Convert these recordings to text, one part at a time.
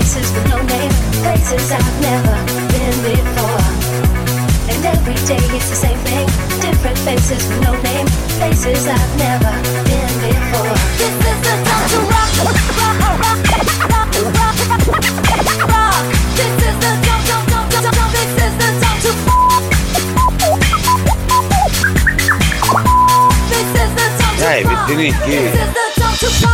Faces with no name. Places I've never been before. And every day it's the same thing. Different faces with no name. Places I've never been before. This is the time to rock. rock, rock, rock, rock, rock, rock. This is the time, time, time, time, time. This is the time to. This is the time to. Vittinicchi. This is the time to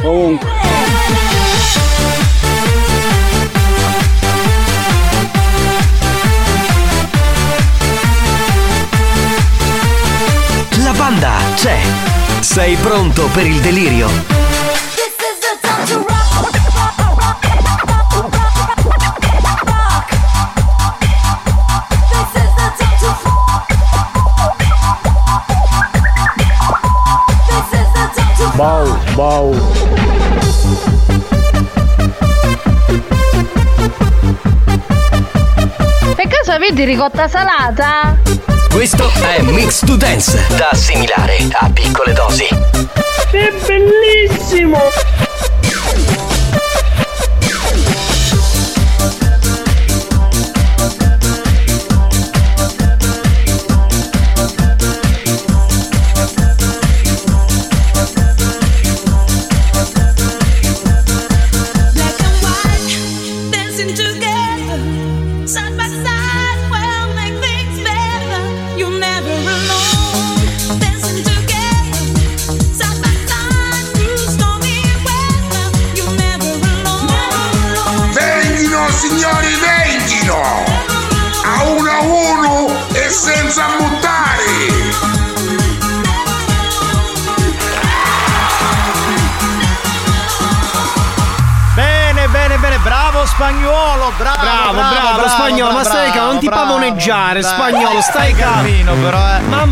Ma comunque. La banda c'è. Sei pronto per il delirio? This is Per caso avete ricotta salata? Questo è Mix to Dance, da assimilare a piccole dosi. È bellissimo! carino, però eh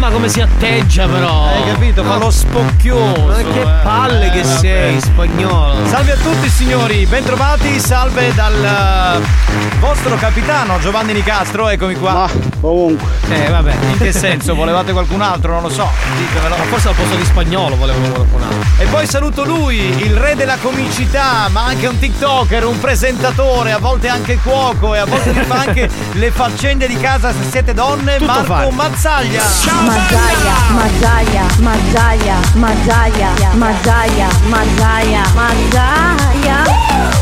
eh. Mamma come si atteggia però. Hai capito? Fa lo spocchioso. Ma che eh. palle che Vabbè. sei, spagnolo. Salve a tutti signori, bentrovati, salve dal eh, vostro capitano Giovanni Nicastro, eccomi qua. Ma comunque. Eh vabbè, in che senso? Volevate qualcun altro? Non lo so, ditemelo. Forse al posto di spagnolo volevo qualcun altro. E poi saluto lui, il re della comicità, ma anche un TikToker, un presentatore, a volte anche cuoco e a volte fa anche le faccende di casa se siete donne, Tutto Marco fare. Mazzaglia. Mazzaia, Mazzaia, Mazzaia, Mazzaia, Mazzaia, Mazzaia, Mazzaia.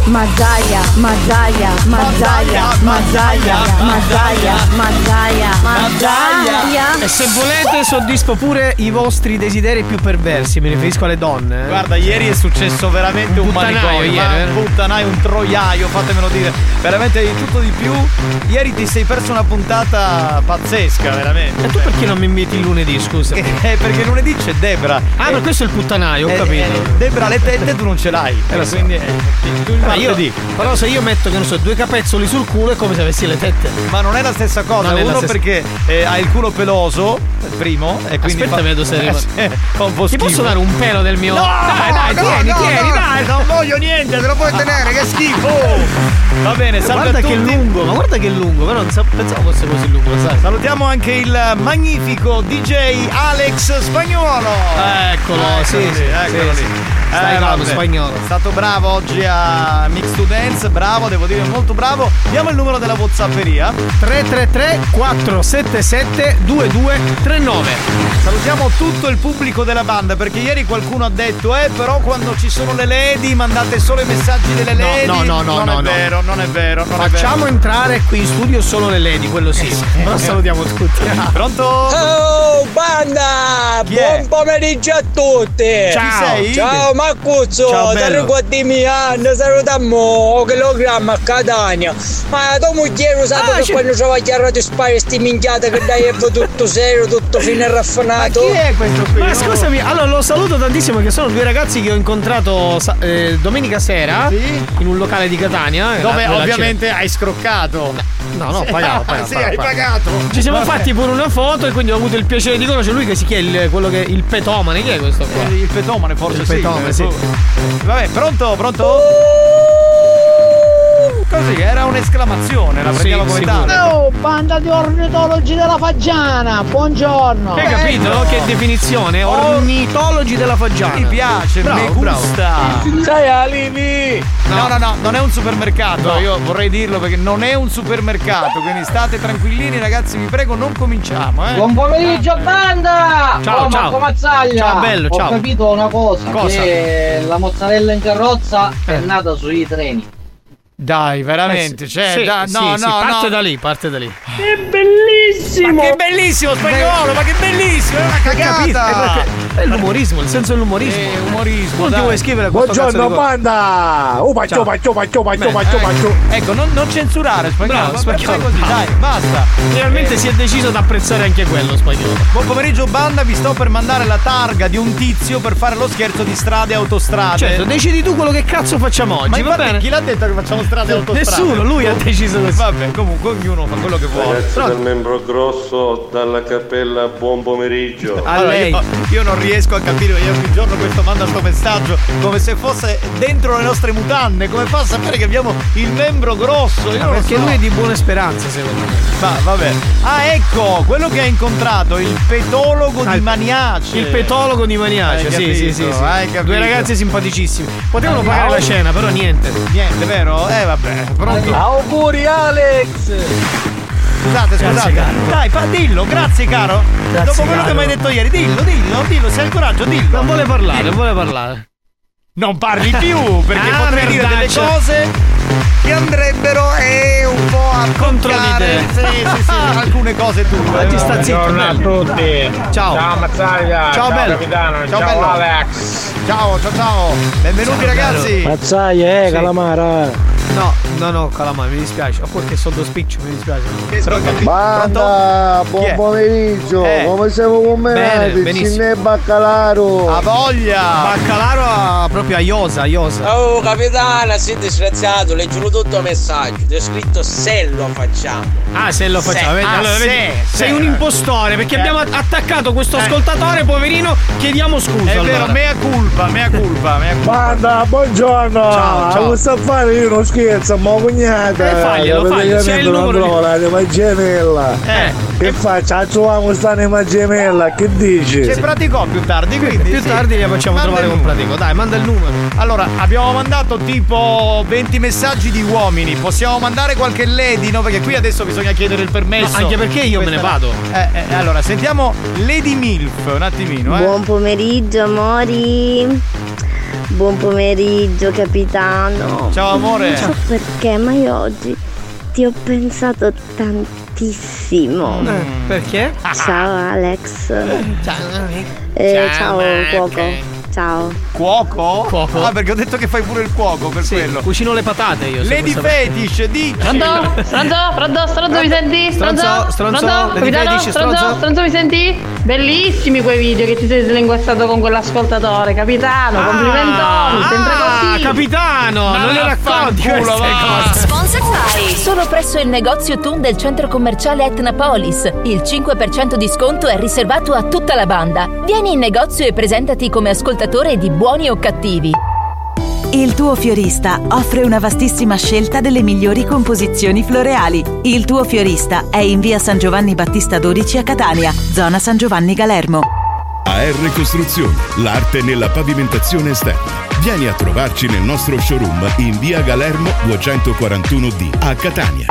Mazzaia, Mazzaia, Mazzaia, Mazzaia, Mazzaia, Mazzaia, Mazzaia. E se volete soddisfo pure i vostri desideri più perversi, mi riferisco alle donne. Eh? Guarda, ieri è successo veramente un, un manicomio, ieri, un puttanaio, un troiaio, fatemelo dire. Veramente di tutto di più. Ieri ti sei perso una puntata pazzesca, veramente. E tu perché non mi inviti in lunedì, scusa? Eh, perché lunedì c'è Debra. Ah, ma questo è il puttanaio, ho Eh, capito. eh, Debra, le tette tu non ce l'hai. Eh, so. quindi eh, tu il Ma io, martedì. però se io metto, che non so, due capezzoli sul culo è come se avessi le tette. Ma non è la stessa cosa. Non Uno stessa- perché eh, ha il culo peloso, il primo, e quindi Aspetta, fa, vedo se arriva. Eh, un po' Ti schifo. posso dare un pelo del mio. No, dai, dai, no, tieni, no, tieni, no, dai. Non voglio niente, te lo puoi tenere, che schifo. Va bene, salve Guarda che lungo, ma guarda che lungo, però non sa- pensavo fosse così lungo, sai. Salutiamo anche il magnifico DJ Alex Spagnuolo. Eccolo, sì, Eccolo sì, lì, eccolo sì, lì. sì. Stai calmo, vabbè. Spagnolo. È stato bravo oggi a Mix to Dance, bravo, devo dire molto bravo. Diamo il numero della Whatsapperia. 333 477 2239. Salutiamo tutto il pubblico della banda perché ieri qualcuno ha detto eh però quando ci sono le lady mandate solo i messaggi delle No, lady. no, no, no, non no, è no. vero, non è vero, non Facciamo è entrare qui in studio solo le lady, quello sì. Però salutiamo tutti. vero. Pronto? Oh, banda! Chi è? Buon pomeriggio a tutti! Ciao. Ciao Marcuzzo! Ciao, ricordi miei anni, salutiamo chilogramma a Catania! Ma tu moglie lo sai Ah, che quando travagliare a spare sti minchiate che dai è tutto serio, tutto fine e raffinato? Chi è questo qui? Ma scusami, allora lo saluto tantissimo che sono due ragazzi che ho incontrato eh, domenica sera Sì? in un locale di Catania. Dove nella- nella ovviamente hai scroccato. No, no, pagato, pagato. sì, pagato, hai pagato. pagato. Ci siamo Vabbè. fatti pure una foto e quindi ho avuto il piacere di conoscere lui che si chiama il, quello che il petomane. Chi è questo qua? Il petomane forse Il sì. petomane, eh, sì. Vabbè, pronto, pronto? Così, era un'esclamazione, la Sì, prendiamo come sicuro. tale. Oh, banda di ornitologi della Faggiana, buongiorno. Hai capito? ecco. Che definizione? Ornitologi della Faggiana. Mi piace, Bravo, mi bravo. gusta. Sai Alini! No, no, no, non è un supermercato, No. io vorrei dirlo perché non è un supermercato, quindi state tranquillini ragazzi, vi prego, non cominciamo, eh. Buon pomeriggio banda! Ciao, oh, ciao. Marco Mazzaglia! Ciao, bello, ciao. Ho capito una cosa, Cosa? che la mozzarella in carrozza è Eh. nata sui treni. Dai, veramente, cioè, Sì, da- sì, no, sì, no, parte no. da lì, parte da lì. È bellissimo! Ma che bellissimo spagnolo, ma che bellissimo, è una? È, cagata. è l'umorismo, il senso dell'umorismo. Eh, umorismo, ti dai. vuoi scrivere questo Buongiorno banda! Oh, faccio, Ciao. faccio, faccio, faccio, Bene, faccio, faccio. Ecco, non, non censurare spagnolo, Bravo, spagnolo. così, dai, basta. Finalmente si è deciso ad apprezzare anche quello spagnolo. Buon pomeriggio banda, vi sto per mandare la targa di un tizio per fare lo scherzo di strade e autostrade. Certo, decidi tu quello che cazzo facciamo oggi, Ma va infatti bene? chi l'ha detto che facciamo strade e autostrade? Nessuno, lui ha deciso così. Vabbè, comunque ognuno fa quello che vuole. Ragazzi Però- del membro grosso dalla cappella buon pomeriggio. A Allora, lei. Io, io non riesco a capire, io ogni giorno questo manda sto messaggio come se fosse dentro le nostre mutande, come fa a sapere che abbiamo il membro grosso? Io non lo Perché so. lui è di buona speranza, secondo me. Ma vabbè. Ah, ecco, quello che ha incontrato, il petologo Ah, di il- Maniace. Il petologo di Maniace, Hai sì, sì, sì, sì. Due ragazzi simpaticissimi. Potevano Ah, pagare la cena, però niente. Niente, vero? Eh vabbè, pronto. Auguri Alex! Scusate, Grazie, scusate. caro. Dai, fa, dillo, grazie caro. Grazie, Dopo quello caro. che mi hai detto ieri, dillo, dillo, dillo, se hai il coraggio, dillo. Non vuole parlare, non vuole parlare. Non parli più, perché Ah, potrei dire delle cose che andrebbero eh, un po' a Contro di te. Sì, sì, sì, alcune cose tue. Ma ti sta zitto, bello. tutti! Ciao. Ciao Mazzaglia! Ciao, bello. capitano! Ciao, bello. Alex! Ciao, ciao, ciao. Benvenuti Ciao, ragazzi. Mazzaia, eh, Sì. calamara. No, no, no, calamai, mi dispiace. Oppure che sono spiccio, mi dispiace. Però capi- Banda, buon pomeriggio. Eh. Come siamo combinati? benissimo. Cinne e baccalaro. A voglia. Baccalaro a- proprio a Iosa, a Iosa. Oh capitano, sei disgraziato, leggiamo tutto il messaggio, ti ho scritto se lo facciamo. Ah, se lo facciamo. Sì. vedi? Ah, allora, sì, vedi? Sei un impostore perché Eh. abbiamo attaccato questo Eh. ascoltatore, poverino. Chiediamo scusa. È allora. vero, mea culpa, mea culpa, mea culpa. Banda, buongiorno. Ciao, ciao. Come sta a fare io non scherzo, ma cognata. Eh, faglielo, faglielo, c'è il numero di- non trova l'anima gemella. Eh, Che faccia? Troviamo sta anima gemella, che dici? ci praticò più tardi, quindi. Più sì. tardi li facciamo Manda trovare con pratico. Dai, manda il numero. Allora, abbiamo mandato tipo 20 messaggi di uomini. Possiamo mandare qualche lady, no? Perché qui adesso bisogna chiedere il permesso. No, anche perché io me ne Questa- vado. Eh, eh, allora, sentiamo Lady Milf un attimino, eh. Buon pomeriggio amori. Buon pomeriggio capitano. Ciao amore. Non so perché, ma io oggi ti ho pensato tantissimo. Mm. Eh, perché? Ciao Alex. Ciao. Eh, Ciao, ciao cuoco. Ciao. Cuoco? Cuoco? Ah, perché ho detto che fai pure il cuoco per quello. Cucino le patate io. Lady. Fetish, dici. Pronto? Pronto? Pronto? Stronzo mi senti? Stronzo, Stronzo? Lady Capitano? Fetish, Stronzo? stronzo. Stronzo mi senti? Bellissimi quei video che ti sei slinguazzato con quell'ascoltatore, capitano, complimentoni, sempre Ah, così. capitano, non le racconti queste cose. Sponsor by Solo presso il negozio TUN del centro commerciale Etnapolis. Il 5% di sconto è riservato a tutta la banda. Vieni in negozio e presentati come ascoltatore di buoni o cattivi. Il tuo fiorista offre una vastissima scelta delle migliori composizioni floreali. Il tuo fiorista è in via San Giovanni Battista 12 a Catania, zona San Giovanni Galermo. AR Costruzioni, l'arte nella pavimentazione esterna. Vieni a trovarci nel nostro showroom in via Galermo 241D a Catania.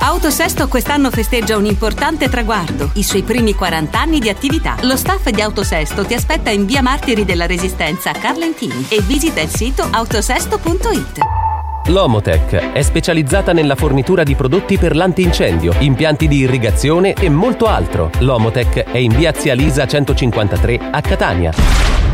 Autosesto quest'anno festeggia un importante traguardo, i suoi primi 40 anni di attività. Lo staff di Autosesto ti aspetta in via Martiri della Resistenza a Carlentini e visita il sito autosesto.it. L'Omotech è specializzata nella fornitura di prodotti per l'antincendio, impianti di irrigazione e molto altro. L'Omotech è in via Zia Lisa 153 a Catania.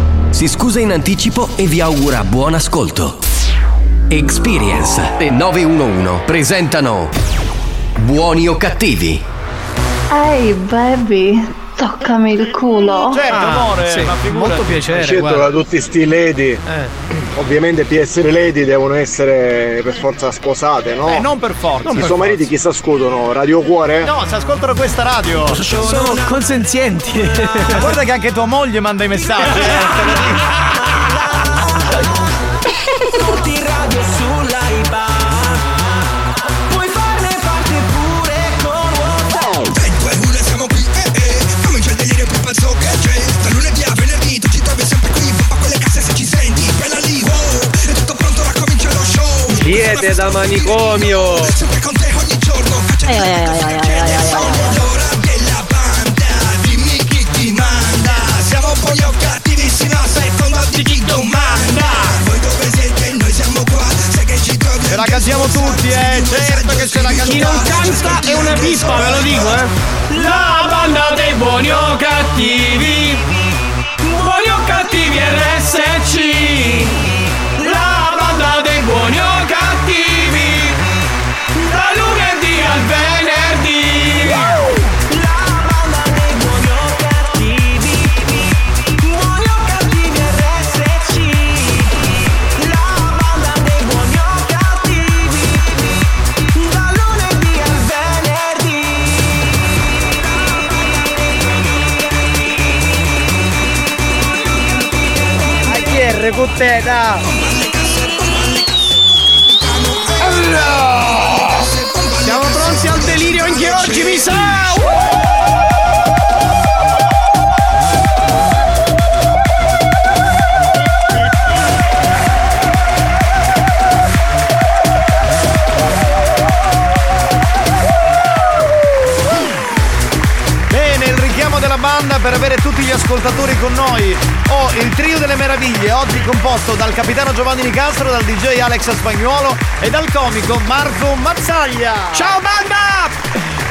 si scusa in anticipo e vi augura buon ascolto. Experience e 911 presentano Buoni o cattivi? Ehi, baby, toccami il culo. Certo, amore, sì, ma figurati. molto piacere. Certo, da tutti sti lady. Ovviamente per essere lady devono essere per forza sposate, no? Eh, non per forza. I suoi mariti chi si ascoltano? Radio Cuore? No, si ascoltano questa radio. Sono consenzienti. Ma guarda che anche tua moglie manda i messaggi. eh, Siete da manicomio! Ai, ai, ai, ai, ai, ai, ai, ai. L'ora della banda Dimmi chi ti manda Siamo buoni o cattivi, sì no, secondo di chi domanda Voi dove siete, noi siamo qua Sai che ci trovi Ce la cantiamo tutti, eh, certo che ce la cantiamo. Chi non canta è una pippa, ve lo dico, eh. La banda dei buoni o cattivi. Buoni o cattivi RSC. A banda per avere tutti gli ascoltatori con noi. Ho il trio delle meraviglie, oggi composto dal capitano Giovanni Nicastro, dal DJ Alex Spagnuolo e dal comico Marco Mazzaglia. Ciao banda!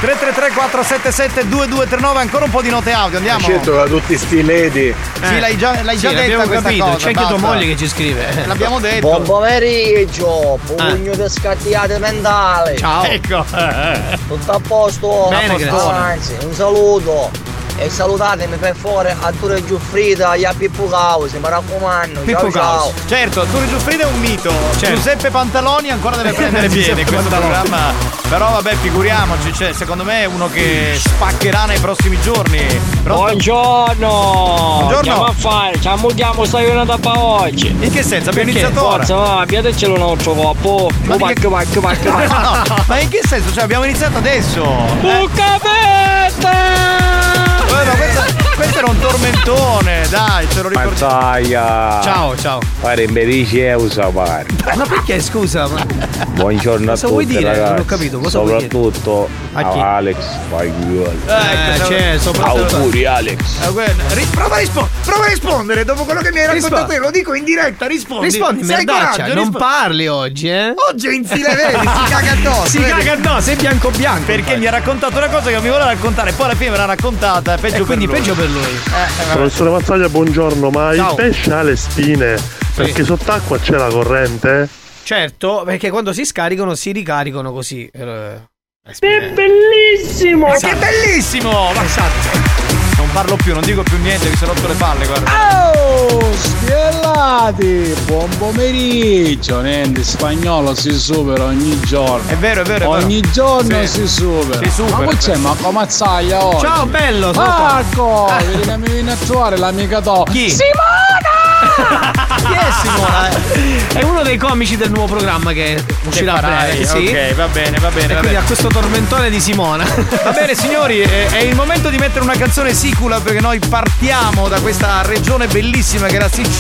333 477 2239 ancora un po' di note audio, andiamo. Certo, da tutti sti lady. Sì, l'hai già, l'hai Sì, già detta l'abbiamo questa capito, cosa. c'è anche tua moglie che ci scrive. L'abbiamo detto. Buon pomeriggio, pugno di scattiate mentali. Ciao. Ecco. Tutto a posto? Bene, A posto. grazie. Anzi, un saluto. E salutatemi per favore a Ture Giuffrida e a Pippo Causi, mi raccomando. Pippo ciao. Certo, Turi Giuffrida è un mito. Certo. Giuseppe Pantaloni ancora deve prendere piede in questo Pantaloni. programma. Però vabbè, figuriamoci, cioè, secondo me è uno che spaccherà nei prossimi giorni. Pronto? Buongiorno! Buongiorno. Andiamo a fare, ci ammutiamo sta giornata per oggi. In che senso? Abbiamo Perché? iniziato ora. Forza, va, abbiatecelo un altro coppo. Ma Oh, che- pacca, pacca, pacca. No, ma in che senso? Cioè, abbiamo iniziato adesso. Bucca eh, questo era un tormentone, dai. Ce lo ricordiamo. Mazzaia. Ciao, ciao. Fare in berici e usare. Ma perché scusa? Ma... Buongiorno Cosa a vuoi tutti dire? ragazzi. Non ho capito, cosa vuoi dire? Soprattutto A chi? Alex Spagnolo. Eh, c'è, soprattutto- Auguri Alex. Eh, prova, a rispo- prova a rispondere dopo quello che mi hai raccontato Rispondi. te, lo dico in diretta, rispondi. Rispondi, merdaccia, coraggio, non rispondi. parli oggi, eh? Oggi è in stile vedi, si caga addosso. Si vedi? caga addosso, è bianco bianco. Perché mi ha raccontato una cosa che non mi vuole raccontare, poi alla fine me l'ha raccontata, peggio E per quindi lui. peggio per lui. Eh, vabbè. Professore Mazzaglia, buongiorno, ma Ciao. il pesce ha le spine? Perché sott'acqua c'è la corrente? Certo, perché quando si scaricano si ricaricano così. Eh, È bellissimo! Ma Esatto. che bellissimo! Ma Non parlo più, non dico più niente, mi sono rotto le palle, guarda. Oh, spiellati! Buon pomeriggio! Niente, spagnolo si supera ogni giorno. È vero, è vero, è vero. Ogni giorno Sì. si supera. Si supera. Ma poi c'è, ma come Mazzaglia oggi? Ciao, bello. Marco! Ah. Vedi che mi viene a trovare l'amica tua. Chi? Simona! Chi è Simona? È uno dei comici del nuovo programma che uscirà a farai, breve. Sì. ok, va bene, va bene, E va quindi bene. a questo tormentone di Simona. Va bene signori, è, è il momento di mettere una canzone sicula perché noi partiamo da questa regione bellissima che è la Sicilia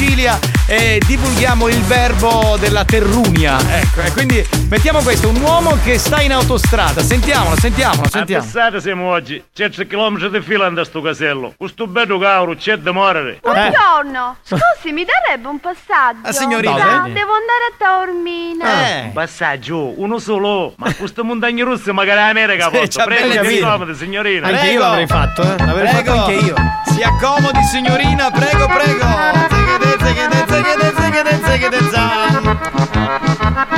e divulghiamo il verbo della terrunia. Ecco, e quindi mettiamo questo, un uomo che sta in autostrada. Sentiamolo, sentiamolo, sentiamo. Pensate siamo oggi, 100 km di fila da sto casello. Questo bello cauro c'è da morire. Buongiorno, scusi, mi darebbe un passaggio? Ah, signorina. Dove? devo andare a Taormina. Eh. Un passaggio, uno solo. Ma queste montagne russe magari America Sì, porta. capito. si scomodi, signorina. Anche io l'avrei fatto, eh. L'avrei Prego. fatto anche io. Si accomodi signorina, prego, prego.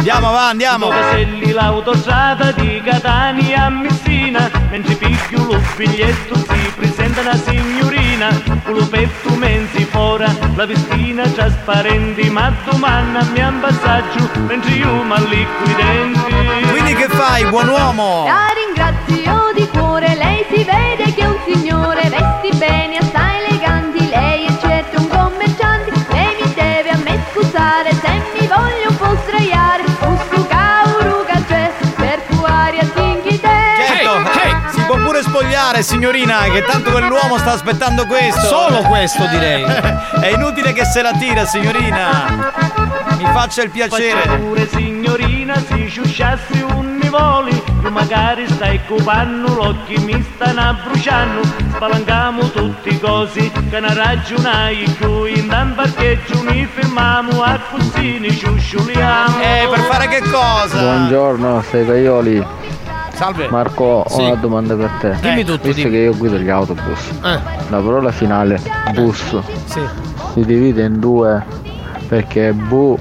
Andiamo, va, andiamo. Caselli l'autostrada di Catania a Messina Mentre picchio lo biglietto si presenta una signorina Con lo petto mensi fora, la vestina trasparente Ma domanda mi passaggio mentre io m'allicco i denti Quindi che fai, buon uomo? La ringrazio di cuore, lei si vede che è un signore, vesti bene, assai spogliare signorina che tanto quell'uomo sta aspettando questo. Solo questo, direi. È inutile che se la tira signorina. Mi faccia il Faccia piacere. pure signorina si sciusciassi un nivoli Tu magari stai cupando l'occhio mi stanno bruciando Spalancamo tutti così che ne ragionai più In un parcheggio mi fermiamo a così ne sciusciuliamo Eh, per fare che cosa? Buongiorno, sei Caioli. Salve. Marco, ho Sì. una domanda per te. Dimmi tutto, Visto dimmi. che io guido gli autobus, Eh. la parola finale, bus, Sì. si divide in due perché bu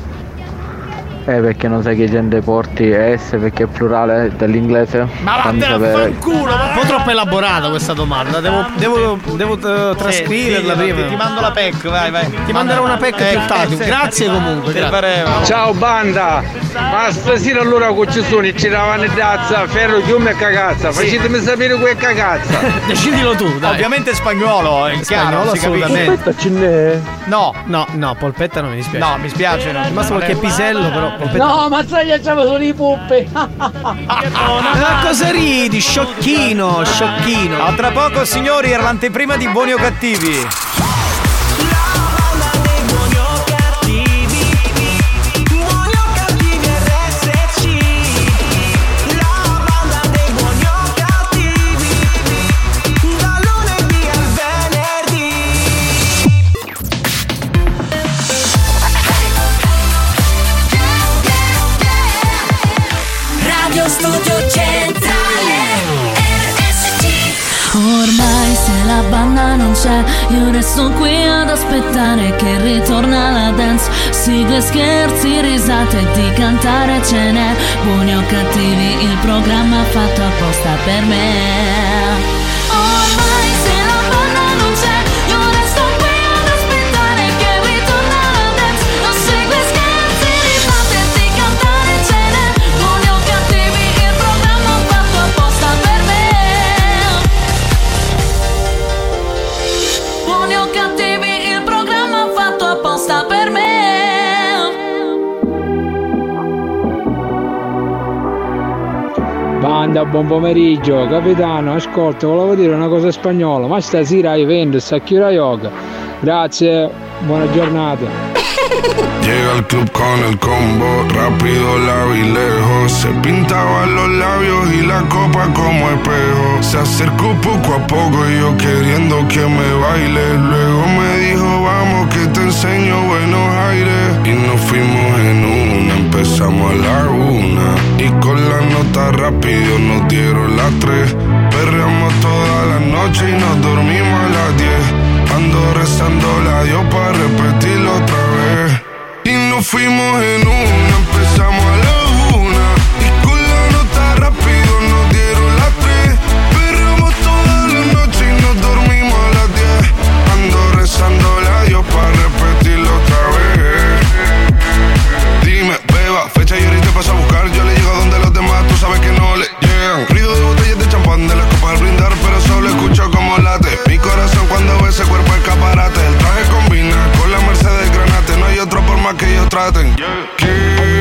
è perché non sai che gente porti S perché è plurale dall'inglese. Ma vattene a fanculo, ma un po' troppo elaborata questa domanda. Devo, devo, devo eh, trascriverla Sì, prima. Ti, ti mando la PEC, vai, vai. Ti manderò una PEC più tardi. Grazie comunque. Grazie. pareva. Ciao banda! Ma stasera allora con ci sono ci davano dazza, ferro, chiume e cagazza. Sì. Facetemi sapere quel cagazza. Decidilo tu, dai. Ovviamente spagnolo, è chiaro, Spagnolo, si capisce. assolutamente. No, No, no, polpetta non mi dispiace. no, mi spiace. Rimasto qualche pisello, però. Polpetta. No, Mazzaglia c'aveva solo i puppe. Ma cosa ridi? Sciocchino, sciocchino. A tra poco, signori, era l'anteprima di buoni o cattivi. Banda non c'è, io resto qui ad aspettare che ritorna la dance. Sigle, scherzi, risate di cantare ce n'è. Buoni o cattivi, il programma fatto apposta per me. Banda, buon pomeriggio. Capitano, ascolta, volevo dire una cosa spagnola. Ma stasera vendo, sta chiura yoga. Grazie. Buona giornata. Llega al club con el combo, rápido la vi lejos. Se pintaba los labios y la copa como espejo. Se acercó poco a poco y yo queriendo que me baile. Luego me dijo, vamos que te enseño buenos aires. Y nos fuimos en una, empezamos a la una. Rápido nos dieron las tres. Perreamos toda la noche y nos dormimos a las diez. Ando rezando la Dios para repetirlo otra vez. Y nos fuimos en una, empezamos a la una. Y con la nota rápido nos dieron las tres. Perreamos toda la noche y nos dormimos a las diez. Ando rezando la Dios para repetirlo otra vez. Dime, beba, fecha y ahorita paso a buscar. Yo le tú sabes que no le llegan. Ruido de botellas de champán de las copas al brindar, pero solo escucho como late. Mi corazón cuando ve ese cuerpo escaparate. El traje combina con la Mercedes Granate. No hay otro por más que ellos traten. Quédate,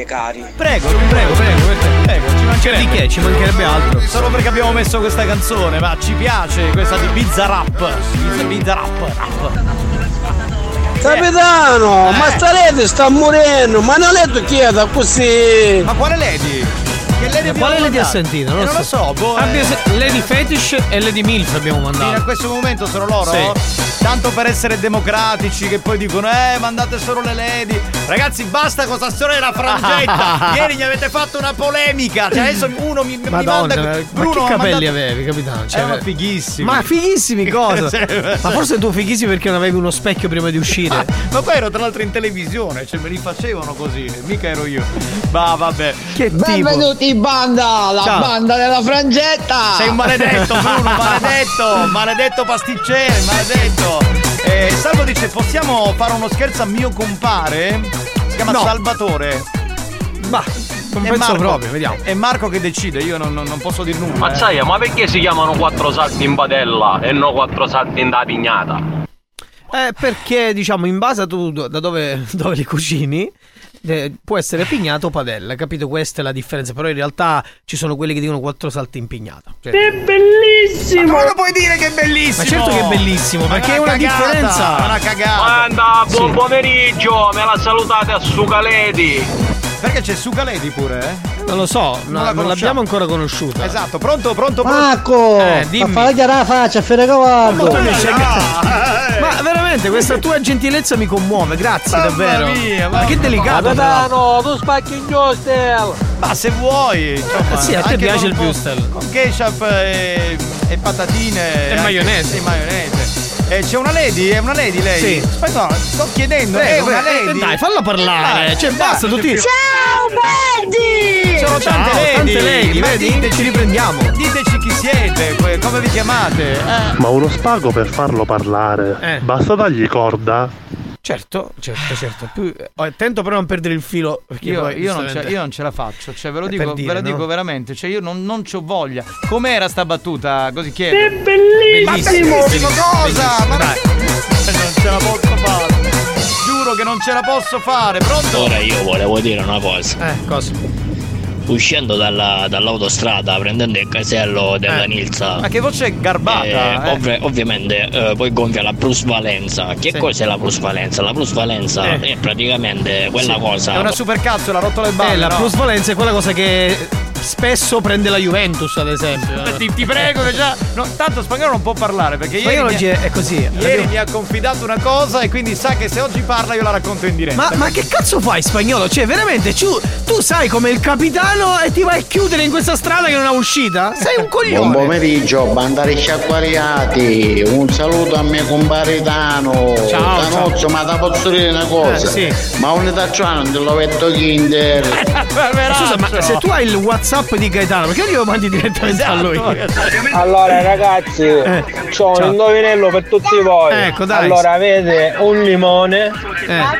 Grazie cari. Prego, prego, prego, prego, ci mancherebbe. Di che? Ci mancherebbe altro. Solo perché abbiamo messo questa canzone, ma ci piace questa di Bizza Rap. Bizza, Rap, rap. Capitano, Eh. ma sta Lady sta morendo, ma non letto chieda così. Ma quale Lady? Che Lady Quale Lady ha mandato? sentito? Eh, non lo so, boh. Abbia eh. se- Lady Fetish e Lady Milf abbiamo Fino a mandato. questo momento sono loro? Sì. Tanto per essere democratici che poi dicono eh mandate solo le lady. Ragazzi basta con sta storia della frangetta. Ieri mi avete fatto una polemica. Cioè adesso uno mi, mi Madonna, manda ma Bruno che mi ha capelli mandato- avevi, capitano? Cioè, Erano fighissimi. Ma fighissimi cosa? Sì. Ma forse tu fighissimi perché non avevi uno specchio prima di uscire. Ma poi ero tra l'altro in televisione, cioè me li facevano così, mica ero io. Ma vabbè. Che Benvenuti in banda, la Ciao. banda della frangetta. Sei un maledetto, Bruno, maledetto, maledetto pasticcere, maledetto. Eh, Salvo dice, possiamo fare uno scherzo a mio compare? Si chiama No. Salvatore. Ma non È penso Marco. proprio, vediamo. È Marco che decide, io non, non- non posso dire nulla. eh. Mazzaia, ma perché si chiamano quattro salti in padella e non quattro salti in da pignata? Eh, perché diciamo in base a tu da dove, dove li cucini eh, può essere pignato o padella, capito? Questa è la differenza. Però in realtà ci sono quelli che dicono quattro salti in pignata. Cioè- È bellissimo! Ma come lo puoi dire che è bellissimo? Ma certo che è bellissimo, Ma perché è una cagata, differenza. È una cagata. Anda, buon Sì. pomeriggio, me la salutate a Sucaledi. Perché c'è Sucaledi pure, eh? Non lo so, no- la non, l'abbiamo ancora conosciuta. Esatto, pronto, pronto, pronto. Marco, Eh, fa dimmi. fare chiara la faccia, fare cavallo. Ma tu dici- Ma veramente questa tua gentilezza mi commuove, grazie Mamma davvero. mia, ma che delicato. Capitano, tu spacchi in Jostel. Ma se vuoi, insomma, Eh sì, a te piace il Würstel. Con ketchup e, e patatine E anche- maionese. E maionese. Eh, c'è una lady? È una lady lei? Sì. Aspetta, no, sto chiedendo, è Prego, una prego, lady? dai, falla parlare. Cioè, dai, basta, tutti- Ciao belli! Sono Ciao, tante lady, tante lady, ma vedi? diteci- Ci riprendiamo. Diteci chi siete, come vi chiamate? Eh. Ma uno spago per farlo parlare. Eh. Basta dargli corda. Certo, certo, certo. Più- oh, attento però a non perdere il filo. Perché Io, poi, io non io non ce la faccio, cioè ve lo dico, dire, ve lo no? dico veramente, cioè io non, non c'ho voglia. Com'era sta battuta? Così chiedo. È bellissimo! Ma bellissimo cosa? Ma Dai. non ce la posso fare. Giuro che non ce la posso fare, pronto? Ora io volevo dire una cosa. Eh, cosa? Uscendo dalla- dall'autostrada, prendendo il casello della Nilsa. Ma che voce garbata, eh. ovvi- ovviamente eh, poi gonfia la plusvalenza. Che Sì. cos'è la plusvalenza? La plusvalenza Eh. è praticamente quella Sì. cosa. È una supercazzo, l'ha rotto le balle. Eh, la no? plusvalenza è quella cosa che spesso prende la Juventus, ad esempio. Eh, Ti, ti prego che già. No, tanto spagnolo non può parlare perché ieri. Spagnolo oggi è- è così. Ieri mi ha confidato una cosa e quindi sa che se oggi parla io la racconto in diretta. Ma, ma che cazzo fai spagnolo? Cioè, veramente, tu, tu sai come il capitano e ti vai a chiudere in questa strada che non ha uscita? Sei un Buon coglione. pomeriggio, bandari sciacquariati, un saluto a mio comparitano, Ciao, Canozzo, ma ti posso dire una cosa? Eh, Ma un italiano non lo vedo Kinder. Ma Scusa, ma se tu hai il WhatsApp di Gaetano, perché non glielo mandi direttamente a lui? Allora ragazzi, Eh, ciao. un indovinello per tutti voi. Ecco, dai. Allora avete un limone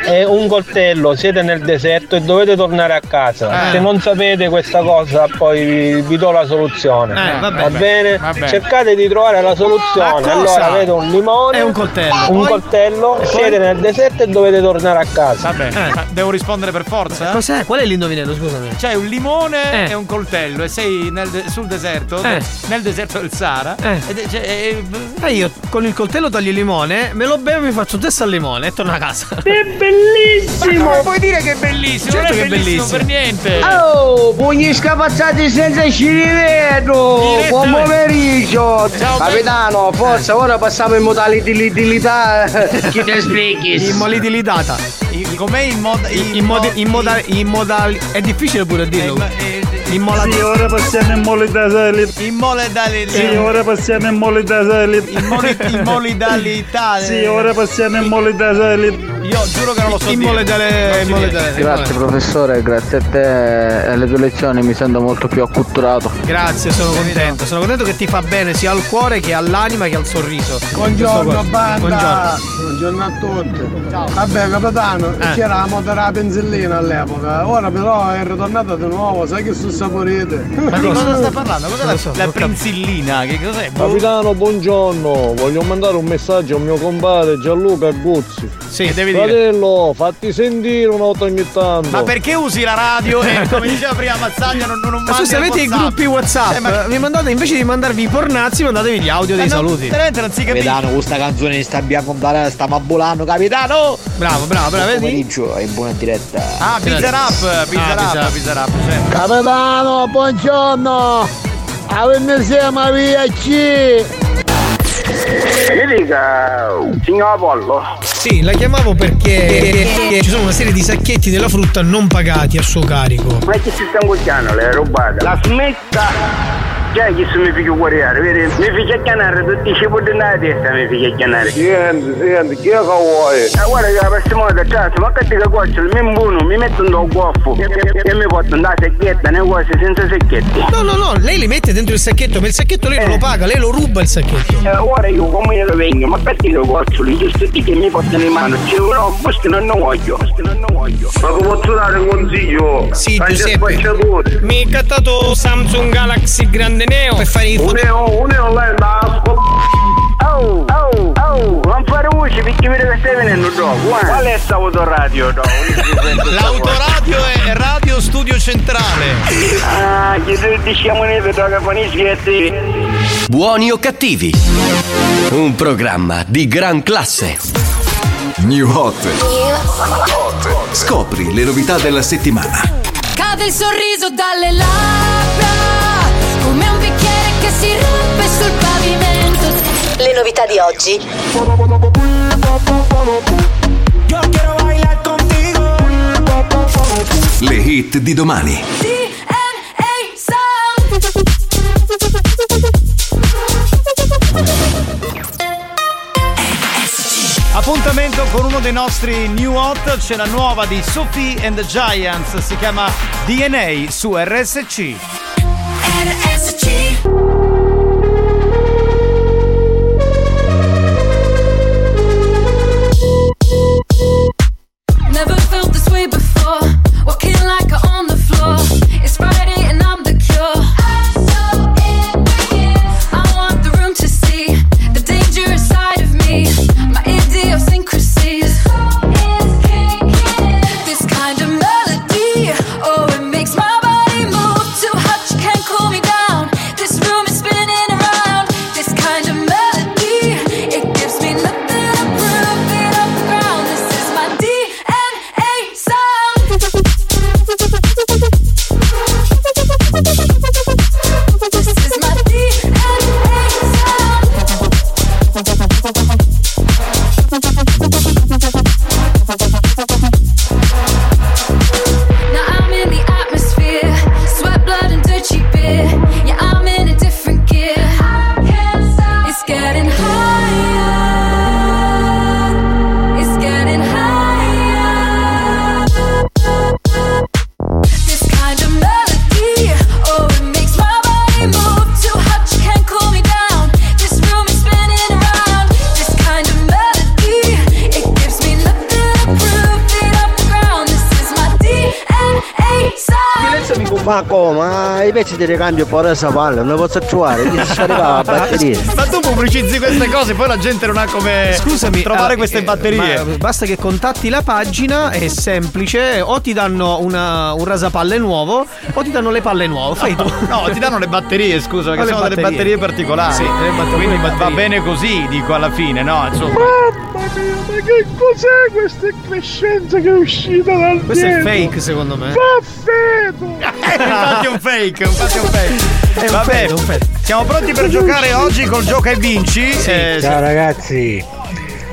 Eh. e un coltello, siete nel deserto e dovete tornare a casa. Eh. Se non sapete questa cosa, poi vi, do la soluzione. Eh, vabbè. Va bene? Vabbè. Cercate di trovare la soluzione. Allora avete un limone E un coltello. Un Poi? coltello, E poi? siete nel deserto e dovete tornare a casa. Vabbè, ma devo rispondere per forza? eh? Cos'è? Qual è l'indovinello, scusami? C'hai un limone Eh. e un coltello e sei nel de- sul deserto, Eh. nel deserto del Sahara. Eh. È- cioè, eh, E io con il coltello taglio il limone, me lo bevo, mi faccio un test al limone e torno a casa. È bellissimo! Ma come puoi dire che è bellissimo? Certo non che è è bellissimo, bellissimo. per niente. Oh, pugni scapazzati senza ci rivedo! Buon eh. pomeriggio! Ciao, Capitano, forza, ora passiamo in modalità. Chi te spieghi? Immolidilitata. Il- Com'è il mod. In, in, modi- in moda- in modali- È difficile pure dirlo. In mola- Sì, ora passiamo in molidalità. In modalità. Sì, ora passiamo in molidalità. In moli- in modalità. Sì, ora passiamo in molidalità. Io giuro che non lo so In dire. mole dalle- in mole dalle- Grazie professore, grazie a te e alle tue lezioni mi sento molto più acculturato. Grazie, sono contento. Sono contento che ti fa bene sia al cuore che all'anima che al sorriso. Buongiorno banda! Buongiorno. Buongiorno a tutti! Vabbè capitano, Eh. c'era la moto della benzellina all'epoca, ora però è ritornata di nuovo, sai che sono saporite? Ma di cosa sta parlando? Cos'è la, so, la prinzillina? Che cos'è? Boh. Capitano, buongiorno. Voglio mandare un messaggio al mio compare Gianluca Guzzi. Sì, devi dire. Fratello, fatti sentire una volta ogni tanto. Ma perché usi la radio e come diceva prima Mazzaglia non, non Ma mandi se il avete i gruppi WhatsApp, Eh, ma- mi mandate invece di mandarvi i pornazzi, mandatevi gli audio dei Ma non- saluti. Veramente non si capisce. Capitano, questa canzone mi sta abbiamo comprare, stiamo abbulando, capitano! Bravo, bravo, bravo, vedi? Pomeriggio è in buona diretta. Ah, pizza rap, pizza Ah, rap, pizza rap. pizza rap, certo. Capitano, buongiorno! Avete insieme via C! Mi dica, signor Apollo. Sì, la chiamavo perché ci sono una serie di sacchetti della frutta non pagati a suo carico. Ma che si sta ingozzando le rubate? La smetta! Se mi figlio guardare, vedi? Mi figlio chiamare tutti i cibi nella testa, mi figlio chiamare. Senti, senti, chi è che vuoi? Ma guarda che la prossima volta, cazzo, ma che ti coccio, il mio buono, mi metto un goffo e, mi porto una secchietta, nei cose senza secchetti. No, no, no, lei li mette dentro il sacchetto, ma il sacchetto lei non lo paga, lei lo ruba il sacchetto. E ora io come lo vengo, ma perché lo coccio? Gli tutti che mi portano in mano, cioè, no, questo non lo voglio, questo non lo voglio. Ma come posso dare un consiglio? Sì, Giuseppe. Mi hai cattato Samsung Galaxy Grande Neo per fare i Un foto. neo, un neo lei da Oh, oh, oh, non fare voce perché vedo che stai venendo dopo. eh. Qual è sta autoradio dopo? L'autoradio è Radio Studio Centrale. Ah, che diciamo ne vedo che con i schietti. Buoni o cattivi? Un programma di gran classe. New Hot. Scopri le novità della settimana. Cade il sorriso dalle labbra, come un bicchiere che si rompe sul pavimento. Le novità di oggi. Le hit di domani. Appuntamento con uno dei nostri new hot, c'è la nuova di Sophie and the Giants, si chiama DNA su RSC. Never felt this way before. Walking like on the floor. It's Friday. Ma come? Ma i pezzi di ricambio poi adesso palle, non le posso trovare, chi si scaricava la batteria. Ma tu pubblicizzi queste cose, poi la gente non ha come Scusami, trovare ah, queste eh, batterie. ma basta che contatti la pagina, è semplice, o ti danno una- un rasapalle nuovo o ti danno le palle nuove. Fai tu. No, ti danno le batterie, scusa, perché Ah, sono delle batterie particolari. Sì, le batterie- Quindi le va batterie. bene così, dico alla fine, no? Insomma. Ma che cos'è questa crescenza che è uscita dal Questo è fake secondo me. Baffeto! infatti è un fake, infatti è un fake. un Vabbè, fake, un fake. siamo pronti per giocare oggi col gioca e vinci? Eh, Ciao ragazzi,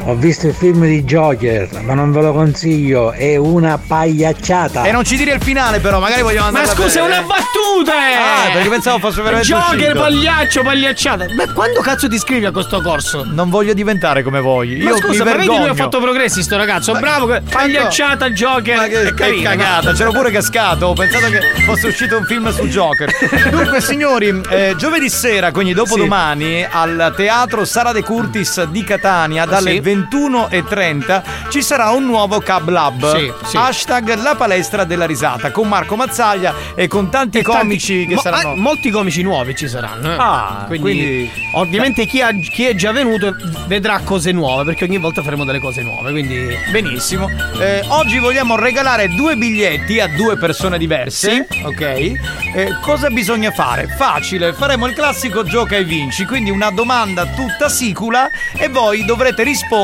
ho visto il film di Joker, ma non ve lo consiglio, è una pagliacciata. E non ci dire il finale, però, magari vogliamo Ma andare scusa, è una battuta! Ah, perché pensavo fosse veramente Joker, pagliaccio, pagliacciata. Ma quando cazzo ti iscrivi a questo corso? Non voglio diventare come voi. Io ma scusa, mi ma vedi vergogno. lui ha fatto progressi sto ragazzo, Ma- bravo, che- ma pagliacciata, Joker. Ma che, è che carino, cagata, no? c'ero pure cascato. Ho pensato che fosse uscito un film su Joker. Dunque, signori, eh, giovedì sera, quindi dopodomani, al teatro Sara De Curtis di Catania, dalle Sì. 21.30 ci sarà un nuovo Cab Lab. Sì, sì. Hashtag la palestra della risata con Marco Mazzaglia e con tanti comici che Mo- saranno. ah, molti comici nuovi ci saranno. eh. Ah, quindi, quindi- ovviamente chi, ha- chi è già venuto vedrà cose nuove perché ogni volta faremo delle cose nuove. Quindi Benissimo. Eh, oggi vogliamo regalare due biglietti a due persone diverse. Ok. Eh, cosa bisogna fare? Facile, faremo il classico gioca e vinci. Quindi una domanda tutta sicula e voi dovrete rispondere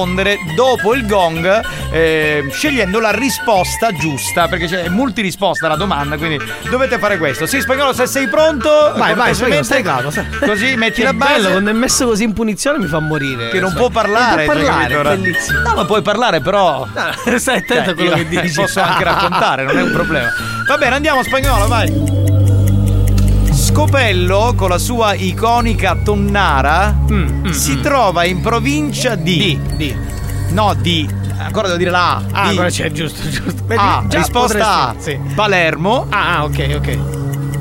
dopo il gong eh, scegliendo la risposta giusta. Perché c'è multirisposta la domanda, quindi dovete fare questo. Sì, spagnolo, se sei pronto. vai, vai, cortesemente, stai calmo. stai- Così metti Che la base. bello, quando è messo così in punizione mi fa morire. Che non Sai. può parlare, Non può parlare, ora? bellissimo. No, ma puoi parlare, però. Stai attento a quello Cioè, che io dici. Posso anche raccontare, non è un problema. Va bene, andiamo a spagnolo, vai. Scopello con la sua iconica tonnara si trova in provincia di. Di. No, di. Ancora devo dire la A. Ah, di. ancora c'è, giusto, giusto. Vedi, A. Risposta A. sì. Palermo. Ah, ah, ok, ok.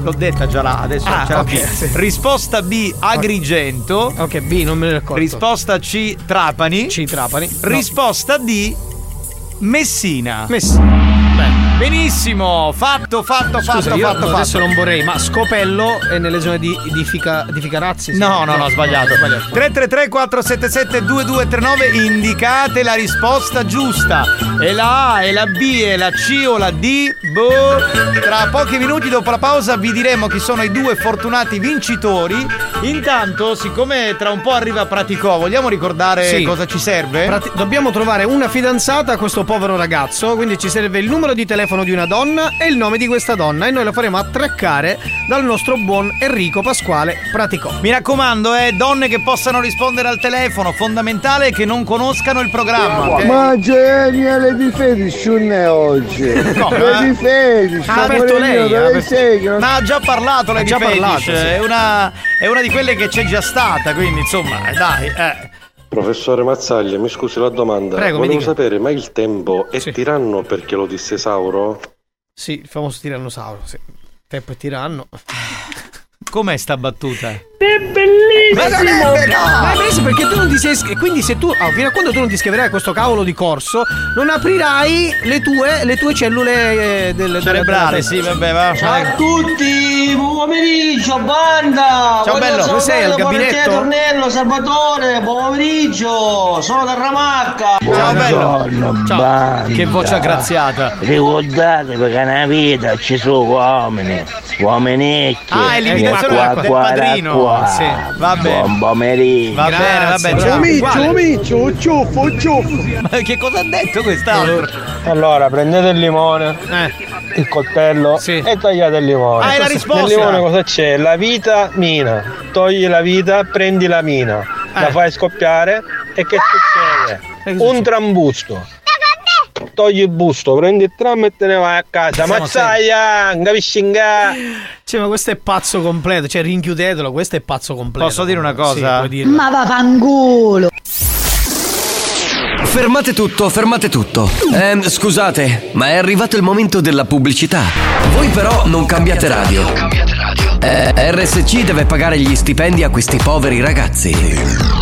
L'ho detta già là, adesso Ah, c'è la B. sì. Risposta B. Agrigento. Ok, B, non me ne ricordo. Risposta C. Trapani. C. Trapani. No. Risposta D. Messina. Messina. Benissimo, fatto, fatto, Scusa, fatto, io fatto, adesso fatto. non vorrei, ma Scopello è nelle zone di, di, Fica, di Ficarazzi? No, no, no, sbagliato. 333 477 2239 indicate la risposta giusta. E la A, e la B, e la C o la D. Boh. Tra pochi minuti dopo la pausa vi diremo chi sono i due fortunati vincitori. Intanto, siccome tra un po' arriva Praticò, vogliamo ricordare Sì. cosa ci serve? Prati- dobbiamo trovare una fidanzata a questo povero ragazzo, quindi ci serve il numero di telefono di una donna e il nome di questa donna e noi lo faremo attraccare dal nostro buon Enrico Pasquale Praticò. Mi raccomando, eh, donne che possano rispondere al telefono, fondamentale che non conoscano il programma. ok? Ma genia le di Fetish non è oggi. No, le ma- di Fetish, Ha aperto lei, mio, ha aperto- Ma ha già parlato lei Ha di già Fetish, parlato, sì. è, una, è una di quelle che c'è già stata, quindi insomma, eh, dai, eh. Professore Mazzaglia, mi scusi la domanda. Prego, Volevo sapere, ma il tempo è tiranno perché lo disse Sauro? Sì, il famoso tirannosauro, sì. Tempo e tiranno. Com'è sta battuta? È bellissimo! Ma è bellissimo perché tu non ti sei iscritto. Quindi se tu. ah, fino a quando tu non ti iscriverai a questo cavolo di corso, non aprirai le tue, le tue cellule eh, del Cerebrale, sì, vabbè, va. Ciao a tutti, buon pomeriggio, banda! Ciao, Voglio bello, dove sei, al gabinetto? Tornello, Salvatore, buon pomeriggio, sono da Ramacca! Ciao bello! Buongiorno, banda. Che voce aggraziata! Ricordatevi che nella vita ci sono uomini, uominicchi. Ah, è l'imitazione Qua, del qua, padrino. qua. Sì, va bene. Buon pomeriggio. Va bene, va bene, ciao. Miccio, ciuffo, ciuffo. Ma che cosa ha detto quest'altro? Allora, prendete il limone, il coltello e tagliate il limone. Ah, è la risposta. Nel limone cosa c'è? La vita mina. Togli la vita, prendi la mina. La Eh. fai scoppiare e che succede? Un trambusto. Togli il busto, prendi il tram e te ne vai a casa. Siamo Mazzaia, capisci nga? Cioè, ma questo è pazzo completo. Cioè, rinchiudetelo, questo è pazzo completo. Posso dire una Sì, cosa? dirlo. Ma vaffanculo! Fermate tutto, fermate tutto. Ehm, scusate, ma è arrivato il momento della pubblicità. Voi però non cambiate radio. Eh, RSC deve pagare gli stipendi a questi poveri ragazzi.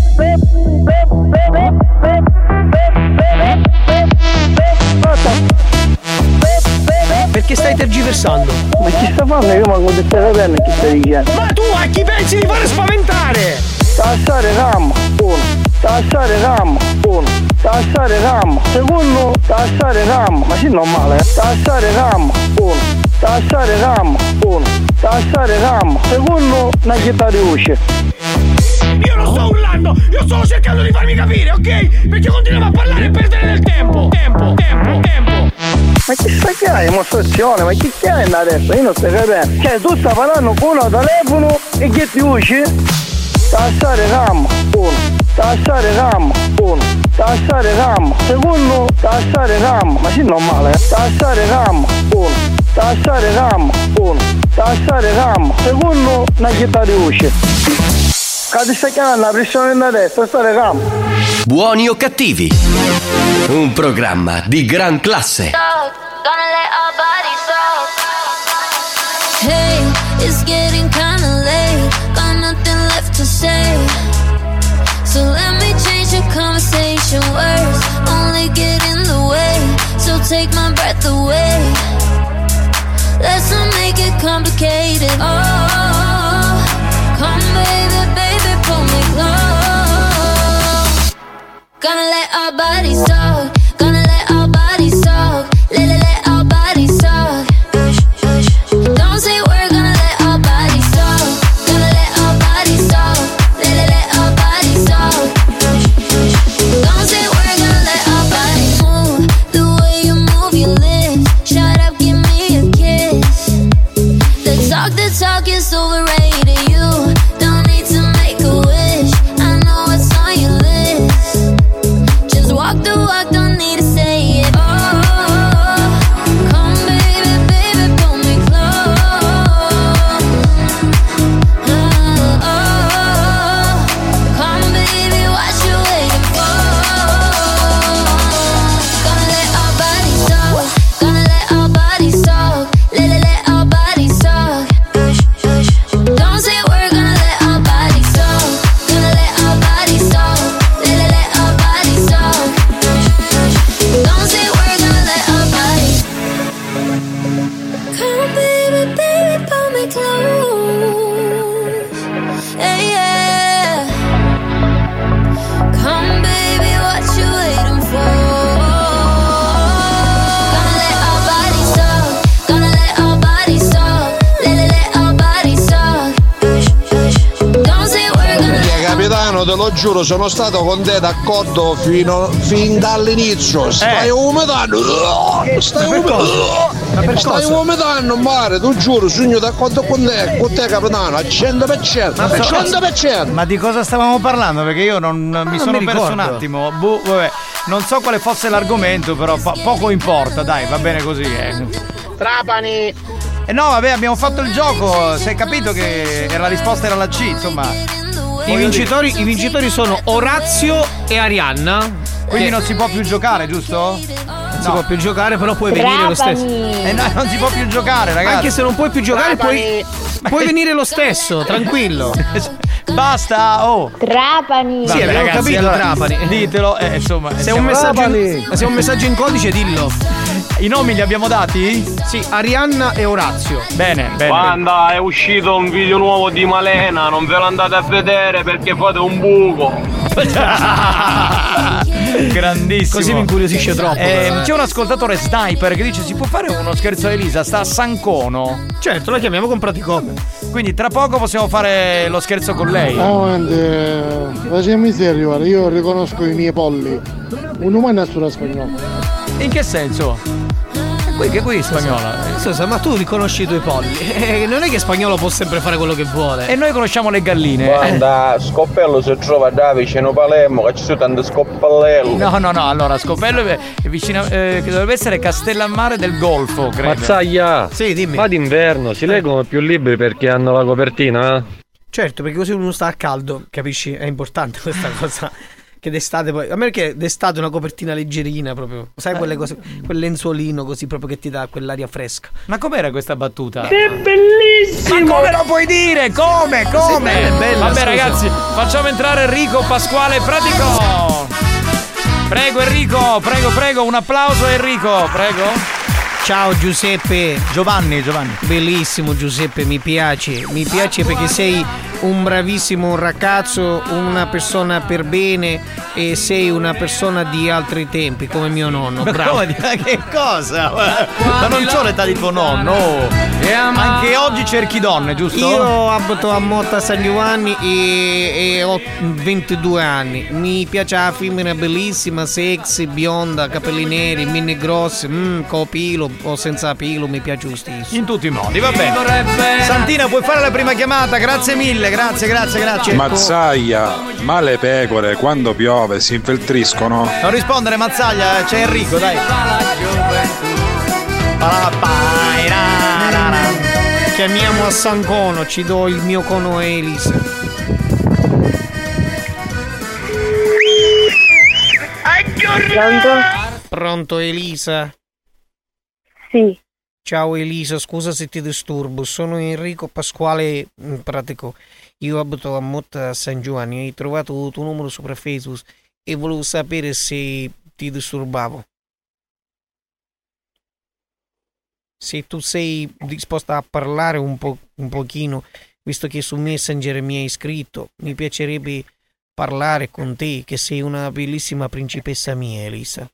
Perché stai tergiversando? Ma chi sta fanno? Io manco di stai capendo chi stai dicendo. Ma tu a chi pensi di fare spaventare? Tassare RAM, uno. Tassare RAM, uno. Tassare RAM, secondo. Tassare RAM, ma sì normale, eh. Tassare RAM, uno. Tassare RAM, uno. Tassare RAM, secondo. Una città di usce. Io non sto urlando, io sto cercando di farmi capire, ok? Perché continuiamo a parlare e perdere del tempo. Tempo, tempo, tempo. Ma chi sta che hai dimostrazione? Ma chi che hai adesso? Io non sto capendo. Cioè tu stai parlando con uno telefono e che ti usci? Tassare RAM, uno. Tassare RAM, uno. Tassare RAM, secondo. Tassare RAM, ma sì normale, eh. Tassare RAM, uno. Tassare RAM, uno. Tassare RAM, secondo. Una città di usci. Stai chiamando la pressione da destra, stare RAM. Buoni o cattivi? Un programma di gran classe. Hey, it's getting kinda late. Got nothing left to say. So let me change the conversation. Words only get in the way. So take my breath away. Let's not make it complicated. Oh, Gonna let our bodies talk. Te lo giuro, sono stato con te d'accordo fino, fin dall'inizio. Stai vomitando. Stai vomitando. Stai in mare, tu giuro, sogno d'accordo con te, con te capitano, al 100%. Ma al per cosa- 100%. Ma di cosa stavamo parlando? Perché io non mi sono mi perso un attimo. Vabbè. Non so quale fosse l'argomento, però po- poco importa, dai, va bene così. Eh. Trapani. Eh no, vabbè, abbiamo fatto il gioco, si è capito che la risposta era la C, insomma. I vincitori, I vincitori sono Orazio e Arianna. Quindi Che- non si può più giocare, giusto? Non si può più giocare, però puoi venire lo stesso. Eh no, non si può più giocare, ragazzi. Anche se non puoi più giocare, puoi, puoi venire lo stesso, tranquillo. Basta, oh. Trapani. Sì, abbiamo capito, Trapani. Ditelo, eh, insomma. Se è, un messaggio in, se è un messaggio in codice, dillo. I nomi li abbiamo dati? Sì, Arianna e Orazio. Bene, bene. Banda, è uscito un video nuovo di Malena, non ve lo andate a vedere perché fate un buco. Grandissimo. Così mi incuriosisce troppo. Eh, eh. c'è un ascoltatore sniper che dice: Si può fare uno scherzo a Elisa? Sta a Sancono. Certo, la chiamiamo con praticome. Quindi tra poco possiamo fare lo scherzo con lei. Avanti, facciamo serio, io riconosco i miei polli. Un umano è sulla spagnola. In che senso? Poi che qui spagnola? Scusa, ma tu li conosci i tuoi polli? Eh, non è che spagnolo può sempre fare quello che vuole. E noi conosciamo le galline. Guarda, Scoppello si trova da vicino Palermo, che ci sono tanti scoppellelli. No, no, no, allora Scopello è è vicino, eh, che dovrebbe essere Castellammare del Golfo, credo. Mazzaglia! Sì, dimmi. Ma d'inverno si leggono più libri perché hanno la copertina? eh? Certo, perché così uno sta a caldo, capisci? È importante questa cosa. Che d'estate poi. A me che d'estate una copertina leggerina proprio. Sai quelle cose. Quel lenzuolino così proprio che ti dà quell'aria fresca. Ma com'era questa battuta? Che bellissimo! Ma come lo puoi dire? Come? Come? Sì, bella, bella, Vabbè scusa. ragazzi, facciamo entrare Enrico Pasquale Pratico. Prego Enrico, prego, prego, un applauso a Enrico, prego. Ciao Giuseppe. Giovanni, Giovanni. Bellissimo Giuseppe, mi piace. Mi piace perché sei un bravissimo ragazzo, una persona per bene e sei una persona di altri tempi, come mio nonno. Bravo. ma che cosa? Ma non c'ho l'età di tuo nonno. Anche oggi cerchi donne, giusto? Io abito a Motta San Giovanni e, e ho 22 anni. Mi piace la femmina bellissima, sexy, bionda, capelli neri, mini grossi, mm, con pilo o senza pilo, mi piace lo stesso. In tutti i modi, va bene. Santina, puoi fare la prima chiamata? Grazie mille, grazie, grazie, grazie. Mazzaia, ma le pecore quando piove si infiltriscono? Non rispondere, Mazzaglia, c'è Enrico, dai. Chiamiamo a San Cono, ci do il mio cono a Elisa. Pronto? Pronto Elisa? Sì. Ciao Elisa, scusa se ti disturbo, sono Enrico Pasquale in pratico. Io abito a Motta San Giovanni, hai trovato il tuo numero sopra Facebook e volevo sapere se ti disturbavo. Se tu sei disposta a parlare un, po', un pochino, visto che su Messenger mi hai scritto, mi piacerebbe parlare con te, che sei una bellissima principessa mia, Elisa.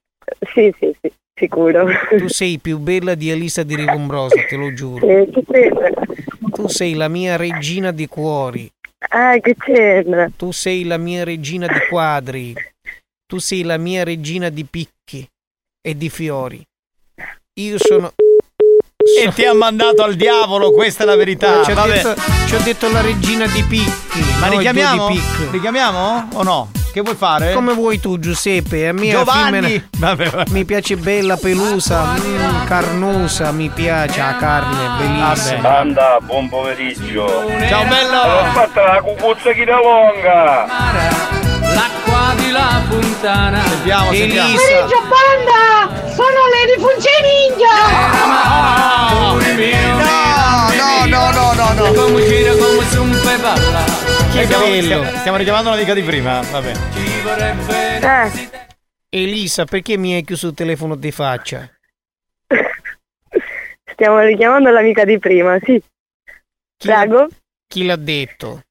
Sì, sì, sicuro. Tu sei più bella di Elisa di Rivombrosa, te lo giuro. Eh, che c'entra? Tu sei la mia regina di cuori. Ah, che c'entra? Tu sei la mia regina di quadri. Tu sei la mia regina di picchi e di fiori. Io sono. E ti ha mandato al diavolo, questa è la verità. Ci ho, detto, ci ho detto la regina di picchi. Ma no, richiamiamo? due di picchi. Richiamiamo o no? Che vuoi fare? Come vuoi tu, Giuseppe? A me Giovanni! la femmina- Vabbè, vabbè. mi piace bella, pelusa, mm, carnosa, mi piace la carne, bellissima. Banda, buon pomeriggio. Ciao bello! Ho fatto la cucuzza chi da longa. L'acqua di la puntana. Sentiamo, sentiamo. Pomeriggio banda! Sono le rifunze No, no, no, no, no. Come gira, come zumpe balla. Chi stiamo, bello. stiamo- richiamando un'amica di prima, va bene. Ci vorrebbe. Elisa, perché mi hai chiuso il telefono di faccia? Stiamo richiamando l'amica di prima, sì. Prego? Chi l'ha detto?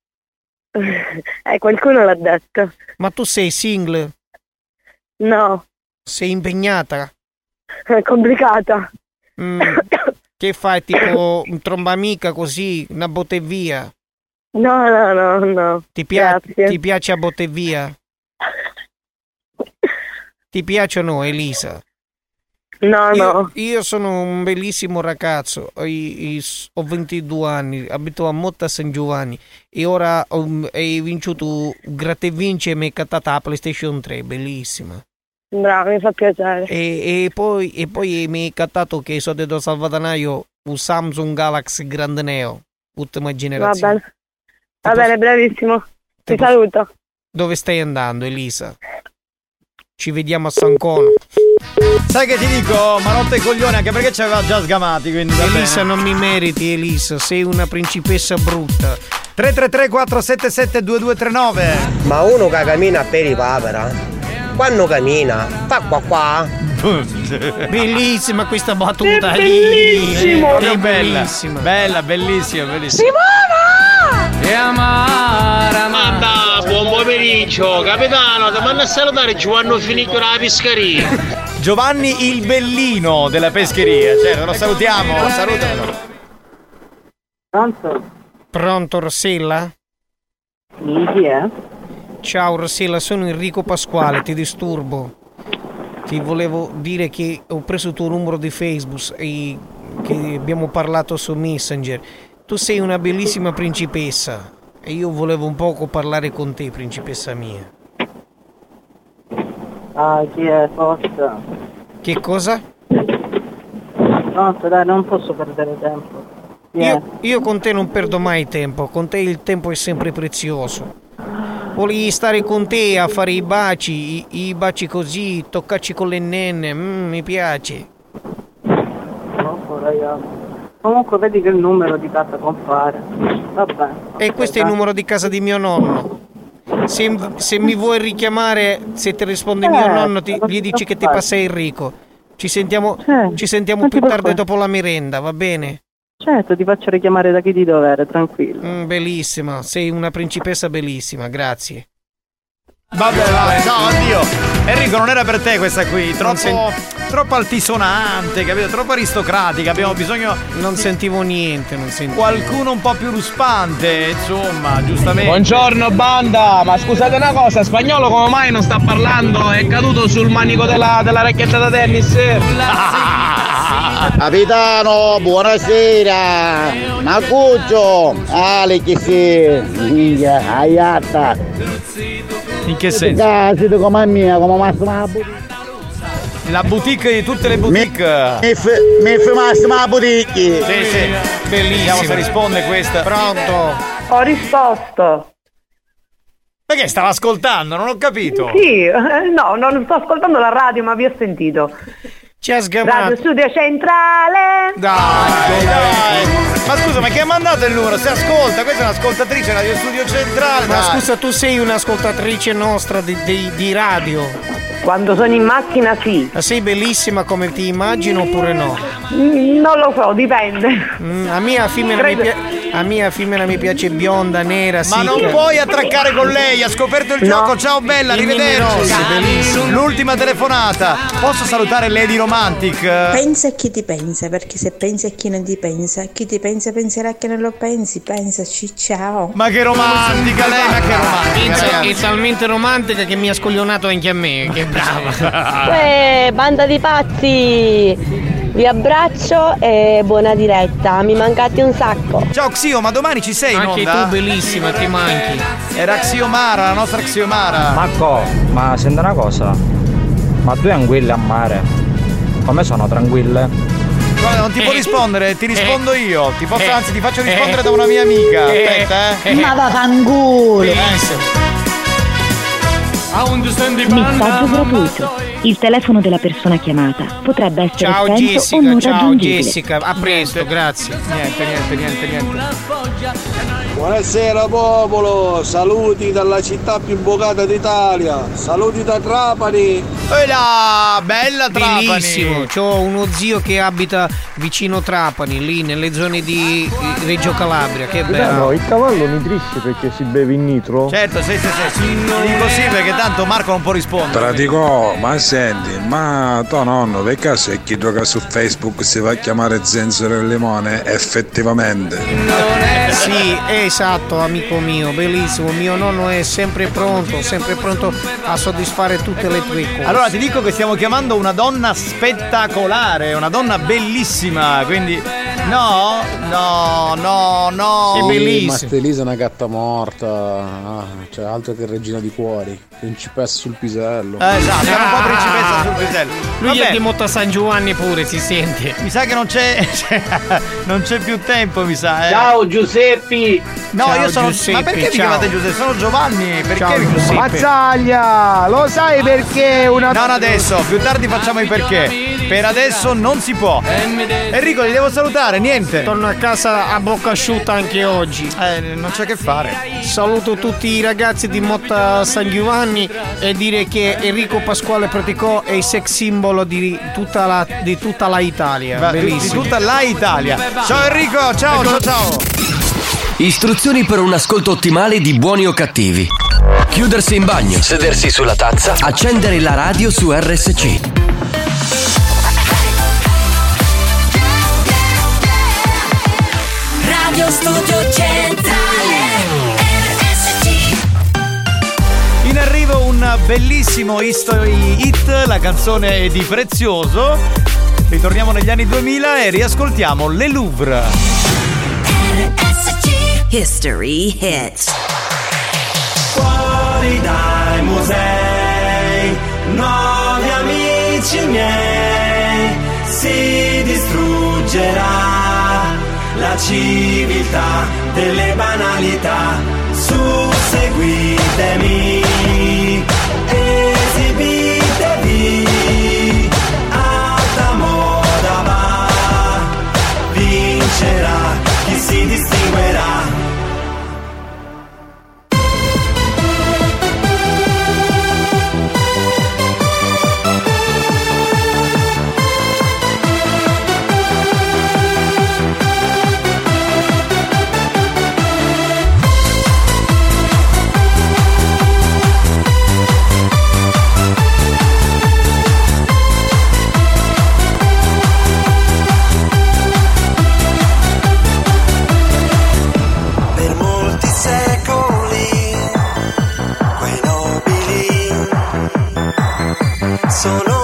Eh, qualcuno l'ha detto. Ma tu sei single? No, Sei impegnata? è complicata. Mm, che fai? Tipo un trombamica così, una bottevia? No, no, no, no. Ti, pia- ti piace a bottevia? Ti piace o no, Elisa? No, Io, no. io sono un bellissimo ragazzo, ho, i- i- ho 22 anni, abito a Motta San Giovanni e ora ho, hai vinto gratta e vince e mi hai cattata la PlayStation 3, bellissima. Bravo, mi fa piacere. E, e poi, e poi mi hai cattato che sono detto salvatanaio un Samsung Galaxy Grande Neo, ultima Va generazione. bene. Va bene, bravissimo. Ti Tipo- saluto. Dove stai andando, Elisa? Ci vediamo a San Cono. Sai che ti dico? Ma rotte i coglioni, anche perché ci aveva già sgamati, quindi va Elisa, bene. non mi meriti, Elisa, sei una principessa brutta. 333 477 2239 Ma uno che cammina per i papera, quando cammina, fa qua qua. Bellissima questa battuta È lì. bellissimo. È Proprio bella. bellissima. Bella, bellissima, bellissima. E amara, Banda, buon pomeriggio. Capitano, ti mando a salutare Giovanni Finicchio della pescaria. Giovanni il bellino della pescheria, certo, lo salutiamo, salutalo. Pronto? Pronto, Rossella? Chi è? Ciao, Rossella, sono Enrico Pasquale, ti disturbo. ti volevo dire che ho preso il tuo numero di Facebook e che abbiamo parlato su Messenger. Tu sei una bellissima principessa e io volevo un poco parlare con te, principessa mia. Ah, chi è? Forza. Che cosa? No, dai, non posso perdere tempo. Io, io con te non perdo mai tempo, con te il tempo è sempre prezioso. Volevi stare con te a fare i baci, i, i baci così, toccarci con le nenne, mm, mi piace. Troppo, ragazzi. Comunque vedi che il numero di casa compare. Vabbè. E questo è il numero di casa di mio nonno. Se, se mi vuoi richiamare, se ti risponde mio Eh, nonno, ti- gli dici che ti passa Enrico. Ci sentiamo, Eh, ci sentiamo più tardi dopo la merenda, va bene? Certo, ti faccio richiamare da chi di dovere, tranquillo. Mm, bellissima, sei una principessa bellissima, grazie. Vabbè, vabbè, no, oddio. Enrico, non era per te questa qui. Troppo, troppo altisonante, capito? Troppo aristocratica. Abbiamo bisogno. Non sentivo niente, non sentivo. Qualcuno un po' più ruspante, insomma, giustamente. Buongiorno banda, ma scusate una cosa, spagnolo come mai non sta parlando? È caduto sul manico della, della racchetta da tennis? Capitano, buonasera! Ma Cuccio! Ale che si... Minchia, aiatta! In che senso? Ah, siete come a mia, come Massimo la boutique. Di tutte le boutique. Mi, mi f- Massimo la boutique! Sì, sì. Bellissimo. Vediamo se risponde questa. Pronto? Ho risposto. Perché stava ascoltando? Non ho capito. Sì, eh, no, non sto ascoltando la radio, ma vi ho sentito. Ci ha sgamato. Radio Studio Centrale. Dai, dai. Ma scusa, ma chi ha mandato il numero? Si ascolta, questa è un'ascoltatrice Radio Studio Centrale. Ma dai. scusa, tu sei un'ascoltatrice nostra di, di- di radio. Quando sono in macchina sì. Ma sei bellissima come ti immagino oppure no? Mm, Non lo so, dipende. Mm, a mia femmina mi, Credo- pia- a mia femmina mi piace bionda, nera, Ma non puoi attraccare con lei, ha scoperto il gioco. Ciao bella, arrivederci. L'ultima telefonata. Posso salutare Lady Romantic? Pensa a chi ti pensa, perché se pensi a chi non ti pensa, chi ti pensa penserà che non lo pensi, pensaci, ciao. Ma che romantica lei, ma che romantica. Pensa, è talmente romantica che mi ha scoglionato anche a me. Che brava. Uè, banda di pazzi! Vi abbraccio e buona diretta, mi mancate un sacco. Ciao Xio, ma domani ci sei in Anche onda? tu bellissima, ti manchi. Era Xiomara, la nostra Xiomara. Marco, ma senti una cosa, ma due anguille a mare, come sono tranquille? Guarda, non ti può rispondere, ti rispondo io. Ti posso, anzi, ti faccio rispondere da una mia amica. Aspetta, eh. Ma vaffanculo! Messaggio gratuito. Il telefono della persona chiamata potrebbe essere Ciao spento o Jessica, non ciao raggiungibile. Jessica, a presto, grazie. Niente, niente, niente, niente. Buonasera popolo, saluti dalla città più bucata d'Italia, saluti da Trapani. E là, bella Trapani. Bellissimo, ho uno zio che abita vicino Trapani, lì nelle zone di Reggio Calabria, che bello. il cavallo nitrisce perché si beve in nitro? Certo, sì, sì, sì. Ti dico sì perché tanto Marco non può rispondere. Pratico, ma senti, ma tuo nonno per caso è chi gioca su Facebook si va a chiamare Zenzero e Limone? Effettivamente. Sì, esatto, amico mio, bellissimo. Mio nonno è sempre pronto, sempre pronto a soddisfare tutte le tue cose. Allora ti dico che stiamo chiamando una donna spettacolare, una donna bellissima, quindi no, no, no, no. Ma Stelisa è una gatta morta, ah, cioè altro che regina di cuori, principessa sul pisello. Eh, esatto, era un po' principessa sul pisello. Lui Vabbè, è di Motta San Giovanni pure, si sente. mi sa che non c'è, non c'è più tempo, mi sa. Eh. Ciao Giuseppi! No, Ciao, io sono. Giuseppe, ma perché mi ciao. chiamate Giuseppe? Sono Giovanni. Perché Ciao, mi chiamate? Giuseppe. Mazzaglia! Lo sai perché una... Non adesso, più tardi facciamo i perché. Per adesso non si può. Enrico, ti devo salutare, niente. Torno a casa a bocca asciutta anche oggi. Eh, non c'è che fare. Saluto tutti i ragazzi di Motta San Giovanni e dire che Enrico Pasquale Praticò è il sex simbolo di tutta la, di tutta la Italia. Va- di- di Bellissimo. tutta la Italia. Ciao Enrico, ciao, ciao, ciao. Istruzioni per un ascolto ottimale di buoni o cattivi. Chiudersi in bagno, sedersi sulla tazza, accendere la radio su RSC. Radio Studio Centrale RSC In arrivo un bellissimo History Hit, la canzone di Prezioso. Ritorniamo negli anni 2000 e riascoltiamo Le Louvre. History Hits. Fuori dai musei, nuovi amici miei, si distruggerà la civiltà delle banalità. Su, sono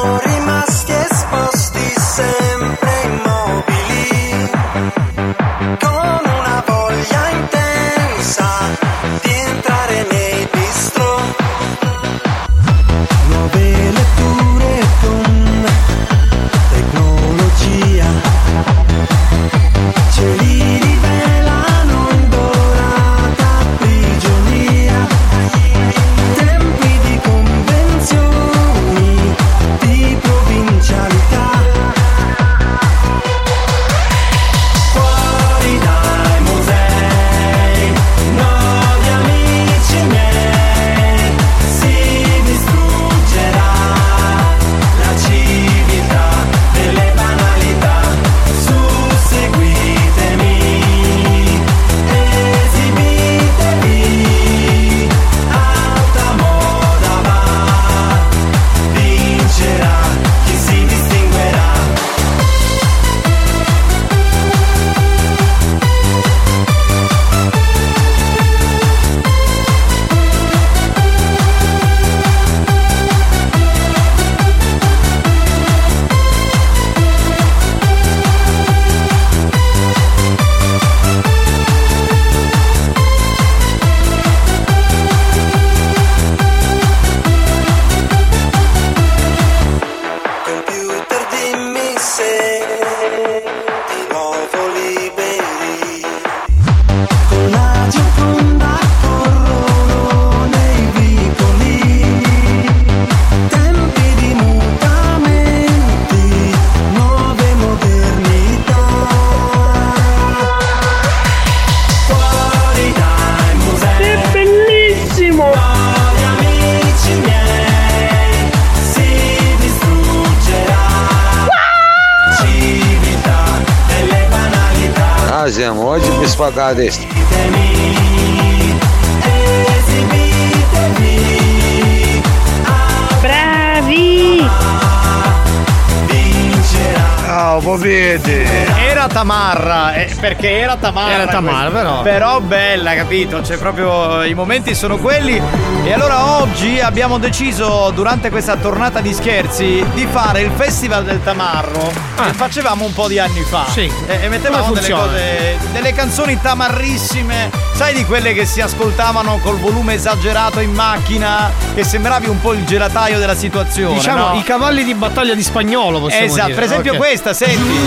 perché era questa. però. Però bella, capito? Cioè, proprio i momenti sono quelli. E allora oggi abbiamo deciso, durante questa tornata di scherzi, di fare il Festival del Tamarro. Che facevamo un po' di anni fa. Ah. Sì. E, e mettevamo delle cose. delle canzoni tamarrissime. Sai di quelle che si ascoltavano col volume esagerato in macchina? Che sembravi un po' il gelataio della situazione. Diciamo no? i cavalli di battaglia di spagnolo possiamo Esatto, dire. per esempio Ok. questa, senti.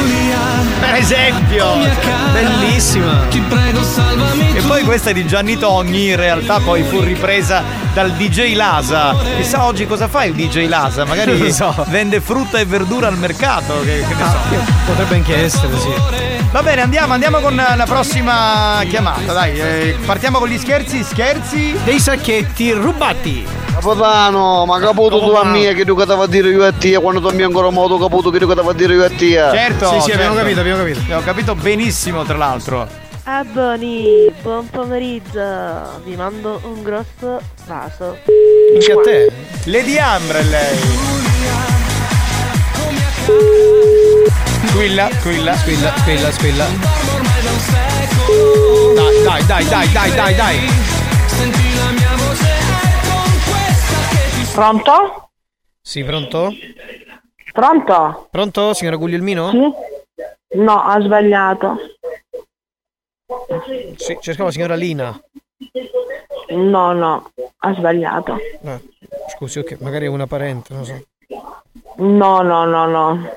Per esempio, bellissima. Ti prego salvami E poi questa è di Gianni Togni, in realtà poi fu ripresa dal DJ Lasa. Chissà oggi cosa fa il DJ Lasa? Magari so. vende frutta e verdura al mercato. Che, che ne so. Potrebbe anche essere, sì. Va bene, andiamo, andiamo con la prossima chiamata. Dai, eh, partiamo con gli scherzi. Scherzi dei sacchetti rubati. Capitano, ma caputo tu a mia che tu che ti fa dire io a te quando tu mi ancora modo caputo che tu che ti fa dire io a te. Certo, Sì, sì, abbiamo certo. capito, abbiamo capito. Abbiamo capito benissimo, tra l'altro. Ah Boni, buon pomeriggio, vi mando un grosso bacio. Anche a te. Lady Ambra è lei. Squilla, squilla. Squilla, squilla, squilla. Dai, dai, dai, dai, dai, dai, dai. Senti la mia voce è con questa che ti Pronto? Sì, pronto? Pronto? Pronto, signora Guglielmino? Sì? No, ha sbagliato. Sì, cercavo la signora Lina. No, no, ha sbagliato. Ah, scusi, ok, magari è una parente, non so. No, no, no, no.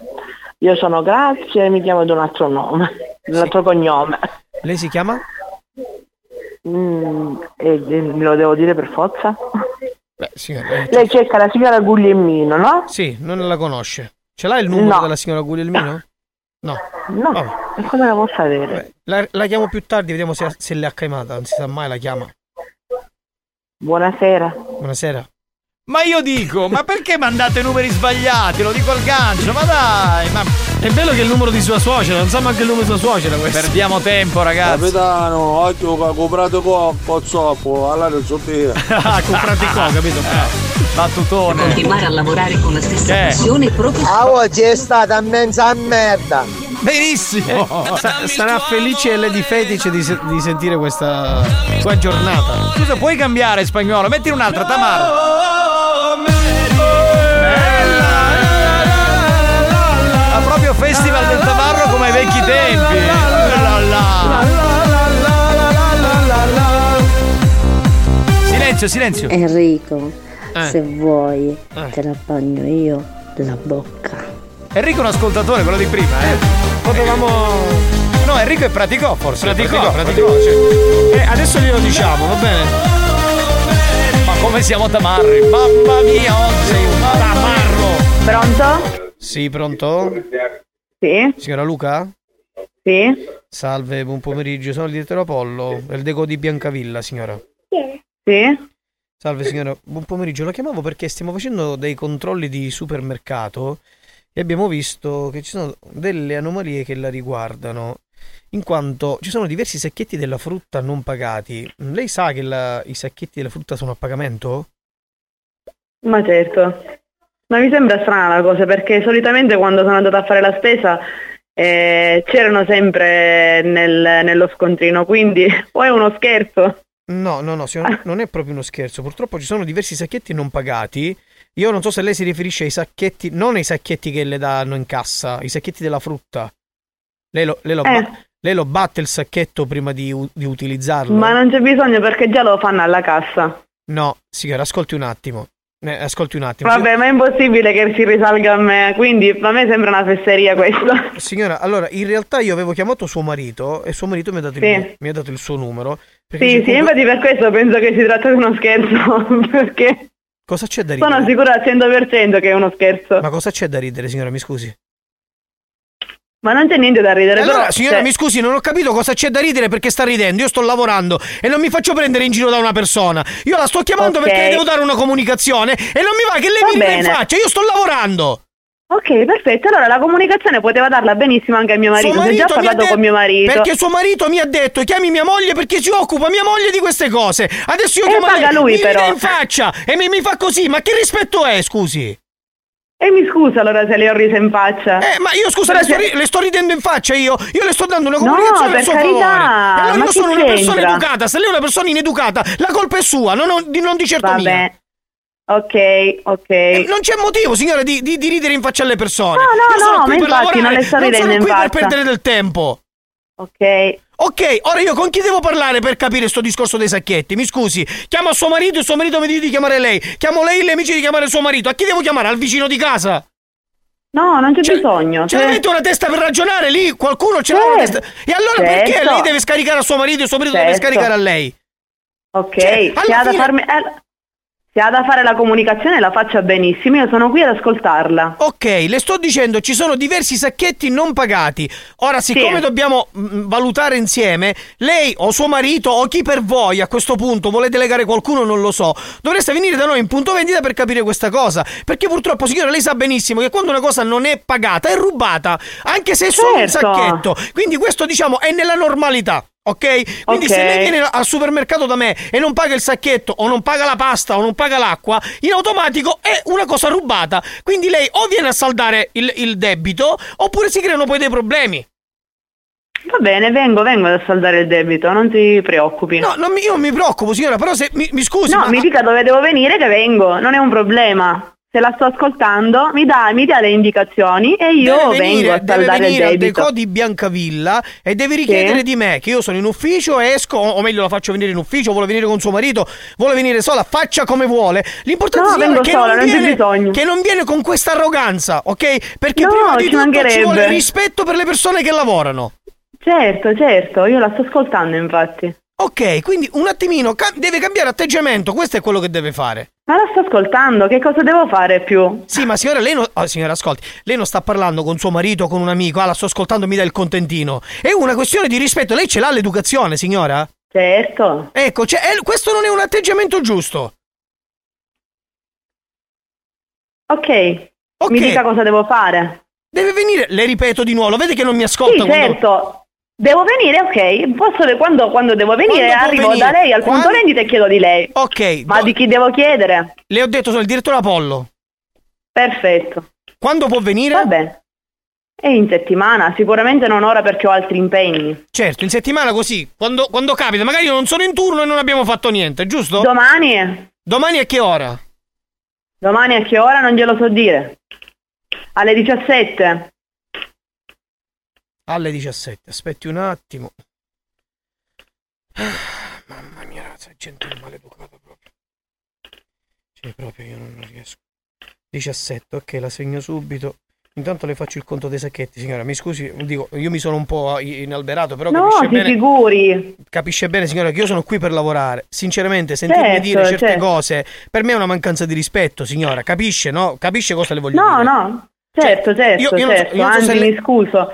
Io sono Grazia e mi chiamo di un altro nome, di un altro cognome. Lei si chiama? Mm, e, e me lo devo dire per forza? Beh, signora. eh, Lei cerca la signora Guglielmino, no? Sì, non la conosce. Ce l'ha il numero No. della signora Guglielmino? No. No, Vabbè. come la posso avere? La, la chiamo più tardi, vediamo se, se le ha chiamata. Non si sa mai, la chiama. Buonasera. Buonasera. Ma io dico, ma perché mandate numeri sbagliati? Lo dico al gancio, ma dai, ma. È bello che è il numero di sua suocera, non sa manche il numero di sua suocera questo. Perdiamo tempo, ragazzi. Capitano, che ha comprato coppo, zoppo, allora non so dire. ah, comprati qua, capito? Battutone. Continuare a lavorare con la stessa Eh. passione proprio A oggi è stata immensa merda. Benissimo. Eh, sa- sarà felice Lady Fetice di, se- di sentire questa sua giornata. Scusa, puoi cambiare spagnolo? Metti un'altra, Tamara. Festival del tamarro come ai vecchi tempi. La la la. Silenzio, silenzio. Enrico, Eh. se vuoi, Eh. te la bagno io la bocca. Enrico è un ascoltatore, quello di prima, eh. Potevamo. No, Enrico è praticò forse. Praticò, praticò, sì. Eh, adesso glielo diciamo, va bene? Ma come siamo tamarri? Mamma mia, oggi sei un tamarro. Pronto? Sì, pronto? Sì? Signora Luca? Sì? Salve, buon pomeriggio, sono il direttore Apollo, del Deco di Biancavilla, signora. Sì? Salve signora, buon pomeriggio. La chiamavo perché stiamo facendo dei controlli di supermercato e abbiamo visto che ci sono delle anomalie che la riguardano. In quanto ci sono diversi sacchetti della frutta non pagati. Lei sa che la- i sacchetti della frutta sono a pagamento? Ma certo. Ma mi sembra strana la cosa perché solitamente quando sono andata a fare la spesa eh, c'erano sempre nel- nello scontrino, quindi o è uno scherzo. No, no, no, signora, non è proprio uno scherzo. Purtroppo ci sono diversi sacchetti non pagati. Io non so se lei si riferisce ai sacchetti, non ai sacchetti che le danno in cassa, i sacchetti della frutta. Lei lo, lei lo, Eh. ba- lei lo batte il sacchetto prima di, di utilizzarlo? Ma non c'è bisogno perché già lo fanno alla cassa. No, signora, ascolti un attimo. Eh, ascolti un attimo. Vabbè, ma è impossibile che si risalga a me, quindi a me sembra una fesseria questa. Signora, allora, in realtà io avevo chiamato suo marito e suo marito mi ha dato, il, Sì. mi ha dato il suo numero. Sì, sì, "Comunque, infatti per questo penso che si tratta di uno scherzo, perché Cosa c'è da ridere? sono sicura al 100% che è uno scherzo. Ma cosa c'è da ridere, signora? Mi scusi. Ma non c'è niente da ridere, allora, però... signora, cioè, mi scusi, non ho capito cosa c'è da ridere perché sta ridendo. Io sto lavorando e non mi faccio prendere in giro da una persona. Io la sto chiamando Ok. perché le devo dare una comunicazione e non mi va che lei Va mi rida in faccia. Io sto lavorando. Ok, perfetto. Allora la comunicazione poteva darla benissimo anche a mio marito. Suo Se già parlato detto- con mio marito. Perché suo marito mi ha detto chiami mia moglie perché si occupa mia moglie di queste cose. Adesso io E chiamo paga lei, lui, mi però. in faccia e mi, mi fa così. Ma che rispetto è, scusi? E mi scusa allora se le ho riso in faccia. Eh, ma io scusa, le sto, se- ri- le sto ridendo in faccia io. Io le sto dando una No, comunicazione per a suo carità, allora ma io sono una persona educata. Se lei è una persona ineducata, la colpa è sua, non, ho- di, non di certo mia. Vabbè. Ok, ok. Eh, Non c'è motivo, signora, di, di- di ridere in faccia alle persone. No, no, Io sono no, qui ma per infatti lavorare, non le sto non ridendo sono in qui per perdere del tempo. Ok. Ok, ora io con chi devo parlare per capire sto discorso dei sacchetti? Mi scusi, chiamo suo marito e suo marito mi dice di chiamare lei. Chiamo lei e le amici di chiamare suo marito. A chi devo chiamare? Al vicino di casa? No, non c'è bisogno. Ce cioè- l'avete una testa per ragionare lì? Qualcuno ce l'ha una Certo. testa? E allora perché Certo. lei deve scaricare a suo marito e suo marito deve Certo. scaricare a lei? Ok, Cioè, alla ha da fine- farmi- eh, se ha da fare la comunicazione la faccia benissimo, io sono qui ad ascoltarla. Ok, le sto dicendo ci sono diversi sacchetti non pagati. Ora, siccome Sì. dobbiamo mm, valutare insieme, lei o suo marito o chi per voi a questo punto vuole delegare qualcuno, non lo so, dovreste venire da noi in punto vendita per capire questa cosa. Perché purtroppo, signora, lei sa benissimo che quando una cosa non è pagata è rubata, anche se è solo un Certo. sacchetto. Quindi questo, diciamo, è nella normalità. Ok? Quindi Ok. se lei viene al supermercato da me e non paga il sacchetto o non paga la pasta o non paga l'acqua, in automatico è una cosa rubata. Quindi lei o viene a saldare il, il debito oppure si creano poi dei problemi. Va bene, vengo, vengo a saldare il debito, non ti preoccupi. No, non mi- io non mi preoccupo, signora, però se mi, mi scusi. No, ma- mi dica dove devo venire che vengo, non è un problema. Se la sto ascoltando, mi dà, mi dia le indicazioni e io deve venire, vengo a deve saldare il venire al debito. Deco di Biancavilla e deve richiedere Sì. di me che io sono in ufficio, esco, o meglio la faccio venire in ufficio, vuole venire con suo marito, vuole venire sola, faccia come vuole. L'importante No, è che, sola, non non viene, bisogno. che non viene con questa arroganza, ok? Perché No, prima di ci tutto ci vuole rispetto per le persone che lavorano. Certo, certo, io la sto ascoltando infatti. Ok, quindi un attimino ca- deve cambiare atteggiamento, questo è quello che deve fare. Ma la sto ascoltando, che cosa devo fare più? Sì, ma signora, lei non. oh, signora, ascolti, lei non sta parlando con suo marito o con un amico, ah, la sto ascoltando, mi dà il contentino. È una questione di rispetto, lei ce l'ha l'educazione, signora? Certo. Ecco, cioè, eh, questo non è un atteggiamento giusto. Ok, mi dica cosa devo fare. Deve venire, le ripeto di nuovo, vede che non mi ascolta Sì, quando- certo. Devo venire, ok. Posso, quando, quando devo venire, Quando può arrivo venire? da lei al punto Quando- vendita e chiedo di lei. Ok. Ma di chi devo chiedere? Le ho detto, sono il direttore Apollo. Perfetto. Quando può venire? Va bene. E in settimana, sicuramente non ora perché ho altri impegni. Certo, in settimana così, quando, quando capita, magari io non sono in turno e non abbiamo fatto niente, giusto? Domani? Domani a che ora? Domani a che ora non glielo so dire. Alle 17. Alle 17, aspetti un attimo. Ah, Mamma mia, ragazzi, gente maleducata proprio. Cioè, proprio io non riesco. 17, ok, la segno subito. Intanto le faccio il conto dei sacchetti, signora. Mi scusi, dico, io mi sono un po' inalberato, però No, capisce ti bene. figuri. Capisce bene, signora, che io sono qui per lavorare. Sinceramente, sentirmi Certo, dire certe certo. cose per me è una mancanza di rispetto, signora. Capisce, no? Capisce cosa le voglio No, dire? no. Certo, certo, io- io so- certo. io non so se Anzi, lei- mi scuso.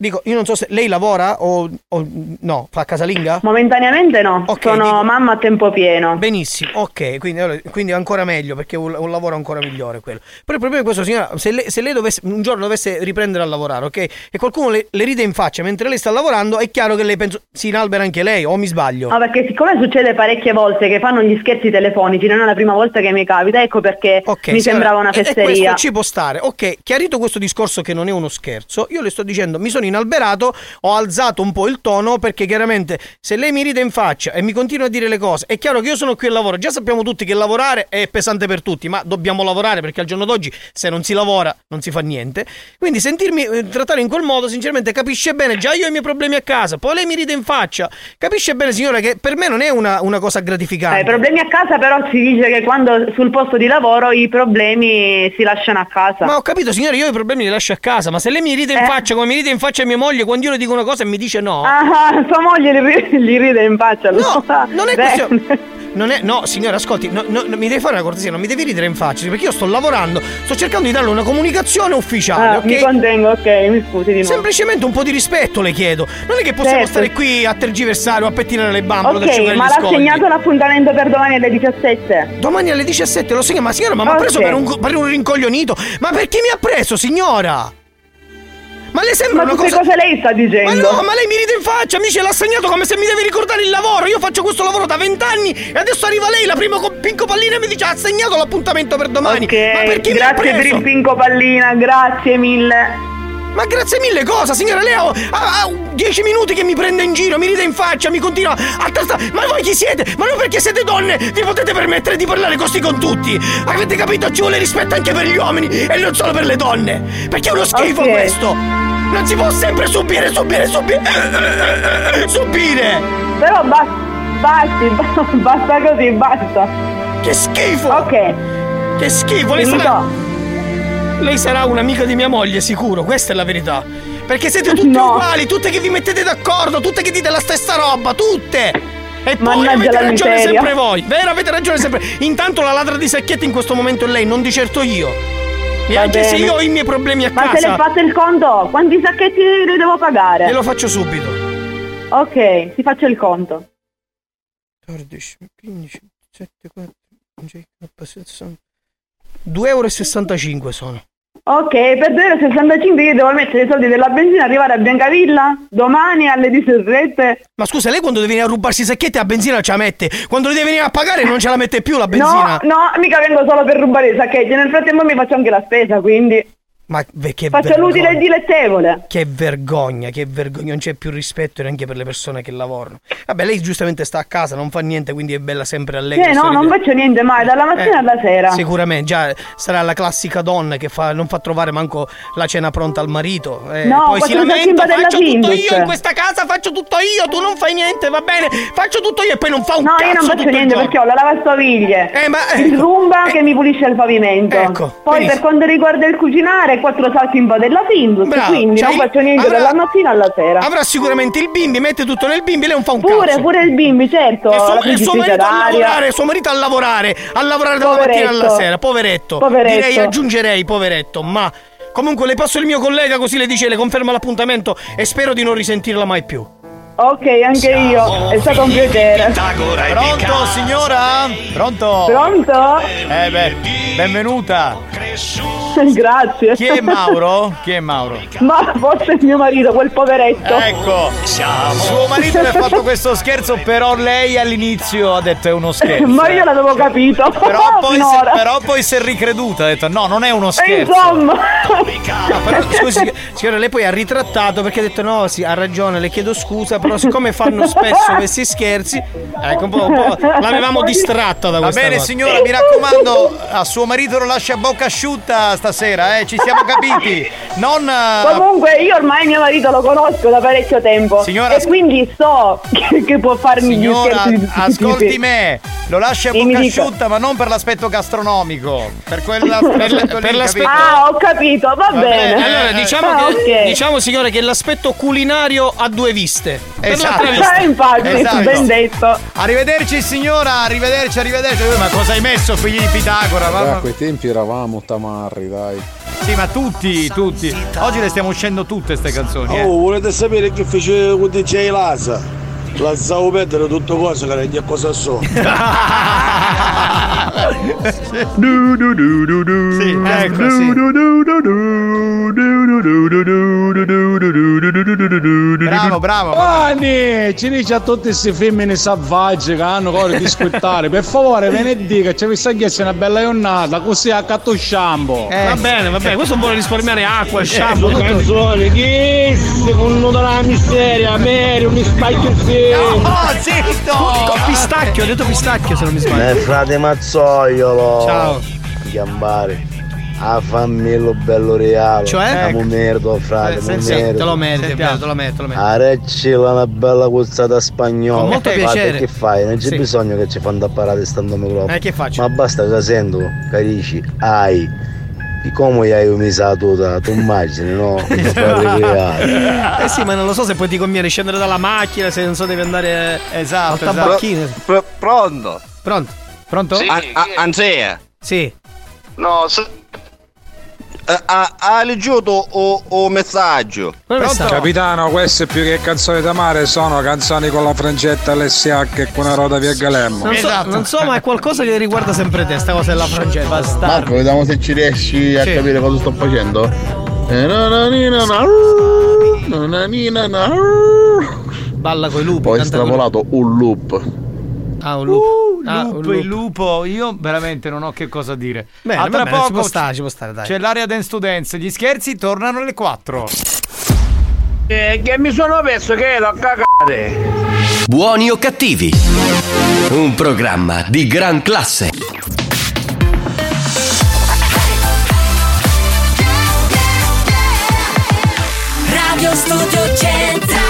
Dico, io non so se lei lavora o, o no, fa casalinga? Momentaneamente no. Ok, Sono dico- mamma a tempo pieno. Benissimo, ok, quindi, quindi ancora meglio perché è un, un lavoro ancora migliore quello. Però il problema è questo, signora, se lei, se lei dovesse, un giorno dovesse riprendere a lavorare, ok? E qualcuno le, le ride in faccia mentre lei sta lavorando, è chiaro che lei penso, si inalbera anche lei, o mi sbaglio? No, perché siccome succede parecchie volte che fanno gli scherzi telefonici, non è la prima volta che mi capita, ecco perché Ok, mi signora, sembrava una e- e fesseria. questo ci può stare. Ok, chiarito questo discorso che non è uno scherzo, io le sto dicendo, mi sono inalberato, ho alzato un po' il tono perché chiaramente se lei mi ride in faccia e mi continua a dire le cose, è chiaro che io sono qui al lavoro, già sappiamo tutti che lavorare è pesante per tutti, ma dobbiamo lavorare perché al giorno d'oggi se non si lavora non si fa niente. Quindi sentirmi eh, trattare in quel modo, sinceramente capisce bene, già io ho i miei problemi a casa, poi lei mi ride in faccia, capisce bene signora che per me non è una, una cosa gratificante. Eh, I problemi a casa però si dice che quando sul posto di lavoro i problemi si lasciano a casa. Ma ho capito, signore, io i problemi li lascio a casa, ma se lei mi ride in Eh. faccia come mi ride in faccia mia moglie quando io le dico una cosa e mi dice no. Ah, sua moglie gli, ri- gli ride in faccia. No, non è questione. Non è, no, signora, ascolti, no, no, mi devi fare una cortesia, non mi devi ridere in faccia, perché io sto lavorando, sto cercando di darle una comunicazione ufficiale, Ah, ok? Mi contengo, ok, mi scusi di nuovo. Semplicemente un po' di rispetto le chiedo. Non è che possiamo Certo. stare qui a tergiversare o a pettinare le bambole Ok, ma l'ha scogli. segnato l'appuntamento per domani alle 17? Domani alle 17 lo segna, ma signora, ma mi ha preso per un, per un rincoglionito? Ma per chi mi ha preso, signora? Ma le sembra Ma una cosa... cose lei sta dicendo? Ma no, ma lei mi ride in faccia, mi dice l'ha segnato come se mi devi ricordare il lavoro. Io faccio questo lavoro da vent'anni e adesso arriva lei, la prima co- pinco pallina, e mi dice ha segnato l'appuntamento per domani. Ok, ma per chi mi ha grazie per il pinco pallina, grazie mille. Ma grazie mille cosa, signora Leo? Ha, ha dieci minuti che mi prende in giro, mi ride in faccia, mi continua a tastare. Ma voi chi siete? Ma non perché siete donne vi potete permettere di parlare così con tutti. Avete capito? Ci vuole rispetto anche per gli uomini e non solo per le donne. Perché è uno schifo Ok. questo. Non si può sempre subire, subire, subire. Subire. Però basta, basti, basta così, basta. Che schifo. Ok. Che schifo, Finito. sarà... Lei sarà un'amica di mia moglie, sicuro, questa è la verità. Perché siete tutte uguali, tutte che vi mettete d'accordo, tutte che dite la stessa roba, tutte! E poi Mannaggia avete ragione miseria. sempre voi, vero? Avete ragione sempre. Intanto la ladra di sacchetti in questo momento è lei, non di certo io. E Va anche se bene. io ho i miei problemi a Ma se casa, le fate il conto, quanti sacchetti le devo pagare? glielo faccio subito. Ok, ti faccio il conto. 14, 15, 7, 4, 5, 60. 2,65 euro sono. Ok, per 2,65 io devo mettere i soldi della benzina, arrivare a Biancavilla domani alle 17. Ma scusa, lei quando deve venire a rubarsi i sacchetti a benzina ce la mette? Quando deve venire a pagare non ce la mette più la benzina? No, no, mica vengo solo per rubare i sacchetti, nel frattempo mi faccio anche la spesa, quindi... Ma che vergogna. l'utile e il dilettevole. Che vergogna, che vergogna, non c'è più rispetto neanche per le persone che lavorano. Vabbè, lei giustamente sta a casa, non fa niente, quindi è bella sempre allegra. Sì, no, non faccio niente mai, dalla mattina Eh, alla sera. Sicuramente, già sarà la classica donna che fa- non fa trovare manco la cena pronta al marito. eh, No, poi si lamenta, faccio tutto Findus." io in questa casa, faccio tutto io, tu non fai niente, va bene, faccio tutto io e poi non fa un No, cazzo io non faccio niente perché ho la lavastoviglie, Eh, ma- il rumba che mi pulisce il pavimento. Ecco, Poi benissimo. per quanto riguarda il cucinare, quattro salti in della Findus, Bravo, quindi cioè non il- faccio niente avrà- dalla mattina alla sera. Avrà sicuramente il bimbi, mette tutto nel bimbi, lei non fa un Pure, cazzo. pure il bimbi, certo, E suo, e suo marito a lavorare, suo marito a lavorare, a lavorare dalla Poveretto. mattina alla sera, poveretto. Poveretto. Direi aggiungerei, poveretto, ma comunque le passo il mio collega così le dice, le conferma l'appuntamento e spero di non risentirla mai più. Ok, anche io, è stato un piacere. Pronto signora? Pronto? Pronto? Eh beh, benvenuta. Grazie. Chi è Mauro? Chi è Mauro? Ma forse il mio marito, quel poveretto. Ecco, suo marito le ha fatto questo scherzo, però lei all'inizio ha detto è uno scherzo. Ma io l'avevo capito. Però poi, si, però poi si è ricreduta, ha detto no, non è uno E scherzo. insomma. No, però scusi, signora, lei poi ha ritrattato perché ha detto no, sì, ha ragione, le chiedo scusa, però siccome fanno spesso questi scherzi, ecco un po', un po' l'avevamo distratta da Va questa bene cosa. signora, mi raccomando, a suo marito lo lascia a bocca asciutta stasera, eh, ci siamo capiti. Non eh, Comunque io ormai mio marito lo conosco da parecchio tempo Signora, e quindi so che, che può farmi gli Signora, scherzi di tutti i ascolti tipi. me, lo lascia a bocca asciutta, ma non per l'aspetto gastronomico, per quella per, per l'aspetto- Ah, ho capito, va, Va bene. bene, Allora, diciamo, Ah, che, ok. diciamo, signore, che l'aspetto culinario ha due viste. Esatto. Ah, infatti, Esatto. ben detto. Arrivederci signora, arrivederci, arrivederci. Eh, Ma cosa hai messo, figli di Pitagora? Mamma- a quei tempi eravamo tamarri, dai. Sì, ma tutti, tutti. Oggi le stiamo uscendo tutte ste canzoni, eh. Oh, volete sapere che fece con DJ Lasa? La stavo perdere tutto cosa, che non cosa so. du, du, du, du, du. Sì, ecco, sì. Bravo, bravo. Anni, ci dice a tutte queste femmine selvagge che hanno cuore di squittare. Per favore, venerdì che ci vi sta chiedendo una bella giornata, così a catto sciambo. Va bene, va bene, questo vuole risparmiare acqua, shampoo, tutto. canzone, che secondo la misteria, Mary, un spacchio Oh, zitto! Con pistacchio, ho detto pistacchio se non mi sbaglio. Eh, frate Mazzoiolo. Ciao. Gambare. A famiglia bello reale. Cioè? Amo merito, frate, Eh, mo sen- sì, merito. te lo meriti, Sentiamo. te lo metto, te lo metto. A Reccila una bella cuzzata spagnola. Con molto Frate, piacere. che fai? Non c'è Sì. bisogno che ci fanno apparare stando microfono. Eh, che faccio? Ma basta che sento, carici, ai. Come hai umisa tutta, tu immagini, no? Eh sì, ma non lo so se poi ti conviene scendere dalla macchina, se non so devi andare Esatto, al tabacchino. Pr- pronto? Pronto? Pronto? Sì, a- a- Anzea. Sì. No, se... Eh, ha, ha leggiuto o, o messaggio? Capitano, queste più che canzoni d'amare sono canzoni con la frangetta LSH e con una roda via Galemmo. Non so, Esatto. non so, ma è qualcosa che riguarda sempre te, sta cosa della frangetta. Marco, vediamo se ci riesci a Sì. capire cosa sto facendo. Balla coi lupi. Lupi. estrapolato un loop. Ah, un lupo. Ah, un lupo, lupo. il lupo, io veramente non ho che cosa dire. Bene, a tra bene, ci poco può stare, ci può stare, dai. C'è l'area dance to dance, gli scherzi tornano alle 4. Eh, che mi sono perso che ero a cagare. Buoni o cattivi? Un programma di gran classe. Radio Studio Centrale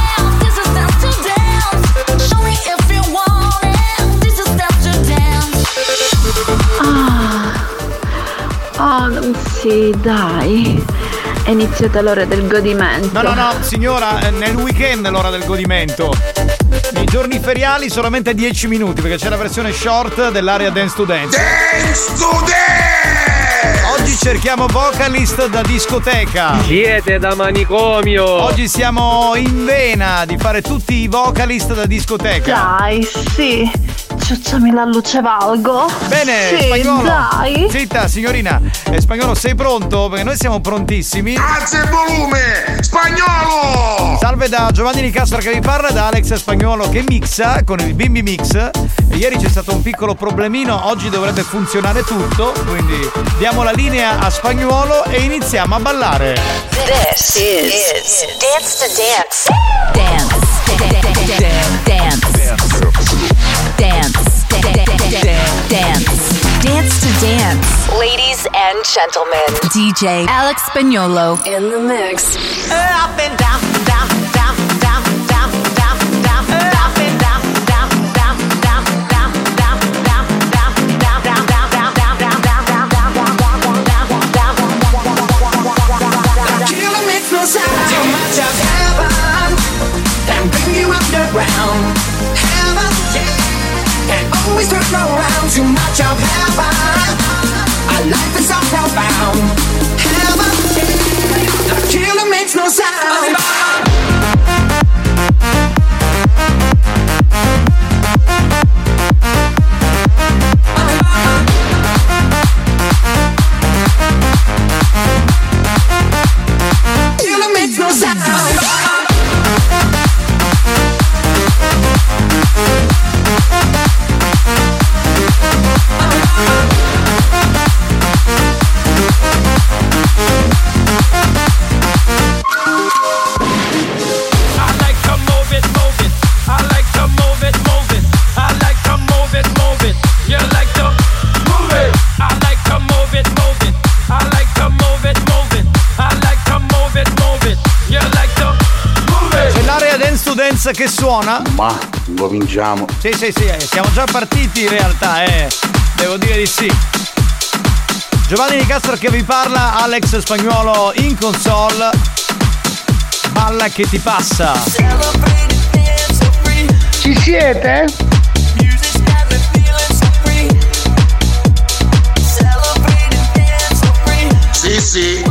Sì, dai. È iniziata l'ora del godimento. No, no, no, signora, eh, nel weekend è l'ora del godimento. Nei giorni feriali solamente 10 minuti perché c'è la versione short dell'area Dance to Dance. Dance to Dance! Oggi cerchiamo vocalist da discoteca. Siete da manicomio. Oggi siamo in vena di fare tutti i vocalist da discoteca. Dai, sì. Ciucciami la luce valgo. Bene, sì, spagnolo. dai. Zitta, signorina. Eh, spagnolo, sei pronto? Perché noi siamo prontissimi. Alza il volume! Spagnolo! Salve da Giovanni Nicastro che vi parla, da Alex Spagnolo che mixa con il Bimbi Mix. E ieri c'è stato un piccolo problemino, oggi dovrebbe funzionare tutto, quindi diamo la linea a Spagnolo e iniziamo a ballare. This is, Dance to Dance. Dance. Dance. Dance. Dance. Dance dance, dance, dance to Dance. Ladies and gentlemen, DJ Alex Spagnolo in the mix. Up and down, down, down, down, down, always turn around. Too much of heaven. Our life is so profound. Heaven, the killer makes no sound. Dance che suona. Ma cominciamo. Sì, sì, sì, eh, siamo già partiti in realtà, eh. Devo dire di sì. Giovanni Nicastro che vi parla, Alex Spagnuolo in console. Balla che ti passa. Ci siete? Sì, sì.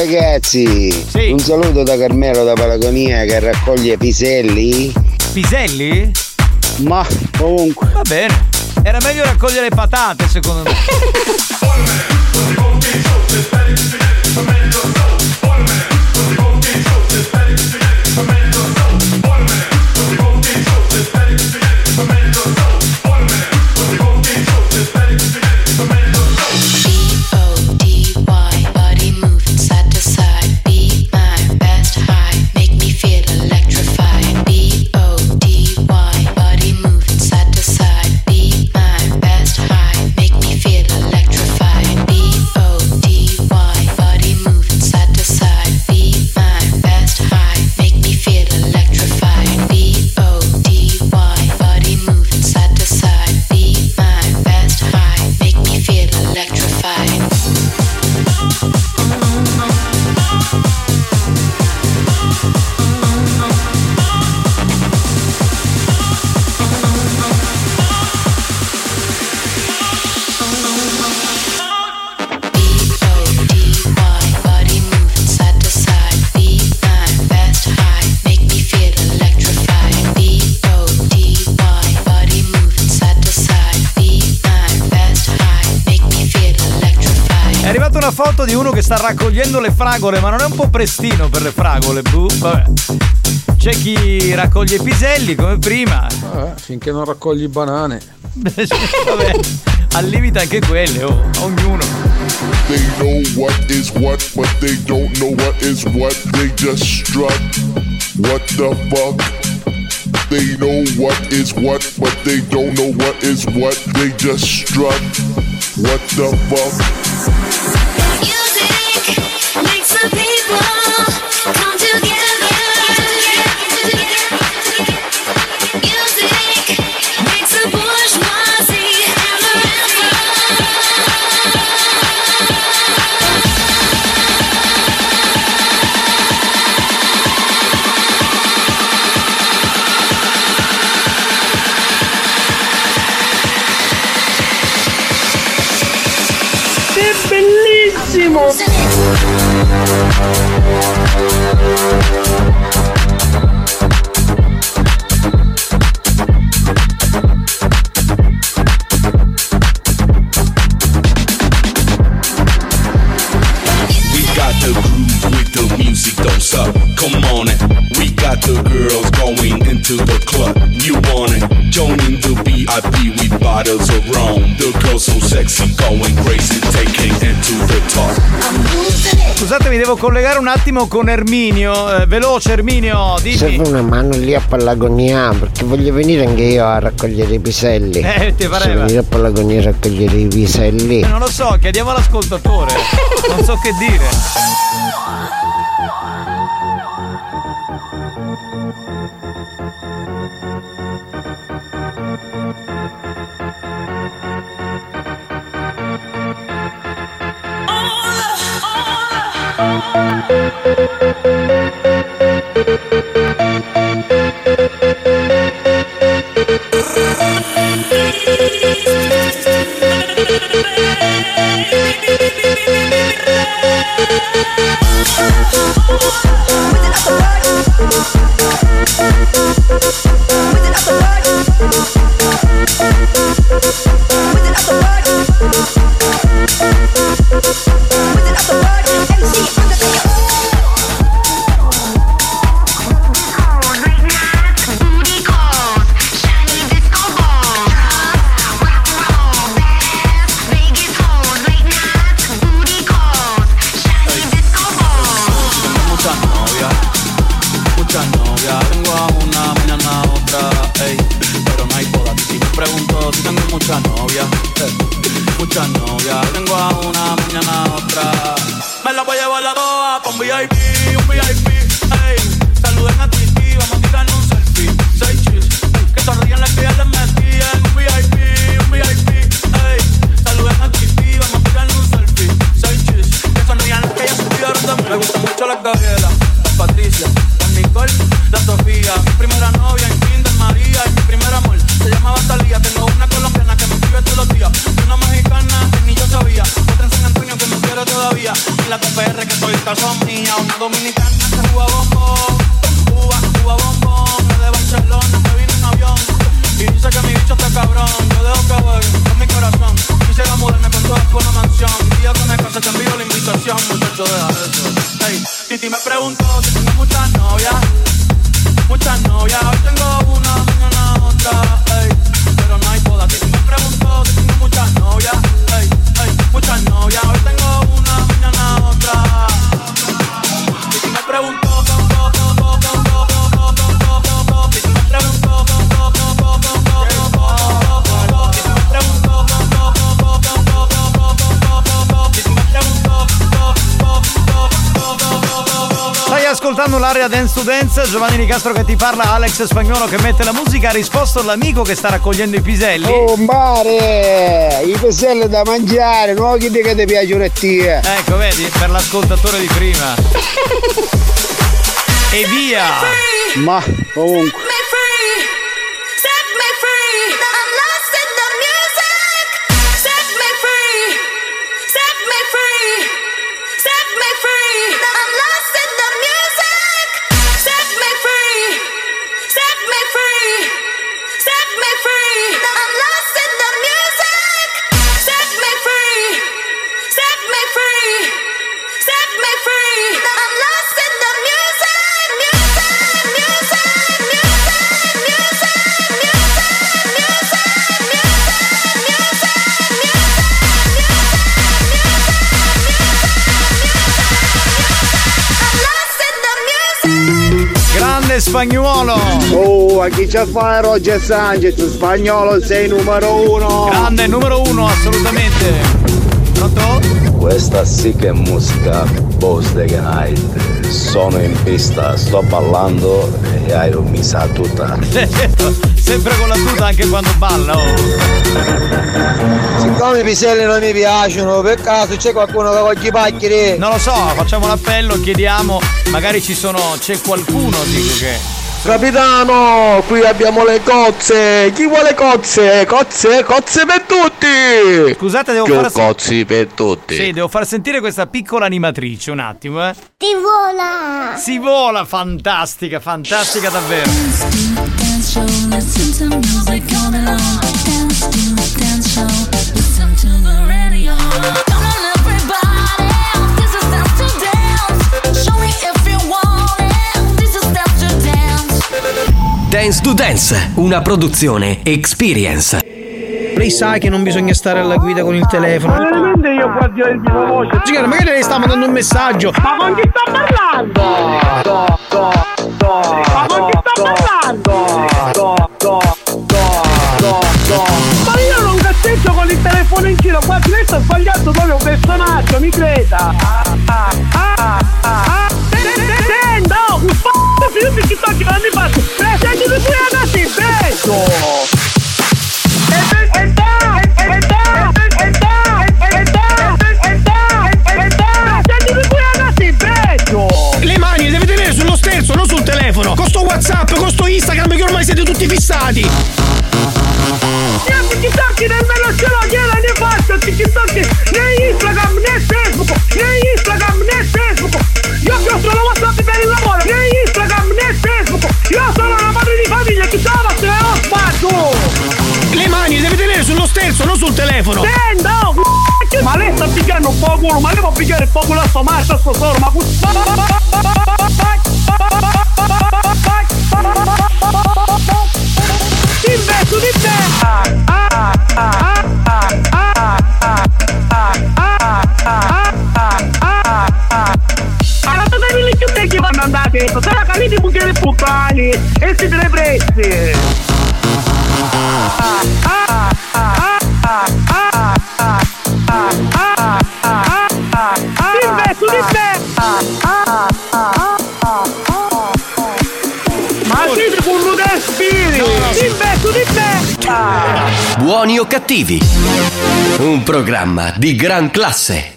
Ragazzi, un saluto da Carmelo da Palagonia che raccoglie piselli. Piselli? Ma comunque. Va bene. Era meglio raccogliere patate, secondo me. di uno che sta raccogliendo le fragole, ma non è un po' prestino per le fragole, buh, vabbè. C'è chi raccoglie i piselli come prima. Vabbè, finché non raccogli banane. Vabbè, al limite anche quelle, oh, ognuno. They know what is what, but they don't know what is what. They just strut. What the fuck? They know what is what, but they don't know what is what. They just strut. What the fuck? Devo collegare un attimo con Erminio. Eh, veloce, Erminio, Serve dimmi. una mano lì a Palagonia perché voglio venire anche io a raccogliere i piselli. Eh, ti pareva? venire a Palagonia a raccogliere i piselli. Eh, Non lo so, chiediamo all'ascoltatore. Non so che dire. Dance Giovanni Nicastro che ti parla, Alex Spagnolo che mette la musica, ha risposto l'amico che sta raccogliendo i piselli. Oh mare! I piselli da mangiare, non che ti che ti piacciono a te. Ecco, vedi, per l'ascoltatore di prima. e via! Ma comunque. Spagnuolo! Oh, a chi c'ha fare Roger Sanchez, spagnolo sei numero uno! Grande numero uno, assolutamente! Pronto? Questa sì che è musica Boss the Night. Sono in pista, sto ballando e hai mi sa tutta. Sempre con la tuta anche quando balla, oh. Siccome i piselli non mi piacciono, per caso c'è qualcuno che coglie i paccheri? Non lo so, facciamo un appello, chiediamo, magari ci sono, c'è qualcuno dico che. Capitano, qui abbiamo le cozze. Chi vuole cozze? Cozze, cozze per tutti. Scusate, devo Più far cozzi per tutti. Sì, devo far sentire questa piccola animatrice, un attimo, eh. Ti vola! Si vola, fantastica, fantastica davvero. Dance show, listen to music all day long. Dance to dance show, listen to the radio. Come on, everybody, this is dance to dance. Show me if you want it. This is dance to dance. Dance to Dance, una produzione Experience. Lei sa che non bisogna stare alla guida con il telefono. Veramente io guardo il viva voce. Signora, magari lei sta mandando un messaggio. Ma con chi sto parlando? Ma con chi sto parlando? In giro, guardi, lei sta sbagliando proprio un personaggio, mi creda. Ah, ah, ah, ah. Senta, oh, un f***o, io ti sto chiamando in faccia. Senti tu qui ragazzi, beso. E da, e da, e da, e da, e da, e da, e da. Senti tu qui ragazzi, beso. Le mani le deve tenere sullo sterzo, non sul telefono. Con sto WhatsApp, con sto Instagram che ormai siete tutti fissati. Io TikTok nemmeno ce l'ho, gliela ne TikTok né Instagram né Facebook, né Instagram né Facebook. Io che ho solo WhatsApp per il lavoro, né Instagram né Facebook. Io sono una madre di famiglia, chi se sbaglio. Le mani le deve tenere sullo sterzo, non sul telefono. Oh, c***o, ma lei sta picchiando un po' culo, ma lei può picchiare un po' culo a sto marcio, a sto solo, ma Investo di devi te se la calite bucchiere puttani e si te ne presti! Ah, ah, Buoni o cattivi? Un programma di gran classe.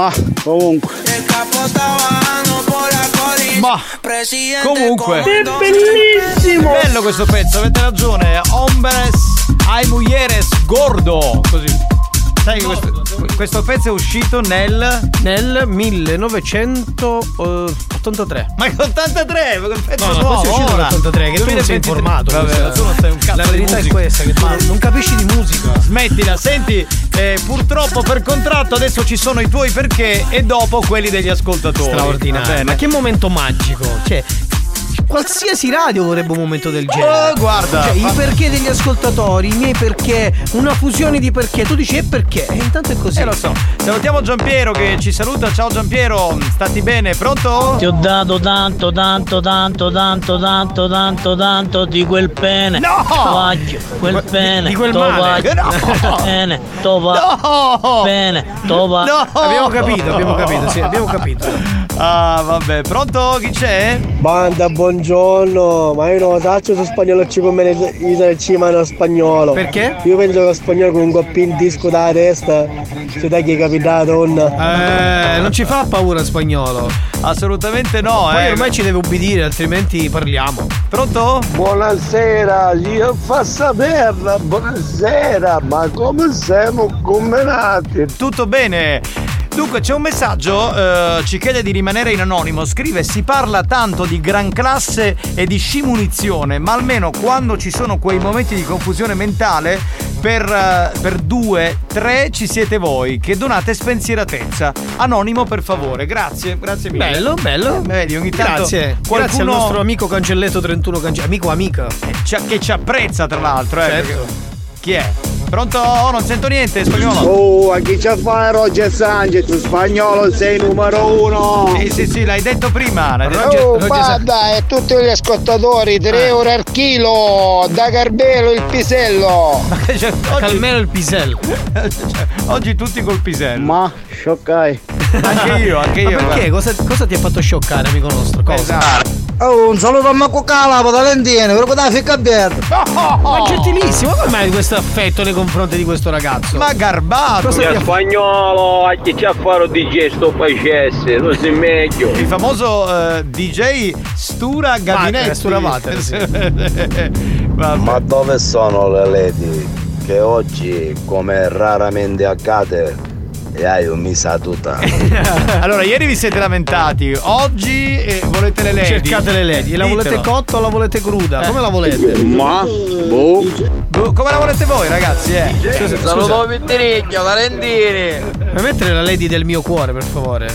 Ma comunque. Ma Comunque, Don- bellissimo! Bello questo pezzo, avete ragione. Hombres ai mujeres gordo. Così. Sai che questo, questo pezzo è uscito nel. Nel 1983. Ma che 83? Ma che pezzo No, no, nuovo, questo è uscito ora. nell'83, che tu non sei 2023. informato. Vabbè, tu non sei un cazzo La verità è questa, che tu non- non capisci di musica. Smettila, senti, eh, purtroppo per contratto adesso ci sono i tuoi perché e dopo quelli degli ascoltatori. Straordinario. Ma che momento magico. Cioè, qualsiasi radio vorrebbe un momento del genere. Oh, guarda. Cioè, i perché degli ascoltatori, i miei perché, una fusione di perché. Tu dici e perché? E intanto è così. Eh lo so. Salutiamo Giampiero che ci saluta. Ciao Giampiero, stati bene? Pronto? Ti ho dato tanto, tanto, tanto, tanto, tanto, tanto, tanto di quel pene. No! Tovaglio, quel pene. di quel tovaglio, male. No! Pene, tovaglio. No! Pene, tovaglio. No! Abbiamo capito, abbiamo capito, sì, abbiamo capito. Ah, vabbè, pronto? Chi c'è? Banda, buongiorno. Ma io non faccio su spagnolo ci come il cimano spagnolo. Perché? Io penso che lo spagnolo con un coppino disco da testa si dà che capita la donna. Eh, non ci fa paura spagnolo. Assolutamente no, Poi eh. ormai ci deve ubbidire, altrimenti parliamo. Pronto? Buonasera, io fa saperla, buonasera, ma come siamo combinati? Tutto bene. Dunque c'è un messaggio, eh, ci chiede di rimanere in anonimo, scrive si parla tanto di gran classe e di scimunizione, ma almeno quando ci sono quei momenti di confusione mentale, per, eh, per due, tre ci siete voi che donate spensieratezza. Anonimo per favore, grazie, grazie mille. Bello, bello. Eh, vedi, ogni tanto Grazie. qualcuno Grazie al nostro amico Cancelletto 31 Cancelletto. Amico amica. ci- che ci apprezza tra l'altro. Eh, Certo. perché- Chi è? Pronto? Oh, non sento niente, spagnolo. Oh, a chi c'è fa Roger Sanchez, tu spagnolo sei numero uno! Sì, sì, sì, l'hai detto prima. L'hai detto Oh, Roger- banda e tutti gli ascoltatori, 3 euro al chilo, da Garbelo il pisello! Cioè, Calmero il pisello. Cioè, oggi tutti col pisello. Ma, scioccai! Anche io, anche io. Ma perché? Cosa, cosa ti ha fatto scioccare, amico nostro? Cosa? Esatto. Oh, un saluto a Marco Calapa, Valentino, per da ficca aperta! Ma gentilissimo, come mai questo affetto nei confronti di questo ragazzo? Ma garbato! Cosa ti ha spagnolo, a chi c'ha fare un DJ sto facesse, tu sei meglio. Il famoso eh, DJ Stura Gabinetti. Stura. Vabbè. Ma dove sono le lady che oggi, come raramente accade, e hai un misa tutta? allora, ieri vi siete lamentati, oggi eh, volete le lady. Cercate le lady. La volete cotta o la volete cruda? Eh. Come la volete? Ma, boh! Boh, Come la volete voi, ragazzi? Eh? Scusa, Saluto. Vittiricchio, Valentini. Puoi mettere la lady del mio cuore, per favore?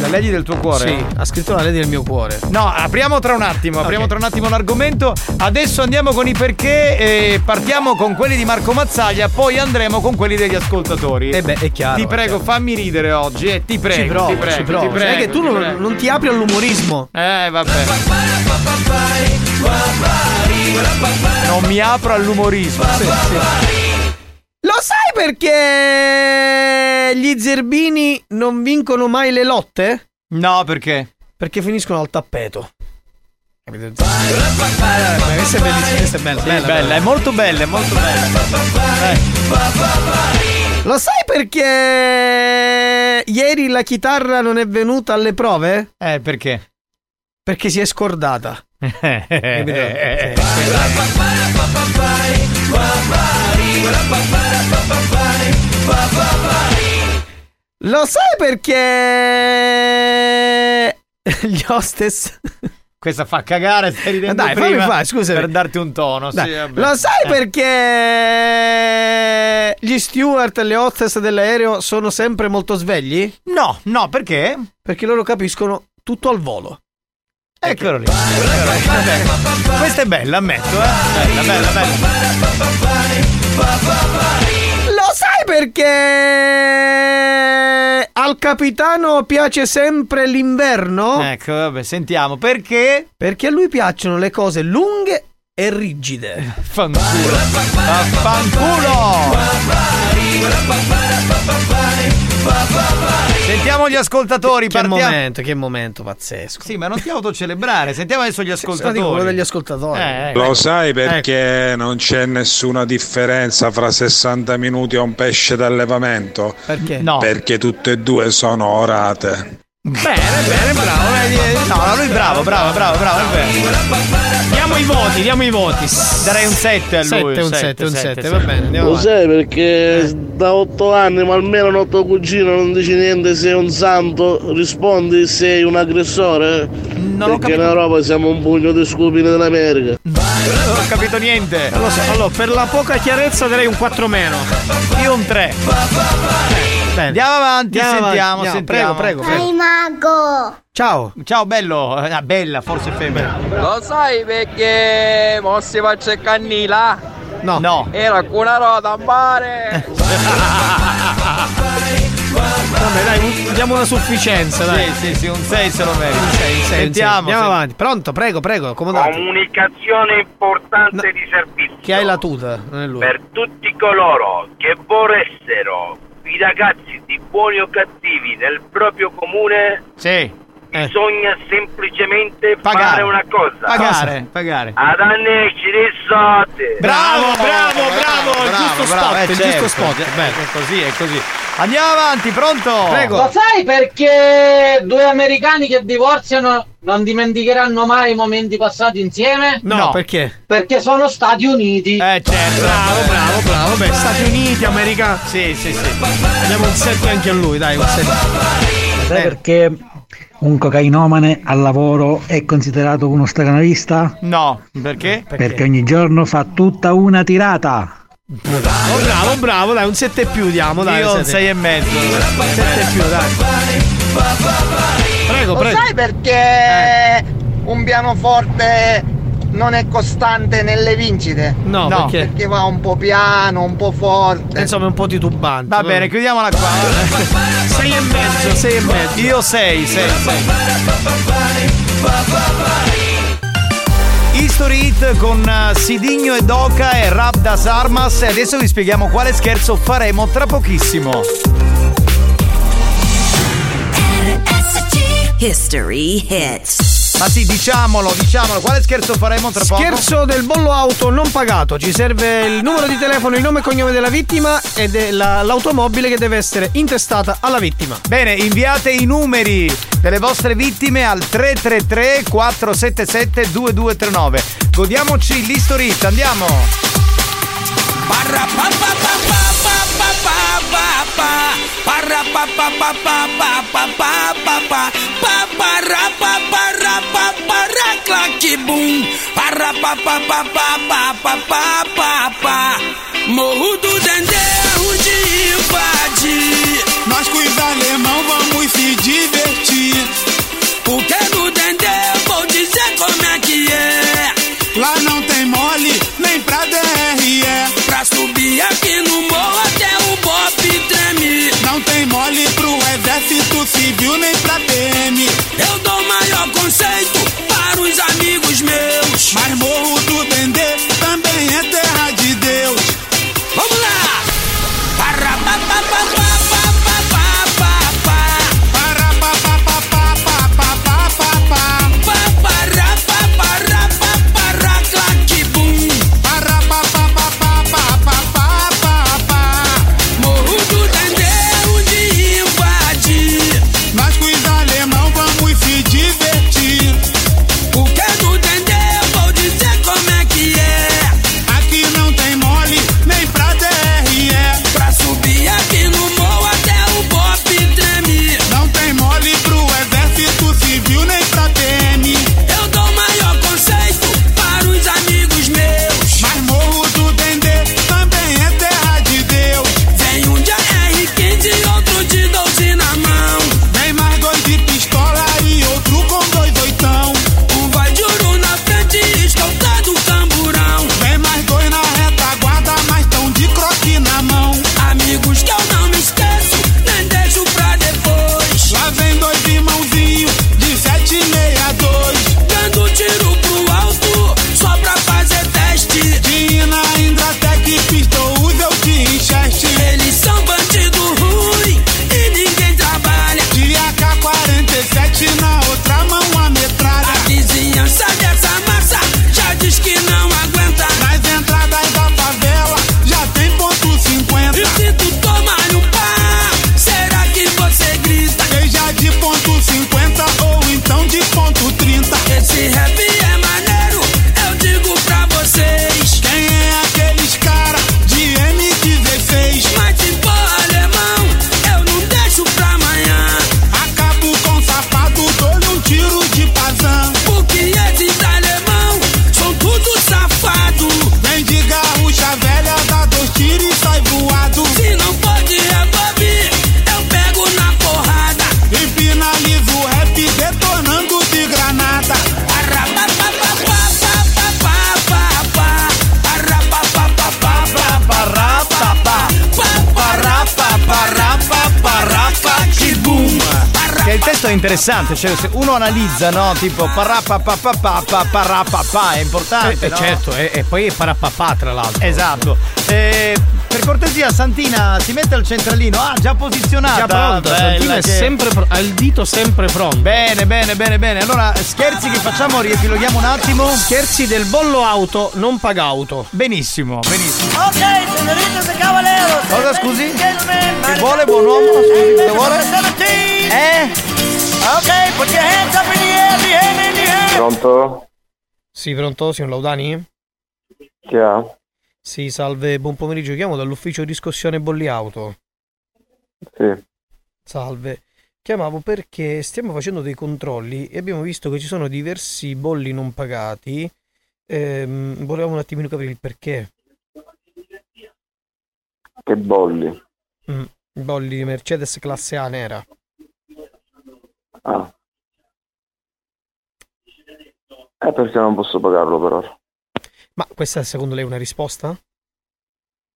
La Lady del tuo cuore? Sì, ha scritto la Lady del mio cuore. No, apriamo tra un attimo, apriamo Ok. tra un attimo l'argomento. Adesso andiamo con i perché e partiamo con quelli di Marco Mazzaglia, poi andremo con quelli degli ascoltatori. Eh beh, è chiaro. Ti è prego, fammi ridere oggi, eh, ti prego, ci provo, ti prego, ci provo. ti prego. Sai che tu non, non ti apri all'umorismo. Eh, vabbè. Non mi apro all'umorismo. Lo sai perché gli zerbini non vincono mai le lotte? No, perché? Perché finiscono al tappeto. Questa è bellissima, questa è bella, Sì, bella, bella, è molto bella, è molto bella. Eh. Lo sai perché ieri la chitarra non è venuta alle prove? Eh, perché? Perché si è scordata. Capito? Lo sai perché gli hostess Questa fa cagare, stai ridendo Dai, prima fammi fare, scusami. Per darti un tono, sì. Lo sai Eh. perché gli steward e le hostess dell'aereo sono sempre molto svegli? No, no, perché? Perché loro capiscono tutto al volo. Eccolo lì. Questa è bella, ammetto, eh. Bella, bella, bella. Perché al capitano piace sempre l'inverno? Ecco, vabbè, sentiamo. Perché? Perché a lui piacciono le cose lunghe e rigide. Fanculo. Fanculo. Sentiamo gli ascoltatori, Che partiamo. momento, che momento pazzesco. Sì, ma non ti autocelebrare. Sentiamo adesso gli ascoltatori. quello degli ascoltatori. Eh, Lo sai Ecco. perché non c'è nessuna differenza fra 60 minuti e un pesce d'allevamento? Perché? No. Perché tutte e due sono orate. Bene, bene, bravo. vedi, No, no, lui bravo, bravo, bravo, bravo, è vero. Diamo i voti, diamo i voti. Darei un 7 a lui. Sette, un 7, un 7, va bene, andiamo Lo avanti. sai perché da otto anni, ma almeno un tuo cugino non dici niente, sei un santo, rispondi sei un aggressore? Non ho perché in Europa siamo un pugno di scupini dell'America. Non ho capito niente. Allora, per la poca chiarezza darei un 4 meno. Io un 3. Bene. Andiamo avanti, Andiamo avanti, sentiamo, andiamo. sentiamo. Prego, prego, prego. mago! Ciao. Ciao bello. Ah, bella, forse femmina. Lo sai perché mo si faccia il cannila? No. No. Era con una rota a mare. Vabbè, dai, diamo una sufficienza, dai. Sì, sì, sì, un 6 se lo merita. Un sei, sei, sei. Sentiamo. Andiamo senti- avanti. Pronto, prego, prego, accomodate. Comunicazione importante di servizio Che hai la tuta, non è lui. per tutti coloro che vorressero i ragazzi di buoni o cattivi nel proprio comune. Sì. Bisogna semplicemente Pagare. fare una cosa. Pagare, pagare. Ad anneci dei soldi. Bravo, bravo, bravo, il bravo, giusto bravo, spot, eh, certo. giusto spot. Beh, è così, è così. Andiamo avanti, pronto? Prego. sai perché due americani che divorziano non dimenticheranno mai i momenti passati insieme? No, No. perché? Perché sono Stati Uniti. Eh, certo. Bravo, bravo, bravo. Beh, Stati Uniti, America. Sì, sì, sì. Diamo un 7 anche a lui, dai, un 7. Sai perché un cocainomane al lavoro è considerato uno stacanalista? No, perché? Perché ogni giorno fa tutta una tirata. Bravo, bravo, bravo, dai, un 7 più diamo, dai. Io un sette. 6 e mezzo. 7 più, dai. Prego, Lo prego. sai perché un pianoforte non è costante nelle vincite? No, No. perché? Perché va un po' piano, un po' forte. Insomma, è un po' titubante. Va bene, chiudiamola qua. 6 e mezzo, 6 e mezzo. Io 6, 6, 6. History Hit con eh, Sidigno e Doca e Rap das Armas e adesso vi spieghiamo quale scherzo faremo tra pochissimo. History Hit. Ma sì, diciamolo, diciamolo, quale scherzo faremo tra poco? Scherzo del bollo auto non pagato. Ci serve il numero di telefono, il nome e cognome della vittima e della- l'automobile che deve essere intestata alla vittima. Bene, inviate i numeri delle vostre vittime al 333 477 2239. Godiamoci l'History Hit, andiamo! Pa pa pa pa pa Parra pa pa pa pa pa pa pa pa pa Pa parra pa parra pa parra claque boom Parra pa pa pa pa pa pa pa pa pa Morro do Dendê onde You need interessante, cioè se uno analizza, no? Tipo parapapapapapa, parapapà, è importante. Eh, eh, no? certo, e, e poi è parapapà tra l'altro. Esatto. Eh, per cortesia, Santina si mette al centralino. Ah, già posizionata. Già pronta. Bella, Santina è sempre pro- ha il dito sempre pronto. Bene, bene, bene, bene. Allora, scherzi che facciamo, riepiloghiamo un attimo. Scherzi del bollo auto, non paga auto. Benissimo, benissimo. Ok, signorino se Cavalero. Cosa scusi? Che vuole buon uomo? Scusi, cosa vuole? Eh? Pronto? Sì, pronto, signor Laudani? Chi ha? Sì, salve, buon pomeriggio, chiamo dall'ufficio riscossione bolli auto. Sì. Salve. Chiamavo perché stiamo facendo dei controlli e abbiamo visto che ci sono diversi bolli non pagati. Ehm, volevamo un attimino capire il perché. Che bolli? Mm, bolli Mercedes classe A nera. Ah. Eh perché non posso pagarlo per ora? Ma questa secondo lei è una risposta?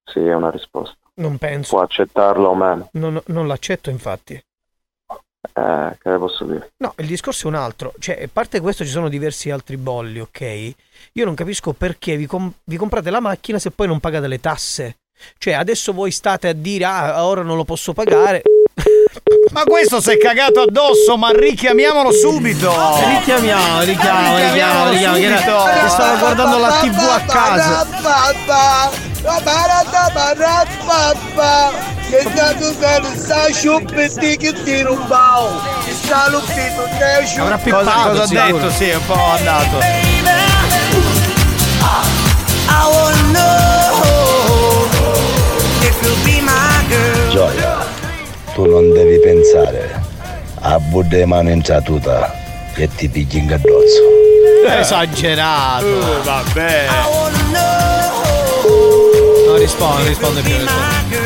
Sì, è una risposta. Non penso. Può accettarla o meno? Non, non l'accetto infatti. Eh, che posso dire? No, il discorso è un altro. Cioè, a parte questo ci sono diversi altri bolli, ok? Io non capisco perché vi, com- vi comprate la macchina se poi non pagate le tasse. Cioè, adesso voi state a dire, ah, ora non lo posso pagare. Ma questo si è cagato addosso, ma richiamiamolo subito! Richiamiamo, richiamo, richiamo, richiamo. Che, stavo guardando la tv a casa. Che stato bene, sta sciuppetti che ti rubavo. Ci sta l'uffito, te sciuppetti. Cosa, cosa ha detto? Sì, è un po' andato. I wanna know if you'll be my girl. Gioia, tu non devi pensare a buddha mano in tuta e ti pigli in caddozzo. Esagerato. Uh, vabbè. Non risponde, risponde più. risponde.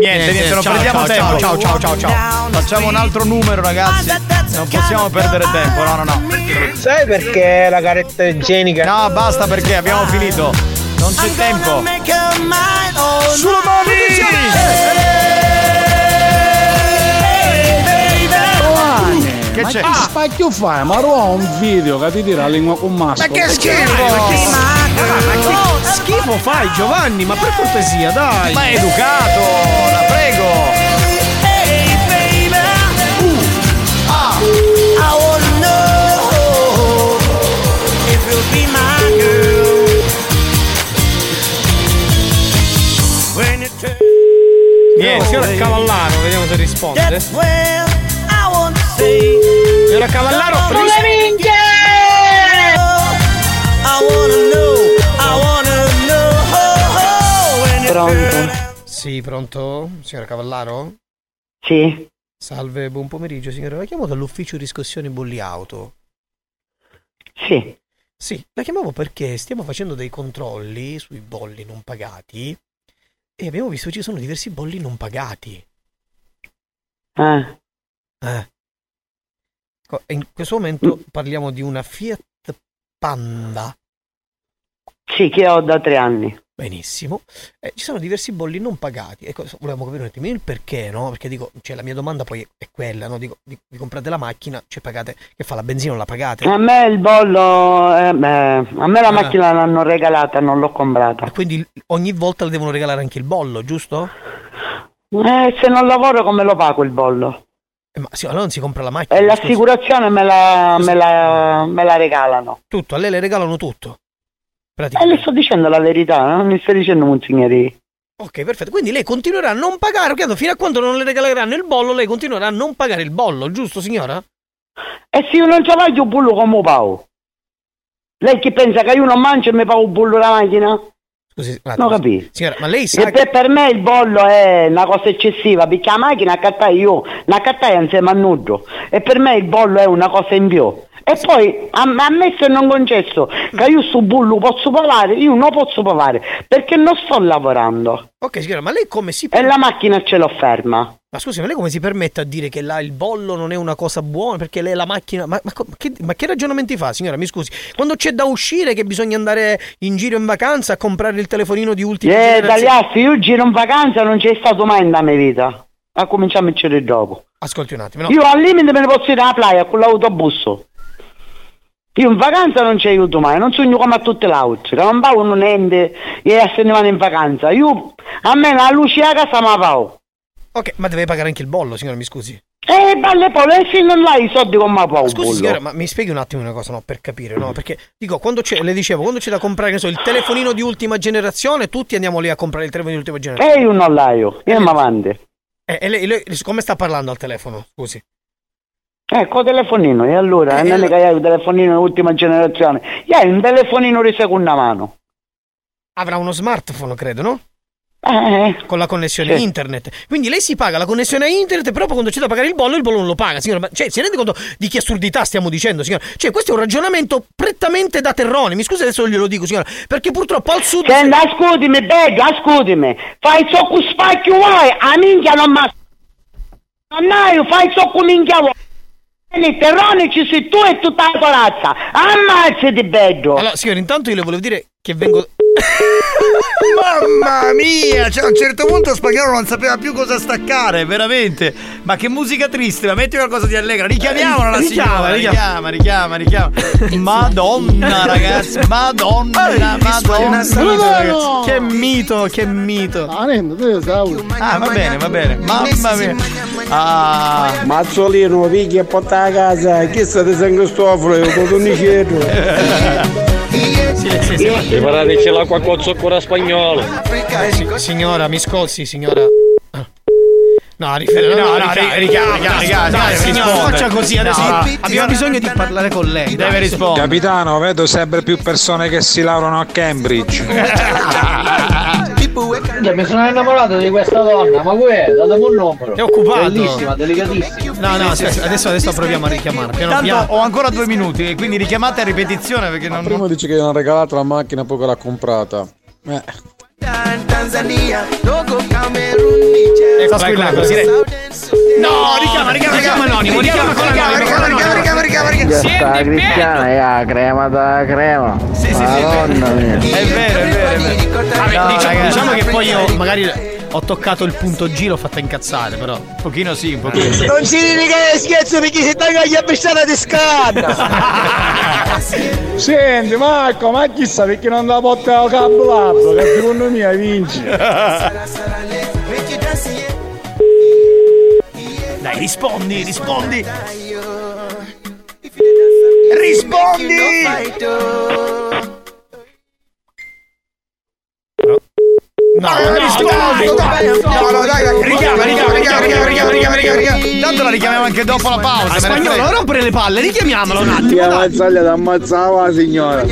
Niente, niente, non ciao, perdiamo ciao, tempo. ciao, ciao, ciao, ciao. Facciamo un altro numero, ragazzi. Non possiamo perdere tempo, no, no, no. Sai perché la caretta igienica? No, basta perché abbiamo finito. Non c'è tempo. Sulle Che c'è? Che spacchio fai? Ma roba un video che ti tira la lingua con maschio. Ma che schifo! Ma che schifo fai Giovanni? Ma per cortesia, dai! Ma è educato, la prego! Niente, signora Cavallaro, vediamo se risponde. That's when I want to say. Signora Cavallaro, Sulle ris- I wanna know, I wanna know when it Pronto? Sì, pronto? Signora Cavallaro? Sì. Salve, buon pomeriggio, signora. La chiamo dall'ufficio riscossione bolli auto. Sì. Sì, la chiamavo perché stiamo facendo dei controlli sui bolli non pagati e abbiamo visto che ci sono diversi bolli non pagati. Eh. Eh. Co- e In questo momento parliamo di una Fiat Panda. Sì, che ho da tre anni. Benissimo. Eh, ci sono diversi bolli non pagati. Ecco, volevamo capire un attimino il perché, no? Perché dico, cioè, la mia domanda poi è quella, no? Dico, vi, vi comprate la macchina, cioè pagate, che fa la benzina, non la pagate? A me il bollo, eh, beh, a me la Ah. macchina l'hanno regalata, non l'ho comprata. Quindi ogni volta le devono regalare anche il bollo, giusto? Eh, se non lavoro come lo pago il bollo? Eh, ma sì, allora non si compra la macchina. E l'assicurazione me la, me la, me la regalano. Tutto, a lei le regalano tutto. E le sto dicendo la verità, non mi sto dicendo monsignori. Ok, perfetto. Quindi lei continuerà a non pagare, ok? fino a quando non le regaleranno il bollo, lei continuerà a non pagare il bollo, giusto signora? E se io non ce l'ho, io bullo come pago? Lei che pensa che io non mangio e mi pago il bullo la macchina? Scusi, Non capisco. Signora, ma lei sa E per, per me il bollo è una cosa eccessiva, perché la macchina accattai io, la accattai insieme a nudo. E per me il bollo è una cosa in più. E poi, a, a me se non concesso che io su bullo posso pagare, io non posso pagare, perché non sto lavorando. Ok, signora, ma lei come si E la macchina ce l'ho ferma. Ma scusi, ma lei come si permette a dire che là il bollo non è una cosa buona? Perché lei la macchina. Ma, ma che, ma che ragionamenti fa, signora? Mi scusi. Quando c'è da uscire, che bisogna andare in giro in vacanza a comprare il telefonino di ultima Eh, generazione. Tagliassi, io giro in vacanza non c'è stato mai nella mia vita. A cominciamo a dire dopo. Ascolti un attimo, no? Io al limite me ne posso ir alla playa con l'autobus. Io in vacanza non ci aiuto mai, non sogno come a tutte le altre, che non pago niente e se ne vanno in vacanza. Io, a me la luce a casa mi pago. Ok, ma deve pagare anche il bollo, signora, mi scusi. E balle poi, e se non hai i soldi come pago il Scusi, signora, ma mi spieghi un attimo una cosa, no? Per capire, no? Perché dico, quando c'è, le dicevo, quando c'è da comprare, so, il telefonino di ultima generazione, tutti andiamo lì a comprare il telefonino di ultima generazione. E io non l'aio, io mi avanti. Eh, e lei, lei- come sta parlando al telefono? Scusi. Ecco telefonino, e allora? Eh, non è che hai un telefonino di ultima generazione, io hai un telefonino di seconda mano. Avrà uno smartphone, credo, no? Eh, Con la connessione Sì. internet. Quindi lei si paga la connessione a internet, però quando c'è da pagare il bollo, il bollo non lo paga, signora. Ma, cioè, si rende conto di che assurdità stiamo dicendo, signora? Cioè, questo è un ragionamento prettamente da terrone. Mi scusi adesso glielo dico, signora. Perché purtroppo al sud. Senti, ascoltami, bello, ascoltami. Fai zocco spacchio vuoi, a minchia non ma... Annaio, fai zocco minchia vuoi. Nel terrone ci sei tu e tutta la corazza. Ammazzati, bello. Allora, signora, intanto io le volevo dire che vengo. Mamma mia, cioè a un certo punto spagnolo non sapeva più cosa staccare, veramente. Ma che musica triste, ma metti qualcosa di allegra. Richiamiamola la Richiama, signora. richiama. Richiama, richiama, richiama. Madonna, ragazzi, Madonna, Madonna. Che mito, che mito. Ah, va bene, va bene. Mamma mia. Ah. Mazzolino, picchi e porta a casa, chi sta di San Cristoforo, io con un nicetto. Preparateci l'acqua con zucchero spagnolo. Si- signora, mi scolsi, signora. No, rifer- No, no, no, richiama, richiama, richiama, signora, faccia così adesso. No, abbiamo bisogno di parlare con lei. Deve dai. rispondere. Capitano, vedo sempre più persone che si laureano a Cambridge. Cioè, mi sono innamorato di questa donna, ma è? Datemi un numero. È occupato. Bellissima, delicatissima. No, no, adesso, adesso, adesso proviamo a richiamare. Piano Tanto piano. ho ancora due minuti, quindi richiamate a ripetizione perché non. Prima dice che gli hanno regalato la macchina, poi che l'ha comprata. Eh. Tanzania, Togo, Camerun, Niger. Sta squillando, silenzio. No, richiama, richiama, richiama anonimo, richiama con richiama, richiama, richiama, richiama, richiama, richiama. sta cristiana, ya, crema da crema. Sì, sì, sì, Madonna mia. È vero, è vero, è vero. Vabbè, No, diciamo, diciamo che poi io magari ho toccato il punto G, l'ho fatta incazzare, però. Un pochino sì, un pochino Non si dica che scherzo perché si taglia gli appestata di scanna. Senti Marco, ma chissà perché non da porta il cablato, che secondo me vinci. Dai, rispondi, rispondi. No, no, rispondi. No, no, dai. Richiama, richiama, richiama, richiama, richiama. Tanto la richiamiamo anche dopo la pausa. Ah, ne spagnolo, non rompere le palle, richiamiamolo un attimo. Ti dai. ammazzaglia da ammazzava signora.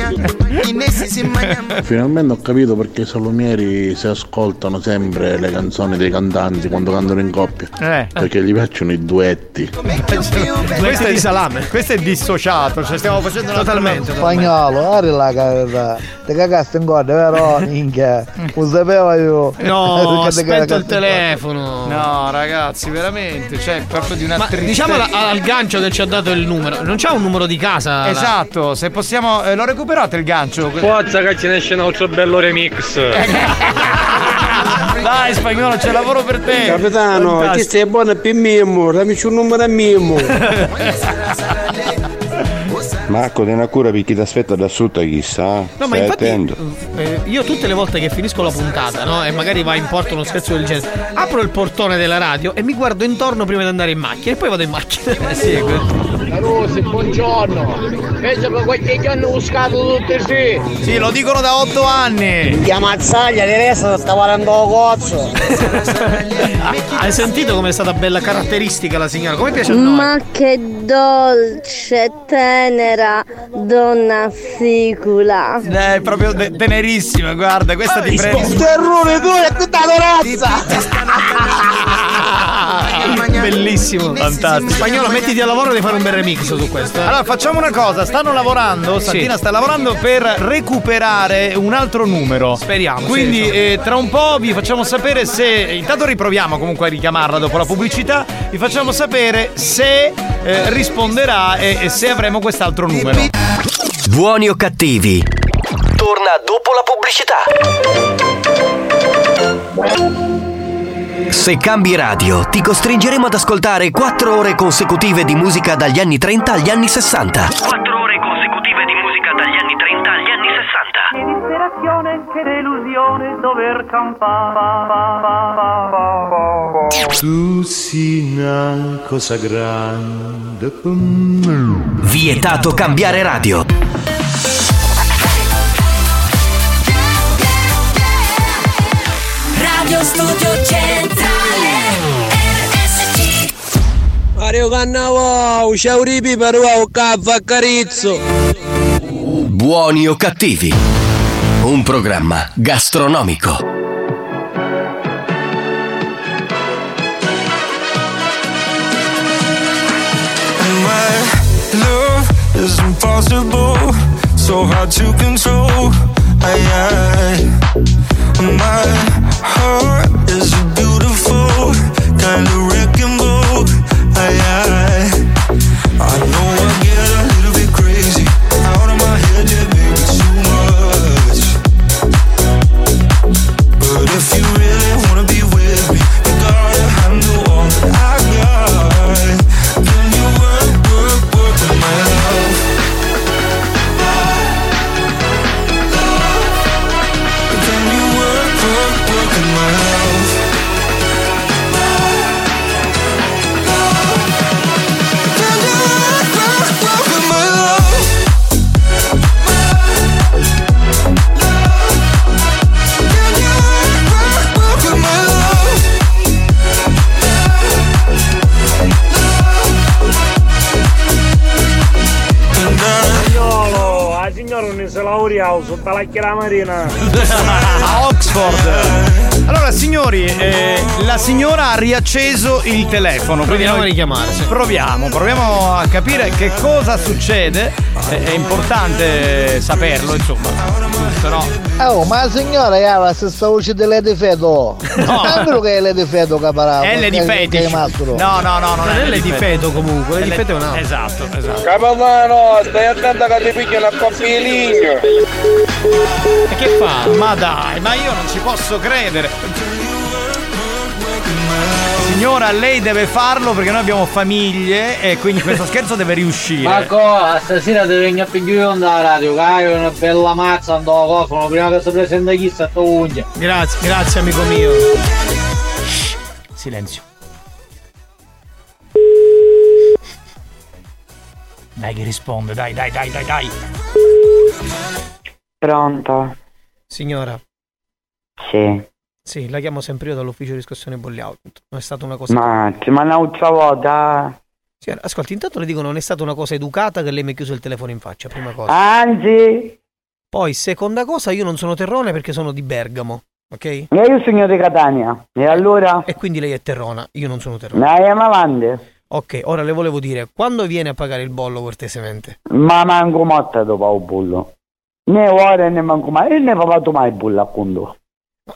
Finalmente ho capito perché i salumieri si ascoltano sempre le canzoni dei cantanti quando cantano in coppia. Eh. Perché gli piacciono i duetti. Questo è di salame. Questo è dissociato, cioè stiamo facendo Totalmente. Spagnolo, guarda la carità. Ti cagaste in coda, vero? Minchia. Lo sapevo io. No, aspetta il telefono. No, ragazzi, veramente, cioè, proprio di una Ma tristezza. diciamo al, al gancio che ci ha dato il numero. Non c'ha un numero di casa? Esatto, se possiamo. eh, lo recuperate il gancio? Forza che ce ne esce un altro bello remix. Dai, spagnolo, c'è lavoro per te. Capitano, ti stai buono per Mimmo, dammi un numero a Mimmo. Marco, te ne cura perché ti aspetta da sotto chissà. No, ma infatti eh, io tutte le volte che finisco la puntata, no? E magari va in porto uno scherzo del genere, apro il portone della radio e mi guardo intorno prima di andare in macchina e poi vado in macchina. Eh sì, Carusi, buongiorno. Penso che qualche giorno buscato tutte sì. Sì, lo dicono da otto anni. Ti ammazzaglia, di resto sta guardando cozzo. Hai sentito come è stata bella caratteristica la signora? Come piace a noi? Ma che dolce, tenera donna sicula. Eh, proprio de- tenerissima, guarda, questa ti prende. Terrore, tu è tutta razza. Bellissimo. Fantastico. Spagnolo, mettiti a lavoro devi fare un bel remix su questo. eh. Allora facciamo una cosa, stanno lavorando, Santina sta lavorando per recuperare un altro numero. Speriamo, Quindi sì, sì. eh, tra un po' vi facciamo sapere se. Intanto riproviamo comunque a richiamarla dopo la pubblicità. Vi facciamo sapere se eh, risponderà e, e se avremo quest'altro numero. Buoni o cattivi? Torna dopo la pubblicità. Se cambi radio, ti costringeremo ad ascoltare 4 ore consecutive di musica dagli anni 30 agli anni 60. 4 ore consecutive di musica dagli anni 30 agli anni 60. Che disperazione, che delusione dover campare. Tu sei una cosa grande. Vietato cambiare radio. Radio Studio Centrale RSC Mario Cannavò, ciao ripi per un caffè carizzo. Buoni o cattivi? Un programma gastronomico. My love is impossible, so hard to control. I, I, my heart is a beautiful kind of sotto la chiara marina. a Oxford. Allora, signori, eh, la signora ha riacceso il telefono. Proviamo a richiamare, sì. Proviamo, proviamo a capire che cosa succede. È, è importante saperlo, insomma. Giusto, no? Oh, ma la signora è la stessa voce di Lady Fedo. No. È vero che è Fedo che parla. È Lady Fetish. No, no, no, non Non è è Lady Fedo comunque, È Fedo è un altro. Esatto, esatto. Capitano, stai attento che ti picchia una coppia di ligno. E che fa? Ma dai, ma io non ci posso credere. Signora, lei deve farlo perché noi abbiamo famiglie e quindi questo scherzo deve riuscire. Marco, stasera ti vengo a pigliare dalla radio, hai una bella mazza andò a cofono, prima che si presenta chi sta tua unghia. Grazie, grazie amico mio. Silenzio. Dai che risponde, dai, dai, dai, dai, dai. Pronto? Signora, Sì. Sì, la chiamo sempre io dall'ufficio di riscossione bolli auto. Non è stata una cosa. Ma ti ma un'altra volta? Signora, ascolti, intanto le dico non è stata una cosa educata che lei mi ha chiuso il telefono in faccia, prima cosa. Anzi, Poi, seconda cosa, io non sono terrone perché sono di Bergamo, ok? e io sono di Catania. E allora? E quindi lei è terrona, io non sono terrone. Ma andiamo avanti. Ok, ora le volevo dire, quando viene a pagare il bollo cortesemente? Ma manco motta dopo il bullo. Né ora né manco mai. E ne ho fatto mai il bullo appunto.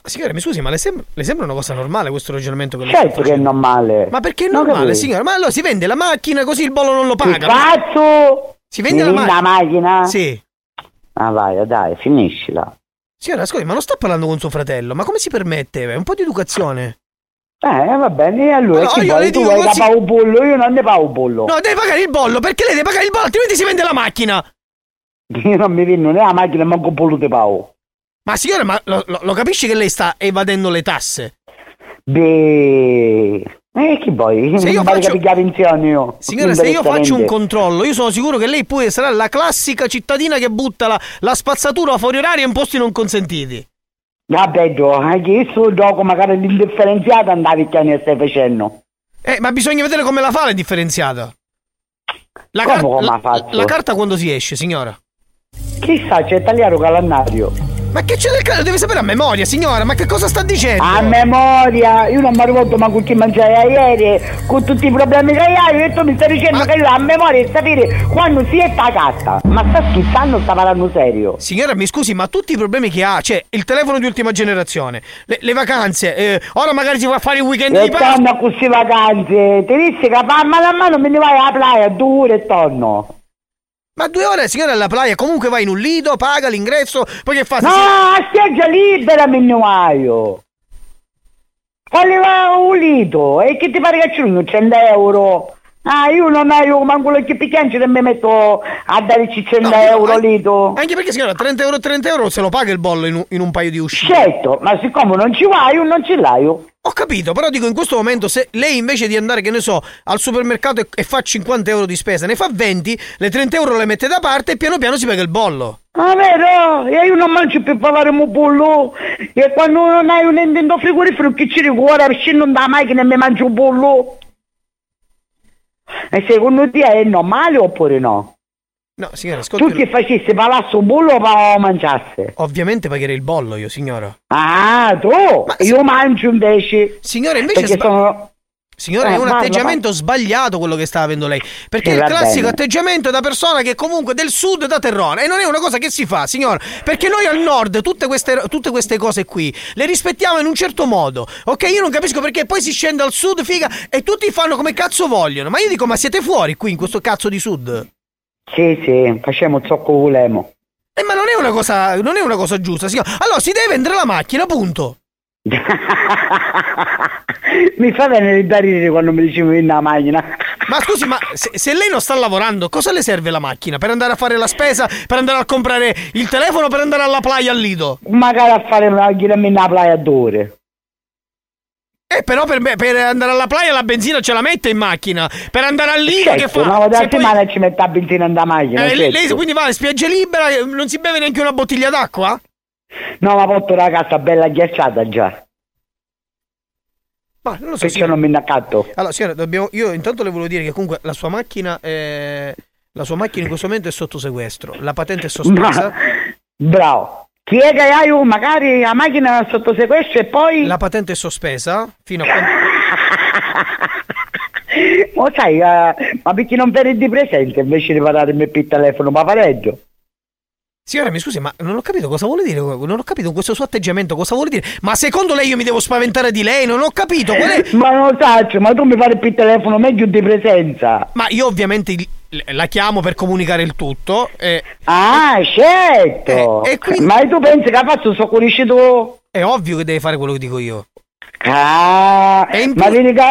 Ma signora, mi scusi, ma le, sem- le sembra una cosa normale questo ragionamento che Certo che è normale. Ma perché è normale, signora? Ma allora si vende la macchina così il bollo non lo paga? cazzo? Si vende la Mi macchina? macchina? Sì. Ah vai, dai, finiscila. Signora, scusi, ma non sta parlando con suo fratello? Ma come si permette? È un po' di educazione. Eh, va bene, allora Allora, io vuoi? le Tu dico vuoi così- da un bollo? Io non ne pago un bollo. No, deve pagare il bollo, perché lei deve pagare il bollo, altrimenti si vende la macchina. Io non mi vengo né la macchina, manco un bollo te pago. Ma signora, ma lo, lo- lo capisci che lei sta evadendo le tasse? Beh, e chi vuoi? Se io faccio- io. Signora, se io faccio un controllo, io sono sicuro che lei pure sarà la classica cittadina che butta la, la spazzatura fuori orario in posti non consentiti. Vabbè, anche io sto gioco magari l'indifferenziata andavi che ne stai facendo. Eh, ma bisogna vedere come la fa la differenziata. La, Come car- come la- la carta quando si esce, signora? Chissà, c'è tagliato calendario. Ma che c'è del calendario? Deve sapere a memoria, signora, ma che cosa sta dicendo? A memoria, io non mi ricordo ma con chi mangiai ieri, con tutti i problemi che hai, e tu mi stai dicendo che io a memoria e sapere quando si è pagata. Ma sta scherzando, sta parlando serio. Signora, mi scusi, ma tutti i problemi che ha, cioè il telefono di ultima generazione, le, le vacanze, eh, ora magari si va a fare il weekend E di Pasqua. torno a queste vacanze, ti dici che fa mano a mano me ne vai alla playa, due e torno. Ma due ore, signora, alla playa, comunque vai in un lido, paga l'ingresso, poi che fa? No, a spiaggia libera me ne vai io. Quale va un lito? E che ti pare che c'è 100 euro? Ah, io non ho manco lo che picchianci che mi metto a darci 100 euro lito. Anche perché, signora, 30 euro 30 euro se lo paga il bollo in un, in un paio di uscite. Certo, ma siccome non ci vai, io non ce l'hai io. Ho capito, però dico in questo momento se lei invece di andare, che ne so, al supermercato e, e fa 50 euro di spesa, ne fa 20, le 30 euro le mette da parte e piano piano si paga il bollo. Ah, vero? E io non mangio più per fare un bollo. E quando non hai un intento frigorifero, che ci ricorda, scendo da macchina e mi mangio un bollo. E secondo te è normale oppure no? No, signora, ascolti. Tu che facessi palazzo un bollo o mangiasse? Ovviamente pagherei il bollo io, signora. Ah, tu? io mangio invece. Signora, invece sba- sono... Signora, Eh, è un parla, atteggiamento sbagliato quello che sta avendo lei. Perché Sì, è il classico bene. atteggiamento da persona che comunque del sud da terrone. E non è una cosa che si fa, signora. Perché noi al nord tutte queste, tutte queste cose qui le rispettiamo in un certo modo. Ok, io non capisco perché poi si scende al sud, figa, e tutti fanno come cazzo vogliono. Ma io dico, ma siete fuori qui in questo cazzo di sud? Sì, sì, facciamo ciò che volemo. Eh, ma non è una cosa, non è una cosa giusta, signora. Allora si deve vendere la macchina, punto. Mi fa venire da ridere quando mi dicevi in una macchina. Ma scusi, ma se, se lei non sta lavorando, cosa le serve la macchina? Per andare a fare la spesa? Per andare a comprare il telefono? Per andare alla playa al lido? Magari a fare una macchina in una playa d'ore. Eh, però per, me- per andare alla playa la benzina ce la mette in macchina. Per andare al lido che Certo, fa? una volta a poi- settimana ci mette la benzina in macchina. Eh, lei, certo. lei quindi va alle spiagge libere, eh, non si beve neanche una bottiglia d'acqua? No, ma porto la casa bella ghiacciata già. Ma non lo so. Perché signora. non mi ne accatto? Allora, signora, dobbiamo, io intanto le volevo dire che comunque la sua macchina è, La sua macchina in questo momento è sotto sequestro, la patente è sospesa. Bravo. Chi è che hai un- magari la macchina sotto sequestro e poi... La patente è sospesa fino a quando... Ma sai, eh, ma perché non prendi presente invece di parlarmi per il telefono, ma pareggio? Signora, mi scusi, ma non ho capito cosa vuole dire. Non ho capito questo suo atteggiamento, cosa vuole dire. Ma secondo lei io mi devo spaventare di lei? Non ho capito. Qual è? Ma non lo so, ma tu mi fai il telefono meglio di presenza. Ma io ovviamente la chiamo per comunicare il tutto. E... Ah, certo! Eh, e quindi- Ma tu pensi che ha fatto il suo tu? È ovvio che deve fare quello che dico io. Ah, ma vedi che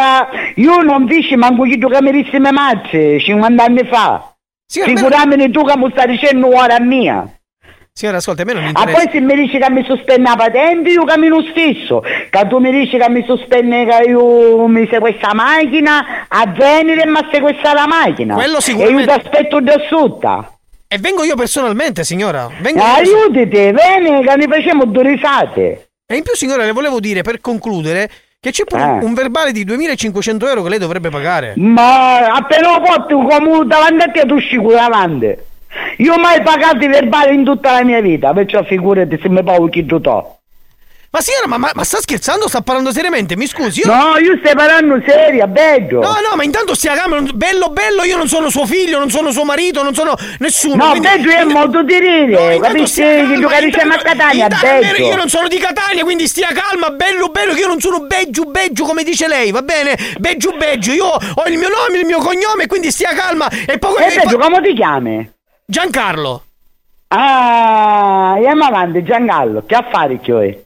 io non dici manco chi tu camerissime mazze 50 anni fa. Sicuramente tu che mi stai dicendo ora mia. Signora, ascolta, a me non mi Ah, interessa. poi se mi dici che mi sospende la patente, io cammino stesso. Che tu mi dici che mi sospende che io mi sequestra la macchina, a venire e mi sequestra la macchina. Quello sicuramente- E io ti aspetto da sotto. E vengo io personalmente, signora. Vengo io Aiutati, vieni che ne facciamo due risate. E in più, signora, le volevo dire per concludere che c'è pure Eh. un- un verbale di 2500 euro che lei dovrebbe pagare. Ma appena lo porti come davanti a te tu usci con davanti. Io mai pagato i verbali in tutta la mia vita, perciò figurati se mi pago chi to. Ma signora, ma, ma- ma sta scherzando sta parlando seriamente? Mi scusi. Io... No, io stai parlando seria, bello. No, no, ma intanto stia non- Bello, bello, io non sono suo figlio, non sono suo marito, non sono nessuno. No, quindi- bello è modo di No, dire, intanto capisci? Che insieme a Catania, vero, Io bello. non sono di Catania, quindi stia calma, bello, bello, che io non sono beggiu, beggiu, come dice lei, va bene? Beggiu, beggiu, io ho il mio nome, il mio cognome, quindi stia calma. E poi... E bello, come ti chiami? Giancarlo. Ah, andiamo avanti, Giangallo, che affari che hai?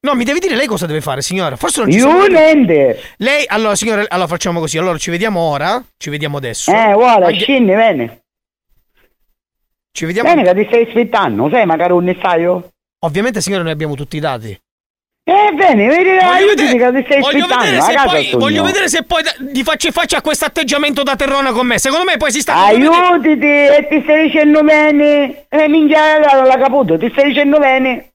No, mi deve dire lei cosa deve fare, signora. Forse non ci siamo- niente. Lei, allora, signora, allora facciamo così. Allora, ci vediamo ora. Ci vediamo adesso. Eh, ora, Aghi- scendi, bene. Ci vediamo. Bene che ti stai aspettando, sai magari un sai io? Ovviamente, signora, noi abbiamo tutti i dati. Eh, bene, vedi, Voglio vedere, che ti stai voglio vedere se poi, voglio vedere se poi da- di faccia a questo atteggiamento da terrona con me. Secondo me poi si sta. Aiutati e ti stai dicendo bene. Eh, minchia, l'ha caputo, ti stai dicendo bene.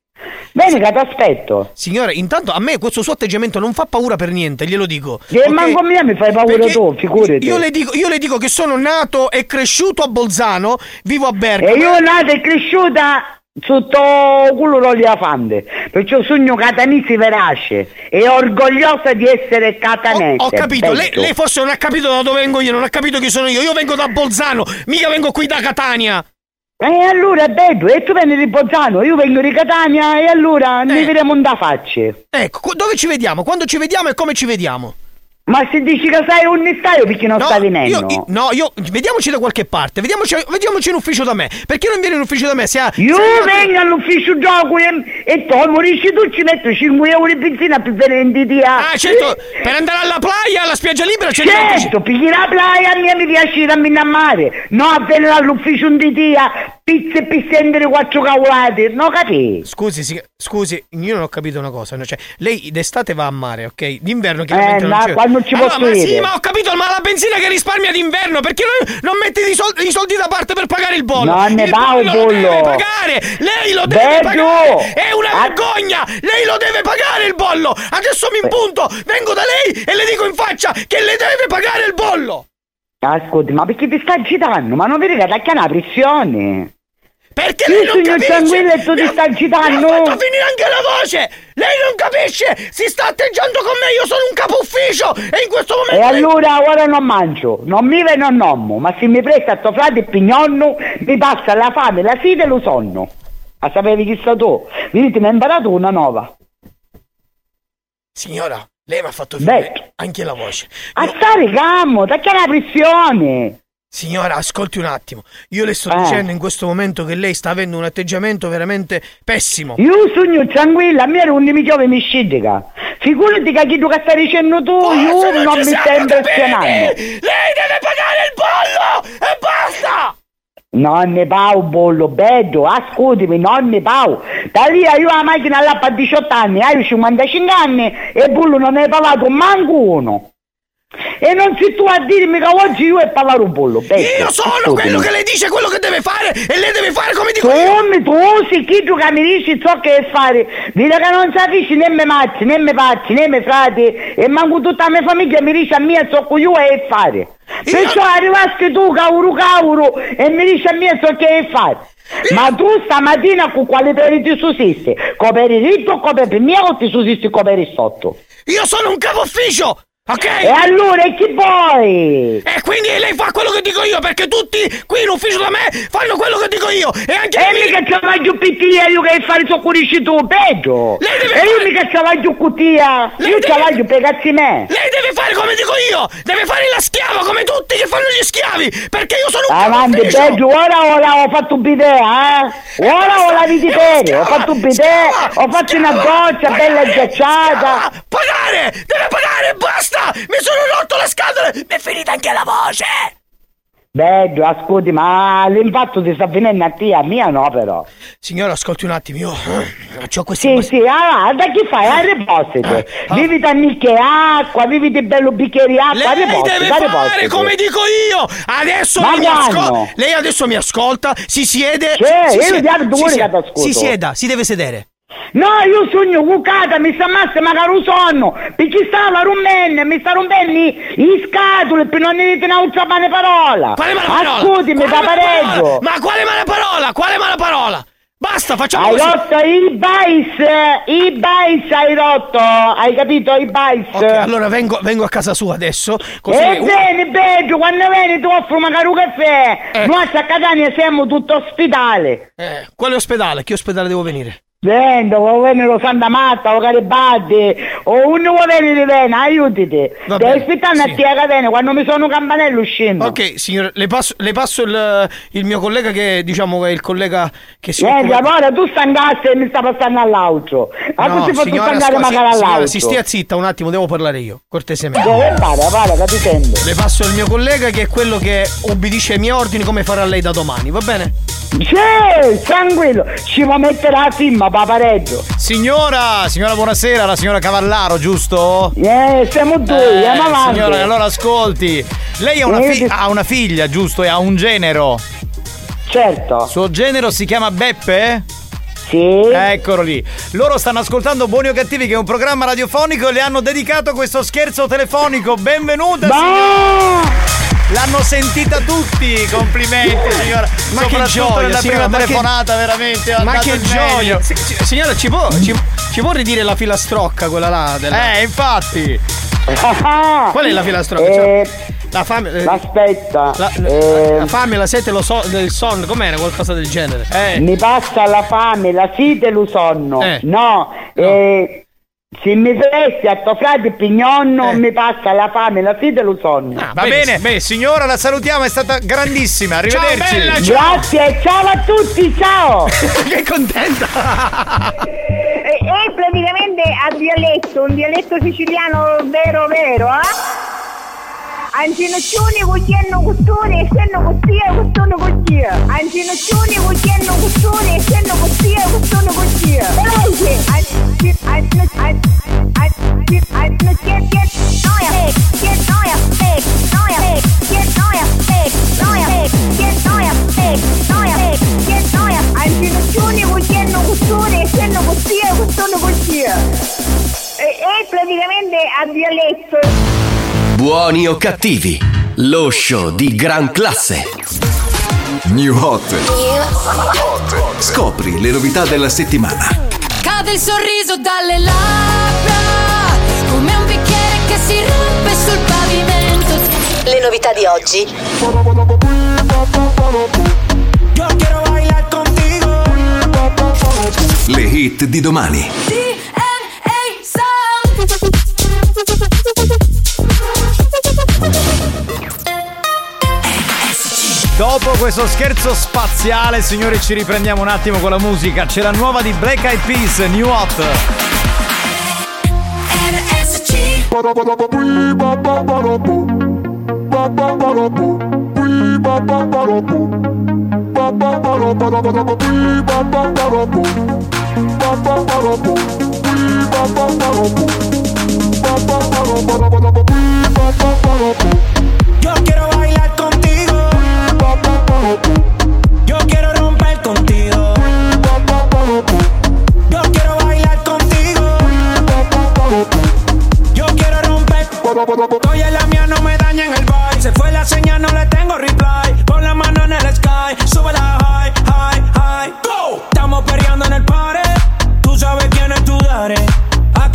Bene che ti aspetto. Signora, intanto a me questo suo atteggiamento non fa paura per niente, glielo dico. Che ok? manco a me mi fai paura Perché tu, figurati. Io le, dico, io le dico che sono nato e cresciuto a Bolzano, vivo a Bergamo. E io nata e cresciuta sotto quello d'Oliafante, perciò sogno catanese verace e orgogliosa di essere catanese. Ho capito, lei, lei forse non ha capito da dove vengo io, non ha capito chi sono io. Io vengo da Bolzano, mica vengo qui da Catania. E allora bello, e tu vieni di Bolzano, io vengo di Catania e allora ne vedremo da facce. Ecco, dove ci vediamo? Quando ci vediamo e come ci vediamo? Ma se dici che sai un staio perché non No, stai venendo? io, no, io vediamoci da qualche parte, vediamoci, vediamoci in ufficio da me. Perché non vieni in ufficio da me? Se ha, Io se vengo all'ufficio gioco e, e tu morisci tu ci metto 5 euro di benzina per venire Ah, certo, per andare alla playa, alla spiaggia libera c'è Certo, perché la playa a me mi piace ir a mare, no a venire all'ufficio un di dia, pizza e pistendere quattro cavolate, no capi? Scusi, si- scusi, io non ho capito una cosa. no? Cioè, lei d'estate va a mare, ok? D'inverno chiaramente Eh, non ma c'è. Quando ci Allora, posso ma dire? sì, ma ho capito, ma la benzina che risparmia d'inverno, perché non, non metti i soldi, i soldi da parte per pagare il bollo? Non ne il va un bollo lo deve pagare! Lei lo deve Bello. pagare! È una vergogna! Lei lo deve pagare il bollo! Adesso mi impunto, vengo da lei e le dico in faccia che le deve pagare il bollo! Ascolti, ma perché ti sta agitando? Ma non vedi che attacca una pressione? Perché Io lei non capisce? tranquillo e tu ti Mi ha- stai agitando? Mi ha fatto finire anche la voce! Lei non capisce! Si sta atteggiando con me, io sono un capo ufficio! E in questo E momento... lei- allora ora non mangio, non mi ve non nommo, ma se mi presta sto frate e pignonno, mi passa la fame, la sete e lo sonno. A sapere chi sta tu? Vedete, mi ha imparato una nuova. Signora, lei mi ha fatto Beh. finire anche la voce. A stare calmo, tacca la pressione. Signora, ascolti un attimo. Io le sto Eh. dicendo in questo momento che lei sta avendo un atteggiamento veramente pessimo. Io sogno tranquilla, a me non mi piove mi scidica. Figurati che chi tu che stai dicendo tu, io Forse non ci mi stai impressionando. Lei deve pagare il bollo! E basta! Non ne pau bollo, bello, ascoltami, non ne pau. Da lì io la macchina là per 18 anni, hai 55 anni e bullo non ne hai pagato manco uno. E non sei tu a dirmi che oggi io ho parlato un bollo, bello. Io sono quello che lei dice quello che deve fare e lei deve fare come dico io! Come tu sei chi tu che mi dici ciò che è fare, vedi che non capisci né me mazzi, né me pazzi, né me frati, e manco tutta la mia famiglia mi dice a mia ciò che io è fare. Perciò arrivasti tu, cauro cauro, e mi dici a me so che fai. Ma tu stamattina con quale peri ti sussisti? Coperi ritto o coperi mia o ti sussisti coperi sotto? Io sono un capo ufficio! Ok? E allora e chi vuoi? E quindi lei fa quello che dico io, perché tutti qui in ufficio da me fanno quello che dico io! E anche E mica vai giù pittia io che fare soccorrisci tu, peggio! Lei deve E io fare- mica ci vai giù cuttia! Lei Io deve- giù per cazzi me! Lei deve fare come dico io! Deve fare la schiava come tutti che fanno gli schiavi! Perché io sono un Avanti, peggio, ora ora ho fatto un bidet, eh? Ora ho la vita seria, ho fatto un bidet, ho fatto una doccia bella ghiacciata. Pagare! Deve pagare! Basta! Mi sono rotto le scatole! Mi è finita anche la voce! Bello, ascolti, ma l'impatto ti sta venendo a te, a mia no però. Signora, ascolti un attimo, io eh, ho questi... Sì, sì, allora, da chi fai? A riposite. Vivi da nicchie acqua, vivi di bello bicchiere di acqua, a riposite, deve a fare riposite. come dico io! Adesso Ma mi ascolta! Lei adesso mi ascolta, si siede... Sì, si io siede- ti si. Si sieda, si deve sedere. No, io sogno cucata, mi sta massa magari un sonno, perché stava rompendo, mi sta rompendo i, scatole per non ne un'altra male parola. Quale mala parola? Ascoltimi, Quale da pareggio. Ma quale mala parola? Quale mala parola? Basta, facciamo Hai così. rotto i bais, i bais hai rotto, hai capito? I bais. Ok, allora vengo, vengo a casa sua adesso. Così E bene, bello, quando vieni ti offro magari un caffè. Noi a Catania siamo tutto ospitale. Eh, quale ospedale? Che ospedale devo venire? Vendo, vuoi venire Santa Marta o Garibaldi o uno vuoi venire bene, aiutati. Va Devi bene, aspettare a te a catena quando mi sono campanello uscendo. Ok, signore, le passo, le passo il, il mio collega che diciamo è il collega che si Senti, occupa... allora tu stangassi e mi sta passando all'altro. Ma No, tu signora, stangare scusi, magari all'altro. si stia zitta un attimo, devo parlare io, cortesemente. Dove che ti sento. Le passo il mio collega che è quello che obbedisce ai miei ordini come farà lei da domani, va bene? Sì, tranquillo, ci può mettere la firma, papareggio. Signora, signora buonasera, la signora Cavallaro, giusto? Eh, siamo due, andiamo avanti. Signora, allora ascolti. Lei ha una, Eh, fi- ha una figlia, giusto? E ha un genero. Certo. Suo genero si chiama Beppe? Sì. Eccolo lì. Loro stanno ascoltando Buoni o Cattivi, che è un programma radiofonico, e le hanno dedicato questo scherzo telefonico. Benvenuta, signora! L'hanno sentita tutti, complimenti signora. Ma che Soprattutto gioia, nella signora, prima ma che- telefonata, veramente. Ma che gioia! Si- si- signora, ci può, ci, ci può ridire la filastrocca, quella là? Della... Eh, infatti. Qual è la filastrocca? Eh, la fame. eh, Aspetta. La, eh, la fame, la sete, lo so, il sonno, com'era? Qualcosa del genere. Eh. Mi passa la fame, la sete e lo sonno. Eh. No, eh, se mi presti a tuo frate pignonno, Eh. mi passa la fame, la sete e lo sonno. Ah, Va bene, beh, signora, la salutiamo, è stata grandissima. Arrivederci. bella, Grazie, ciao a tutti, ciao! che contenta! È, è praticamente a dialetto, un dialetto siciliano vero vero, eh? Anginoccioni cucchiano costone, costia, costone costia. Cucchiano costone, costia, costone costia. Veloce! Angi- angi- angi- angi- angi- che- che- noia, che noia, noia, che noia, noia, eh, che noia, eh, noia, eh, che noia. Anginoccioni cucchiano costone, costia, costone costia. È è praticamente a dialetto. Buoni o cattivi, lo show di gran classe. New Hot. Scopri le novità della settimana. Cade il sorriso dalle labbra, come un bicchiere che si rompe sul pavimento. Le novità di oggi. Le hit di domani. Dopo questo scherzo spaziale, signori, ci riprendiamo un attimo con la musica. C'è la nuova di Black Eyed Peas, New Hot. Yo quiero bailar contigo. Yo quiero romper contigo. Yo quiero bailar contigo. Yo quiero romper. Hoy la mía no me daña en el baile. Se fue la señal, no le tengo reply. Pon la mano en el sky. Sube la high, high, high. Go, estamos peleando en el par. Tú sabes quiénes tú daré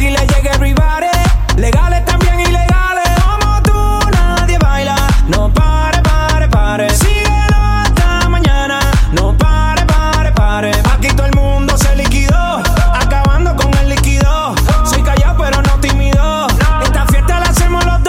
y le llegue rivales. Legales también ilegales. Como tú, nadie baila. No pare, pare, pare. Síguelo hasta mañana. No pare, pare, pare. Aquí todo el mundo se liquidó. Acabando con el líquido. Soy callado, pero no tímido. Esta fiesta la hacemos los dos.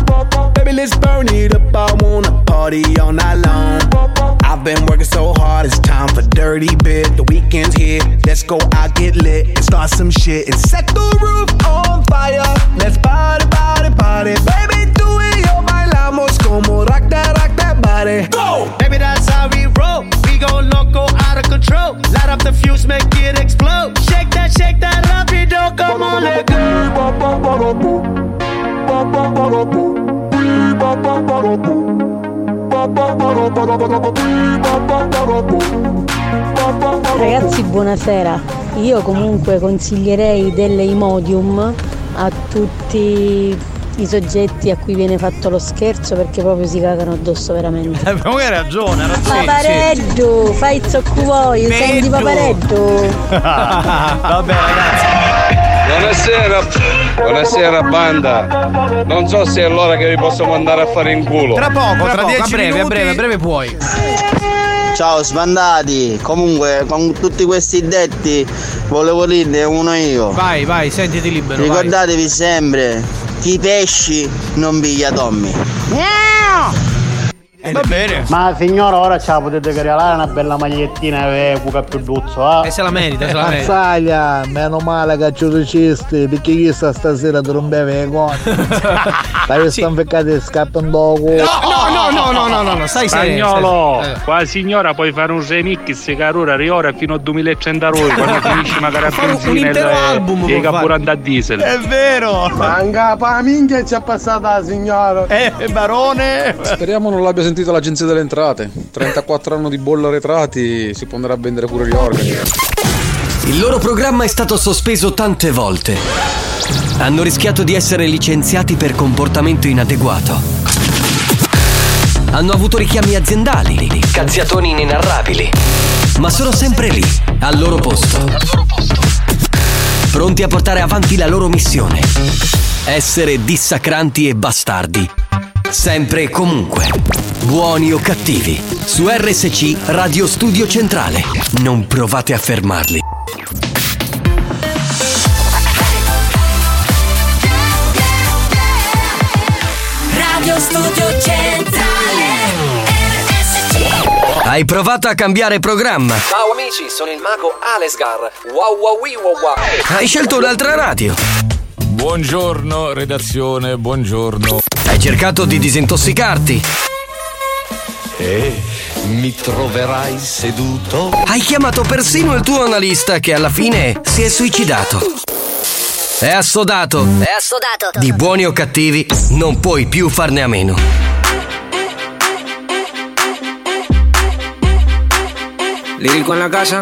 Let's burn it up. I wanna party all night long. I've been working so hard, it's time for dirty bit. The weekend's here. Let's go out, get lit, and start some shit. And set the roof on fire. Let's party, party, party. Baby, do it, yo, bailamos como rock that, rock that body. Go! Baby, that's how we roll. We go loco, out of control. Light up the fuse, make it explode. Shake that, shake that rapido, come on, let Ragazzi, buonasera. Io comunque consiglierei delle Imodium a tutti i soggetti a cui viene fatto lo scherzo perché proprio si cagano addosso veramente. Ma hai ragione, ragione. Papareddu, fai il zocco vuoi, senti papareddu. Vabbè, ragazzi. Buonasera, buonasera banda. Non so se è l'ora che vi posso mandare a fare in culo. Tra poco, Tra tra poco, a 10 breve, a minuti. breve, a breve puoi. Ciao sbandati, comunque con tutti questi detti volevo dirne uno io. Vai, vai, sentiti libero. vai. Ricordatevi sempre, chi pesci non piglia Tommy. Va bene. Ma signora, ora ce la potete regalare una bella magliettina per cuca più duzzo, eh? E se la merita, se la merita. Mazzaglia, meno male che ci ricisti, perché chi sta stasera tu non beve con. Stai stanficcati e scappano dopo. No, no, no, no, no, no, no, stai. Spagnolo, stai- eh. qua signora puoi fare un remix che ora riora fino a 2030 euro quando finisci magari a Fare un benzina intero e album e carburanti a diesel. È vero. Manca pa minchia ci è passata la signora. Eh, barone. Speriamo non l'abbia sentito l'agenzia delle entrate. 34 anni di bolla arretrati, si può andare a vendere pure gli organi. Il loro programma è stato sospeso tante volte. Hanno rischiato di essere licenziati per comportamento inadeguato. Hanno avuto richiami aziendali, cazziatoni inenarrabili. Ma sono sempre lì, al loro posto. Pronti a portare avanti la loro missione. Essere dissacranti e bastardi. Sempre e comunque. Buoni o cattivi. Su RSC Radio Studio Centrale. Non provate a fermarli. Radio Studio Centrale RSC Hai provato a cambiare programma? Ciao amici, sono il mago Alesgar. Wow wow wow wow. Hai scelto un'altra radio? Buongiorno redazione, buongiorno. Hai cercato di disintossicarti? E mi troverai seduto? Hai chiamato persino il tuo analista che alla fine si è suicidato. È assodato. È assodato Di buoni o cattivi, non puoi più farne a meno. Lírico en la casa.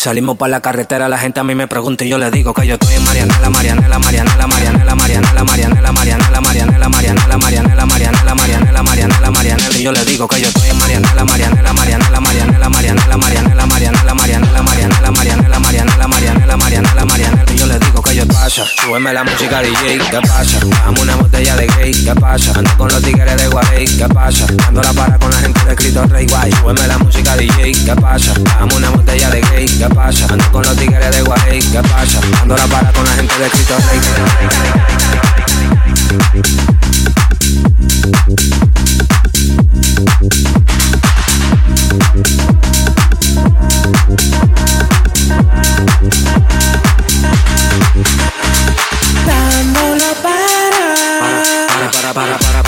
Salimos para la carretera, la gente a mí me pregunta y yo le digo que yo estoy en Marianela, Marianela, Marianela, Marianela, Marianela, Marianela, Marianela, Marianela, Marianela, Marianela, Marianela, Marianela, Marianela, Marianela, y yo le digo que yo estoy en Marianela, Marianela, Marianela, Marianela, Marianela, Marianela, Marianela, Marianela, Marianela, Marianela, Marianela, Marianela, Marianela, Marianela, y yo le digo que yo pasa, súbeme la música DJ, ¿qué pasa? Dame una botella de gay, ¿qué pasa? Ando con los tigres de Guay, ¿qué pasa? Ando la para con la gente de Cristo Rey Guay, súbeme la música DJ, ¿qué pasa? Dame una botella de gay, ¿qué pasa? Ando con los tigres de Guay, ¿qué pasa? Ando la para con la gente de Cristo Rey. Para, para, para, para, para,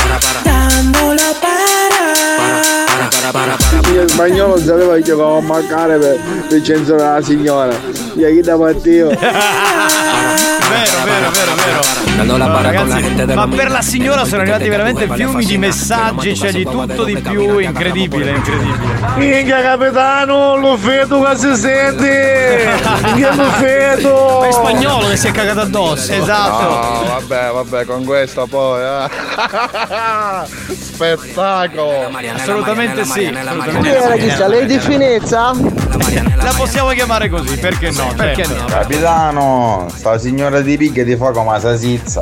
para para Il spagnolo sapeva che dovevo mancare per, per censurare la signora. Gli ha chiesto a Matteo. vero, vero, vero, vero. Dando la barra con la gente della ma per la signora sono arrivati veramente fiumi di messaggi, c'è di tutto di più, incredibile, incredibile. Minchia capitano, lo feto che si sente! Minchia lo feto! È spagnolo che si è cagato addosso. Esatto. No, vabbè, vabbè, con questo poi. eh. Spettacolo! Assolutamente sì. era? Lei di finezza? La possiamo chiamare così, perché no? Perché certo. no? Capitano, sta signora di picche ti fa come sasizza.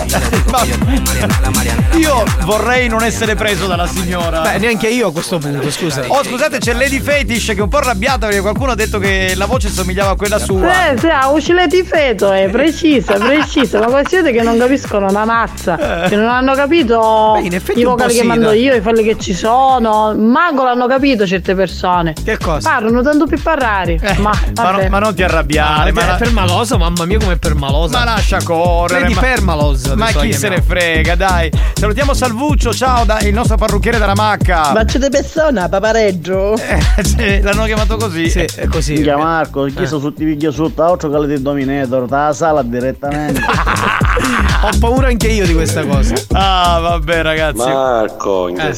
Io vorrei non essere preso dalla signora. Beh, neanche io a questo punto, scusa. Oh, scusate, c'è Lady Fetish che è un po' arrabbiata perché qualcuno ha detto che la voce somigliava a quella sua. Eh, sì, ha uscile di feto, è precisa, precisa, ma questi siete che non capiscono una mazza, che non hanno capito Beh, in effetti i vocali che mando io, i falli che ci sono, manco l'hanno capito certe persone. Che cosa? Parlano tanto più parlare. ma, Ma, vabbè. no- ma non ti arrabbiare, ma, è la- permalosa, mamma mia come è permalosa. ma lascia correre. Lady ma- Permalosa, Ma chi se ne frega, dai. Salutiamo Salvuccio, ciao, da- il nostro parrucchiere della Macca. Bacio di persona, papareggio. Eh, sì, l'hanno chiamato così. Sì, è così. Minchia Marco, chi sono tutti video sotto, altro che le di Dominator, dalla sala direttamente. Ho paura anche io di questa cosa. Ah, vabbè, ragazzi. Marco, in Eh.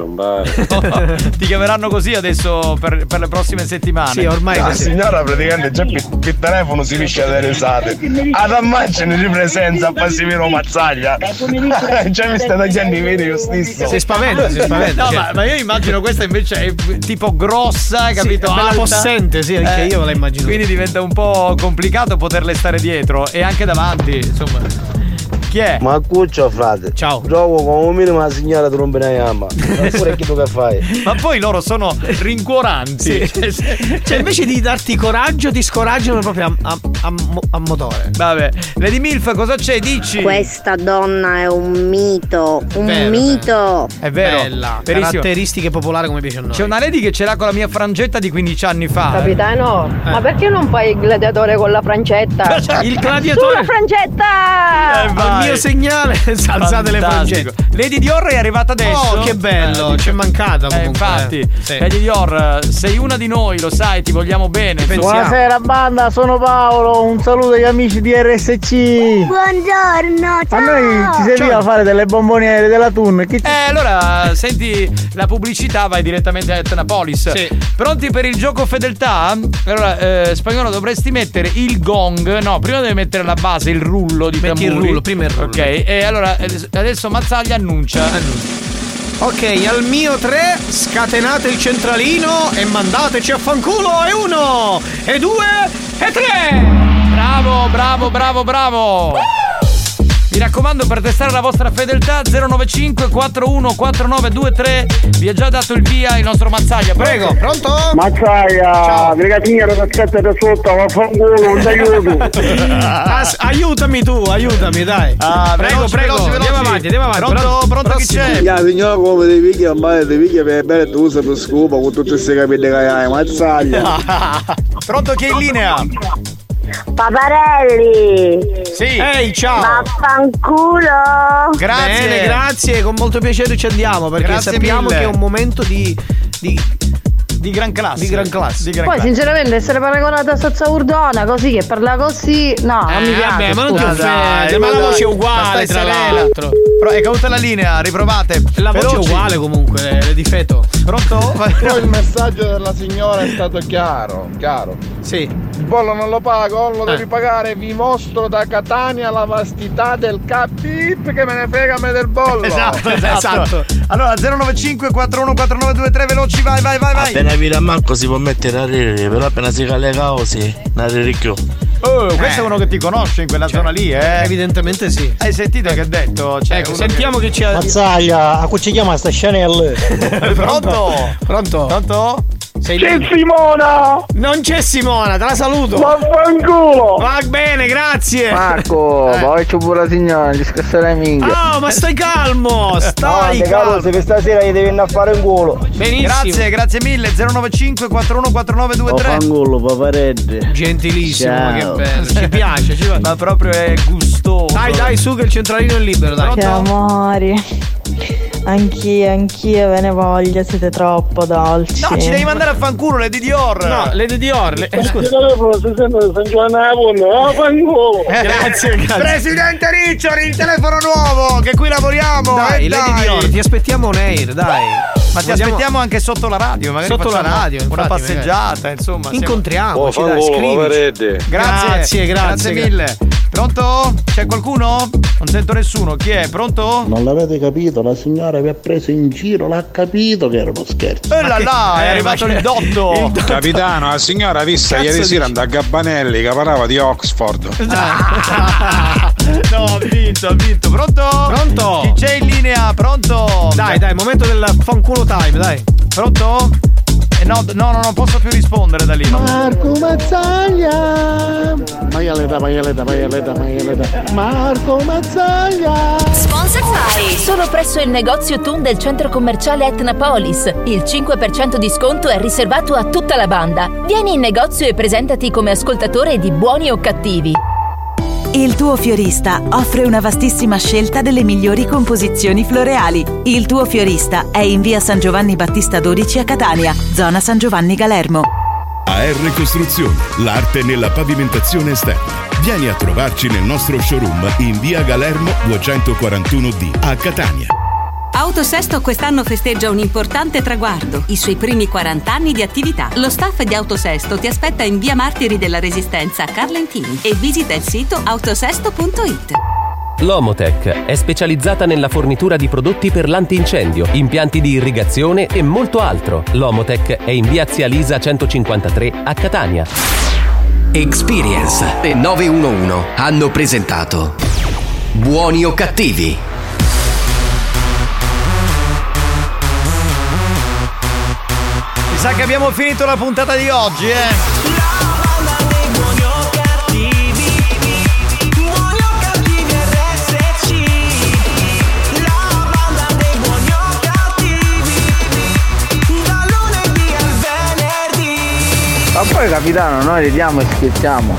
un bar. Ti chiameranno così adesso per, per le prossime settimane. Sì, ormai La così. signora praticamente già per, telefono si riesce a risate. Ad immagine di presenza a Passimiro Mazzaglia. già mi sta tagliando i video stesso. Si spaventa, si spaventa. No, ma, ma io immagino questa invece è tipo grossa, capito? Sì, bella Alta. possente, sì, anche io me la immagino. Quindi diventa un po' complicato poterle stare dietro e anche davanti, insomma. Chi è? Ma cuccio frate. Ciao. Gioco come un minimo la signora tromba in yamma. Oppure che tu che fai? Ma poi loro sono rincuoranti. Cioè, invece di darti coraggio, ti scoraggiano proprio a, a- a a motore. Vabbè, Lady Milf, cosa c'è? Dici. Questa donna è un mito, un Vero, mito. È vero. Bella, Verissimo. caratteristiche popolari come piace a noi. C'è una lady che ce l'ha con la mia frangetta di 15 anni fa. eh. Capitano, ma perché non fai il gladiatore con la francetta? Il gladiatore. Sulla francetta! Eh, vai. Mio segnale alzate le frangette. Lady Dior è arrivata adesso. Oh, che bello, c'è mancata Eh, comunque. infatti, eh. Sì. Lady Dior, sei una di noi, lo sai, ti vogliamo bene. insomma. Buonasera banda, sono Paolo, un saluto agli amici di RSC. Buongiorno, A noi ci serviva Ciao. fare delle bomboniere della Tun. Chi Eh, allora senti la pubblicità, vai direttamente a Etnapolis. Sì. Pronti per il gioco fedeltà? Allora, eh, spagnolo, dovresti mettere il gong. No, prima devi mettere la base, il rullo di Metti il tamburi. rullo, prima il rullo. Ok, e allora adesso Mazzaglia annuncia. Ok, al mio 3 scatenate il centralino e mandateci a fanculo e uno, e due, e tre! Bravo, bravo, bravo, bravo. Mi raccomando per testare la vostra fedeltà 095 41 4923 vi ha già dato il via il nostro Mazzaglia. Prego, pronto? Mazzaia, brigatiniero che aspetta da sotto, ma fa un culo, non ti aiuto. As- aiutami tu, aiutami, dai. Ah, prego, prego, veloci, andiamo veloci. avanti, andiamo avanti. Pronto, pronto, chi c'è? Ya, signora come ti picchia, ma ti picchia per bene tu sei per scopa con tutte queste capite che hai, mazzaglia. Pronto chi è in linea? Paparelli! Sì. Ehi, ciao. Vaffanculo! Grazie. Bene, grazie, con molto piacere ci andiamo perché Grazie sappiamo mille. che è un momento di, di, Di gran classe. di gran classe. Di gran Poi classe. sinceramente essere paragonata a Sozza Urdona così che parla così, no, non mi Eh, piace. vabbè, ma non ti scusa. offende, ma la voce è uguale, tra l'altro. Però è caduta la linea, riprovate. La voce è Veloci. uguale comunque, le, le difetto. Pronto? Poi il messaggio della signora è stato chiaro, chiaro. Sì. Il bollo non lo pago, lo Eh. devi pagare, vi mostro da Catania la vastità del capip che me ne frega a me del bollo. Esatto, esatto. Esatto. Allora 095 41 4923 veloci, vai, vai, vai, vai. Appena vira manco si può mettere a ridere, però appena si calega così, non ridi più. Oh, questo Eh. è uno che ti conosce in quella zona lì, eh. Evidentemente sì. Hai sentito che ha detto? Cioè, Ecco, sentiamo che ci ha. Mazzaglia, a cui ci chiama sta Chanel? Pronto? Pronto? Pronto? Sei C'è lì? Simona! Non c'è Simona, te la saluto. Vaffanculo! Va bene, grazie. Marco, Eh. poi c'è pure la signora, non ti scassare minchia. Oh, ma stai calmo, stai no, calmo. se per stasera gli devi andare a fare un culo. Benissimo. Grazie, grazie mille. 095 41 4923. Vaffanculo, paparedde. Gentilissimo, Ciao. che bello. Ci piace, ci piace. Ma proprio è gustoso. Dai, dai, su che il centralino è libero, dai. Che amori. Anch'io, anch'io ve ne voglio, siete troppo dolci. No, ci devi mandare a fanculo Lady Dior. No, Lady Dior. Le... eh, scusa. telefono si sente San Giovanni no, fanculo. Grazie, Presidente Riccioli, il telefono nuovo, che qui lavoriamo. Dai, eh, Lady Dior, ti aspettiamo on air, dai. Ma ti Vogliamo- aspettiamo anche sotto la radio, magari Sotto la facciamo radio, una infatti, passeggiata, insomma. siamo- Incontriamoci, Oh, dai, scrivici. Grazie, Grazie, grazie, grazie mille. Pronto? C'è qualcuno? Non sento nessuno. Chi è? Pronto? Non l'avete capito, la signora vi ha preso in giro, l'ha capito che era uno scherzo. E là là, è eh, arrivato il dotto. il dotto. Capitano, la signora ha vista Cazzo ieri sera da Gabbanelli che parlava di Oxford. no, ha vinto, ha vinto. Pronto? Pronto? Chi c'è in linea? Pronto? Dai, dai, momento del fanculo time, dai. Pronto? Eh, no, no, no, non posso più rispondere da lì. Marco Mazzaglia! Maialeta, maialeta, maialeta, maialeta. Marco Mazzaglia! Sponsor by Solo presso il negozio TUN del centro commerciale Etnapolis. Il 5% di sconto è riservato a tutta la banda. Vieni in negozio e presentati come ascoltatore di buoni o cattivi. Il tuo fiorista offre una vastissima scelta delle migliori composizioni floreali. Il tuo fiorista è in via San Giovanni Battista 12 a Catania, zona San Giovanni Galermo. AR Costruzioni, l'arte nella pavimentazione esterna. Vieni a trovarci nel nostro showroom in via Galermo 241D a Catania. Autosesto quest'anno festeggia un importante traguardo, i suoi primi 40 anni di attività. Lo staff di Autosesto ti aspetta in via Martiri della Resistenza a Carlentini e visita il sito autosesto.it. L'Omotech è specializzata nella fornitura di prodotti per l'antincendio, impianti di irrigazione e molto altro. L'Omotech è in via Zia Lisa 153 a Catania. Experience e 911 hanno presentato Buoni o cattivi? Sa che abbiamo finito la puntata di oggi, eh. Ma poi capitano, noi ridiamo e scherziamo.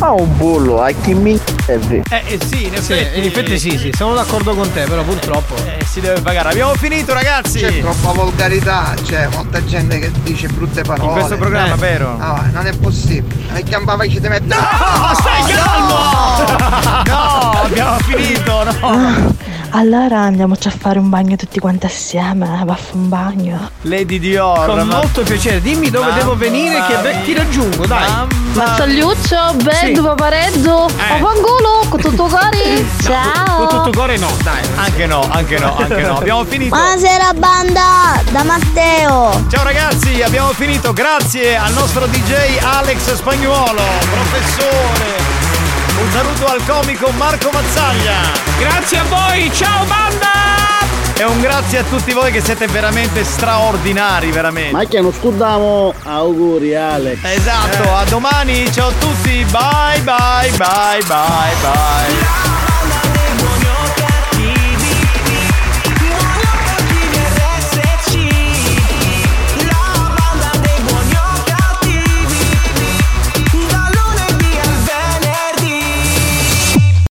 Ma un bullo, a chi mi serve? Eh, eh, sì, in Sì, effetti. in effetti sì, sì, sono d'accordo con te, però purtroppo. Eh, si deve pagare. Abbiamo finito, ragazzi. C'è troppa volgarità, c'è molta gente che dice brutte parole. In questo programma, Eh. vero? No, non è possibile. E chiamava ci ti mette. No, stai calmo! No, abbiamo finito, no. Allora andiamoci a fare un bagno tutti quanti assieme, eh, va a fare un bagno. Lady Dior. Con ma- molto piacere, dimmi dove Mamma devo venire che be- ti raggiungo, dai. Mazzagliuccio, Bed, Sì. Papareddo, Eh. fanculo, con tutto cori. Ciao. Con tutto cuore no, dai. Anche no, anche no, anche no. Abbiamo finito. Buonasera banda, da Matteo. Ciao ragazzi, abbiamo finito. Grazie al nostro DJ Alex Spagnuolo, professore. Un saluto al comico Marco Mazzaglia. Grazie a voi, ciao banda! E un grazie a tutti voi che siete veramente straordinari, veramente. Ma che non scudamo? Auguri Alex. Esatto, a domani, ciao a tutti, bye bye bye bye bye.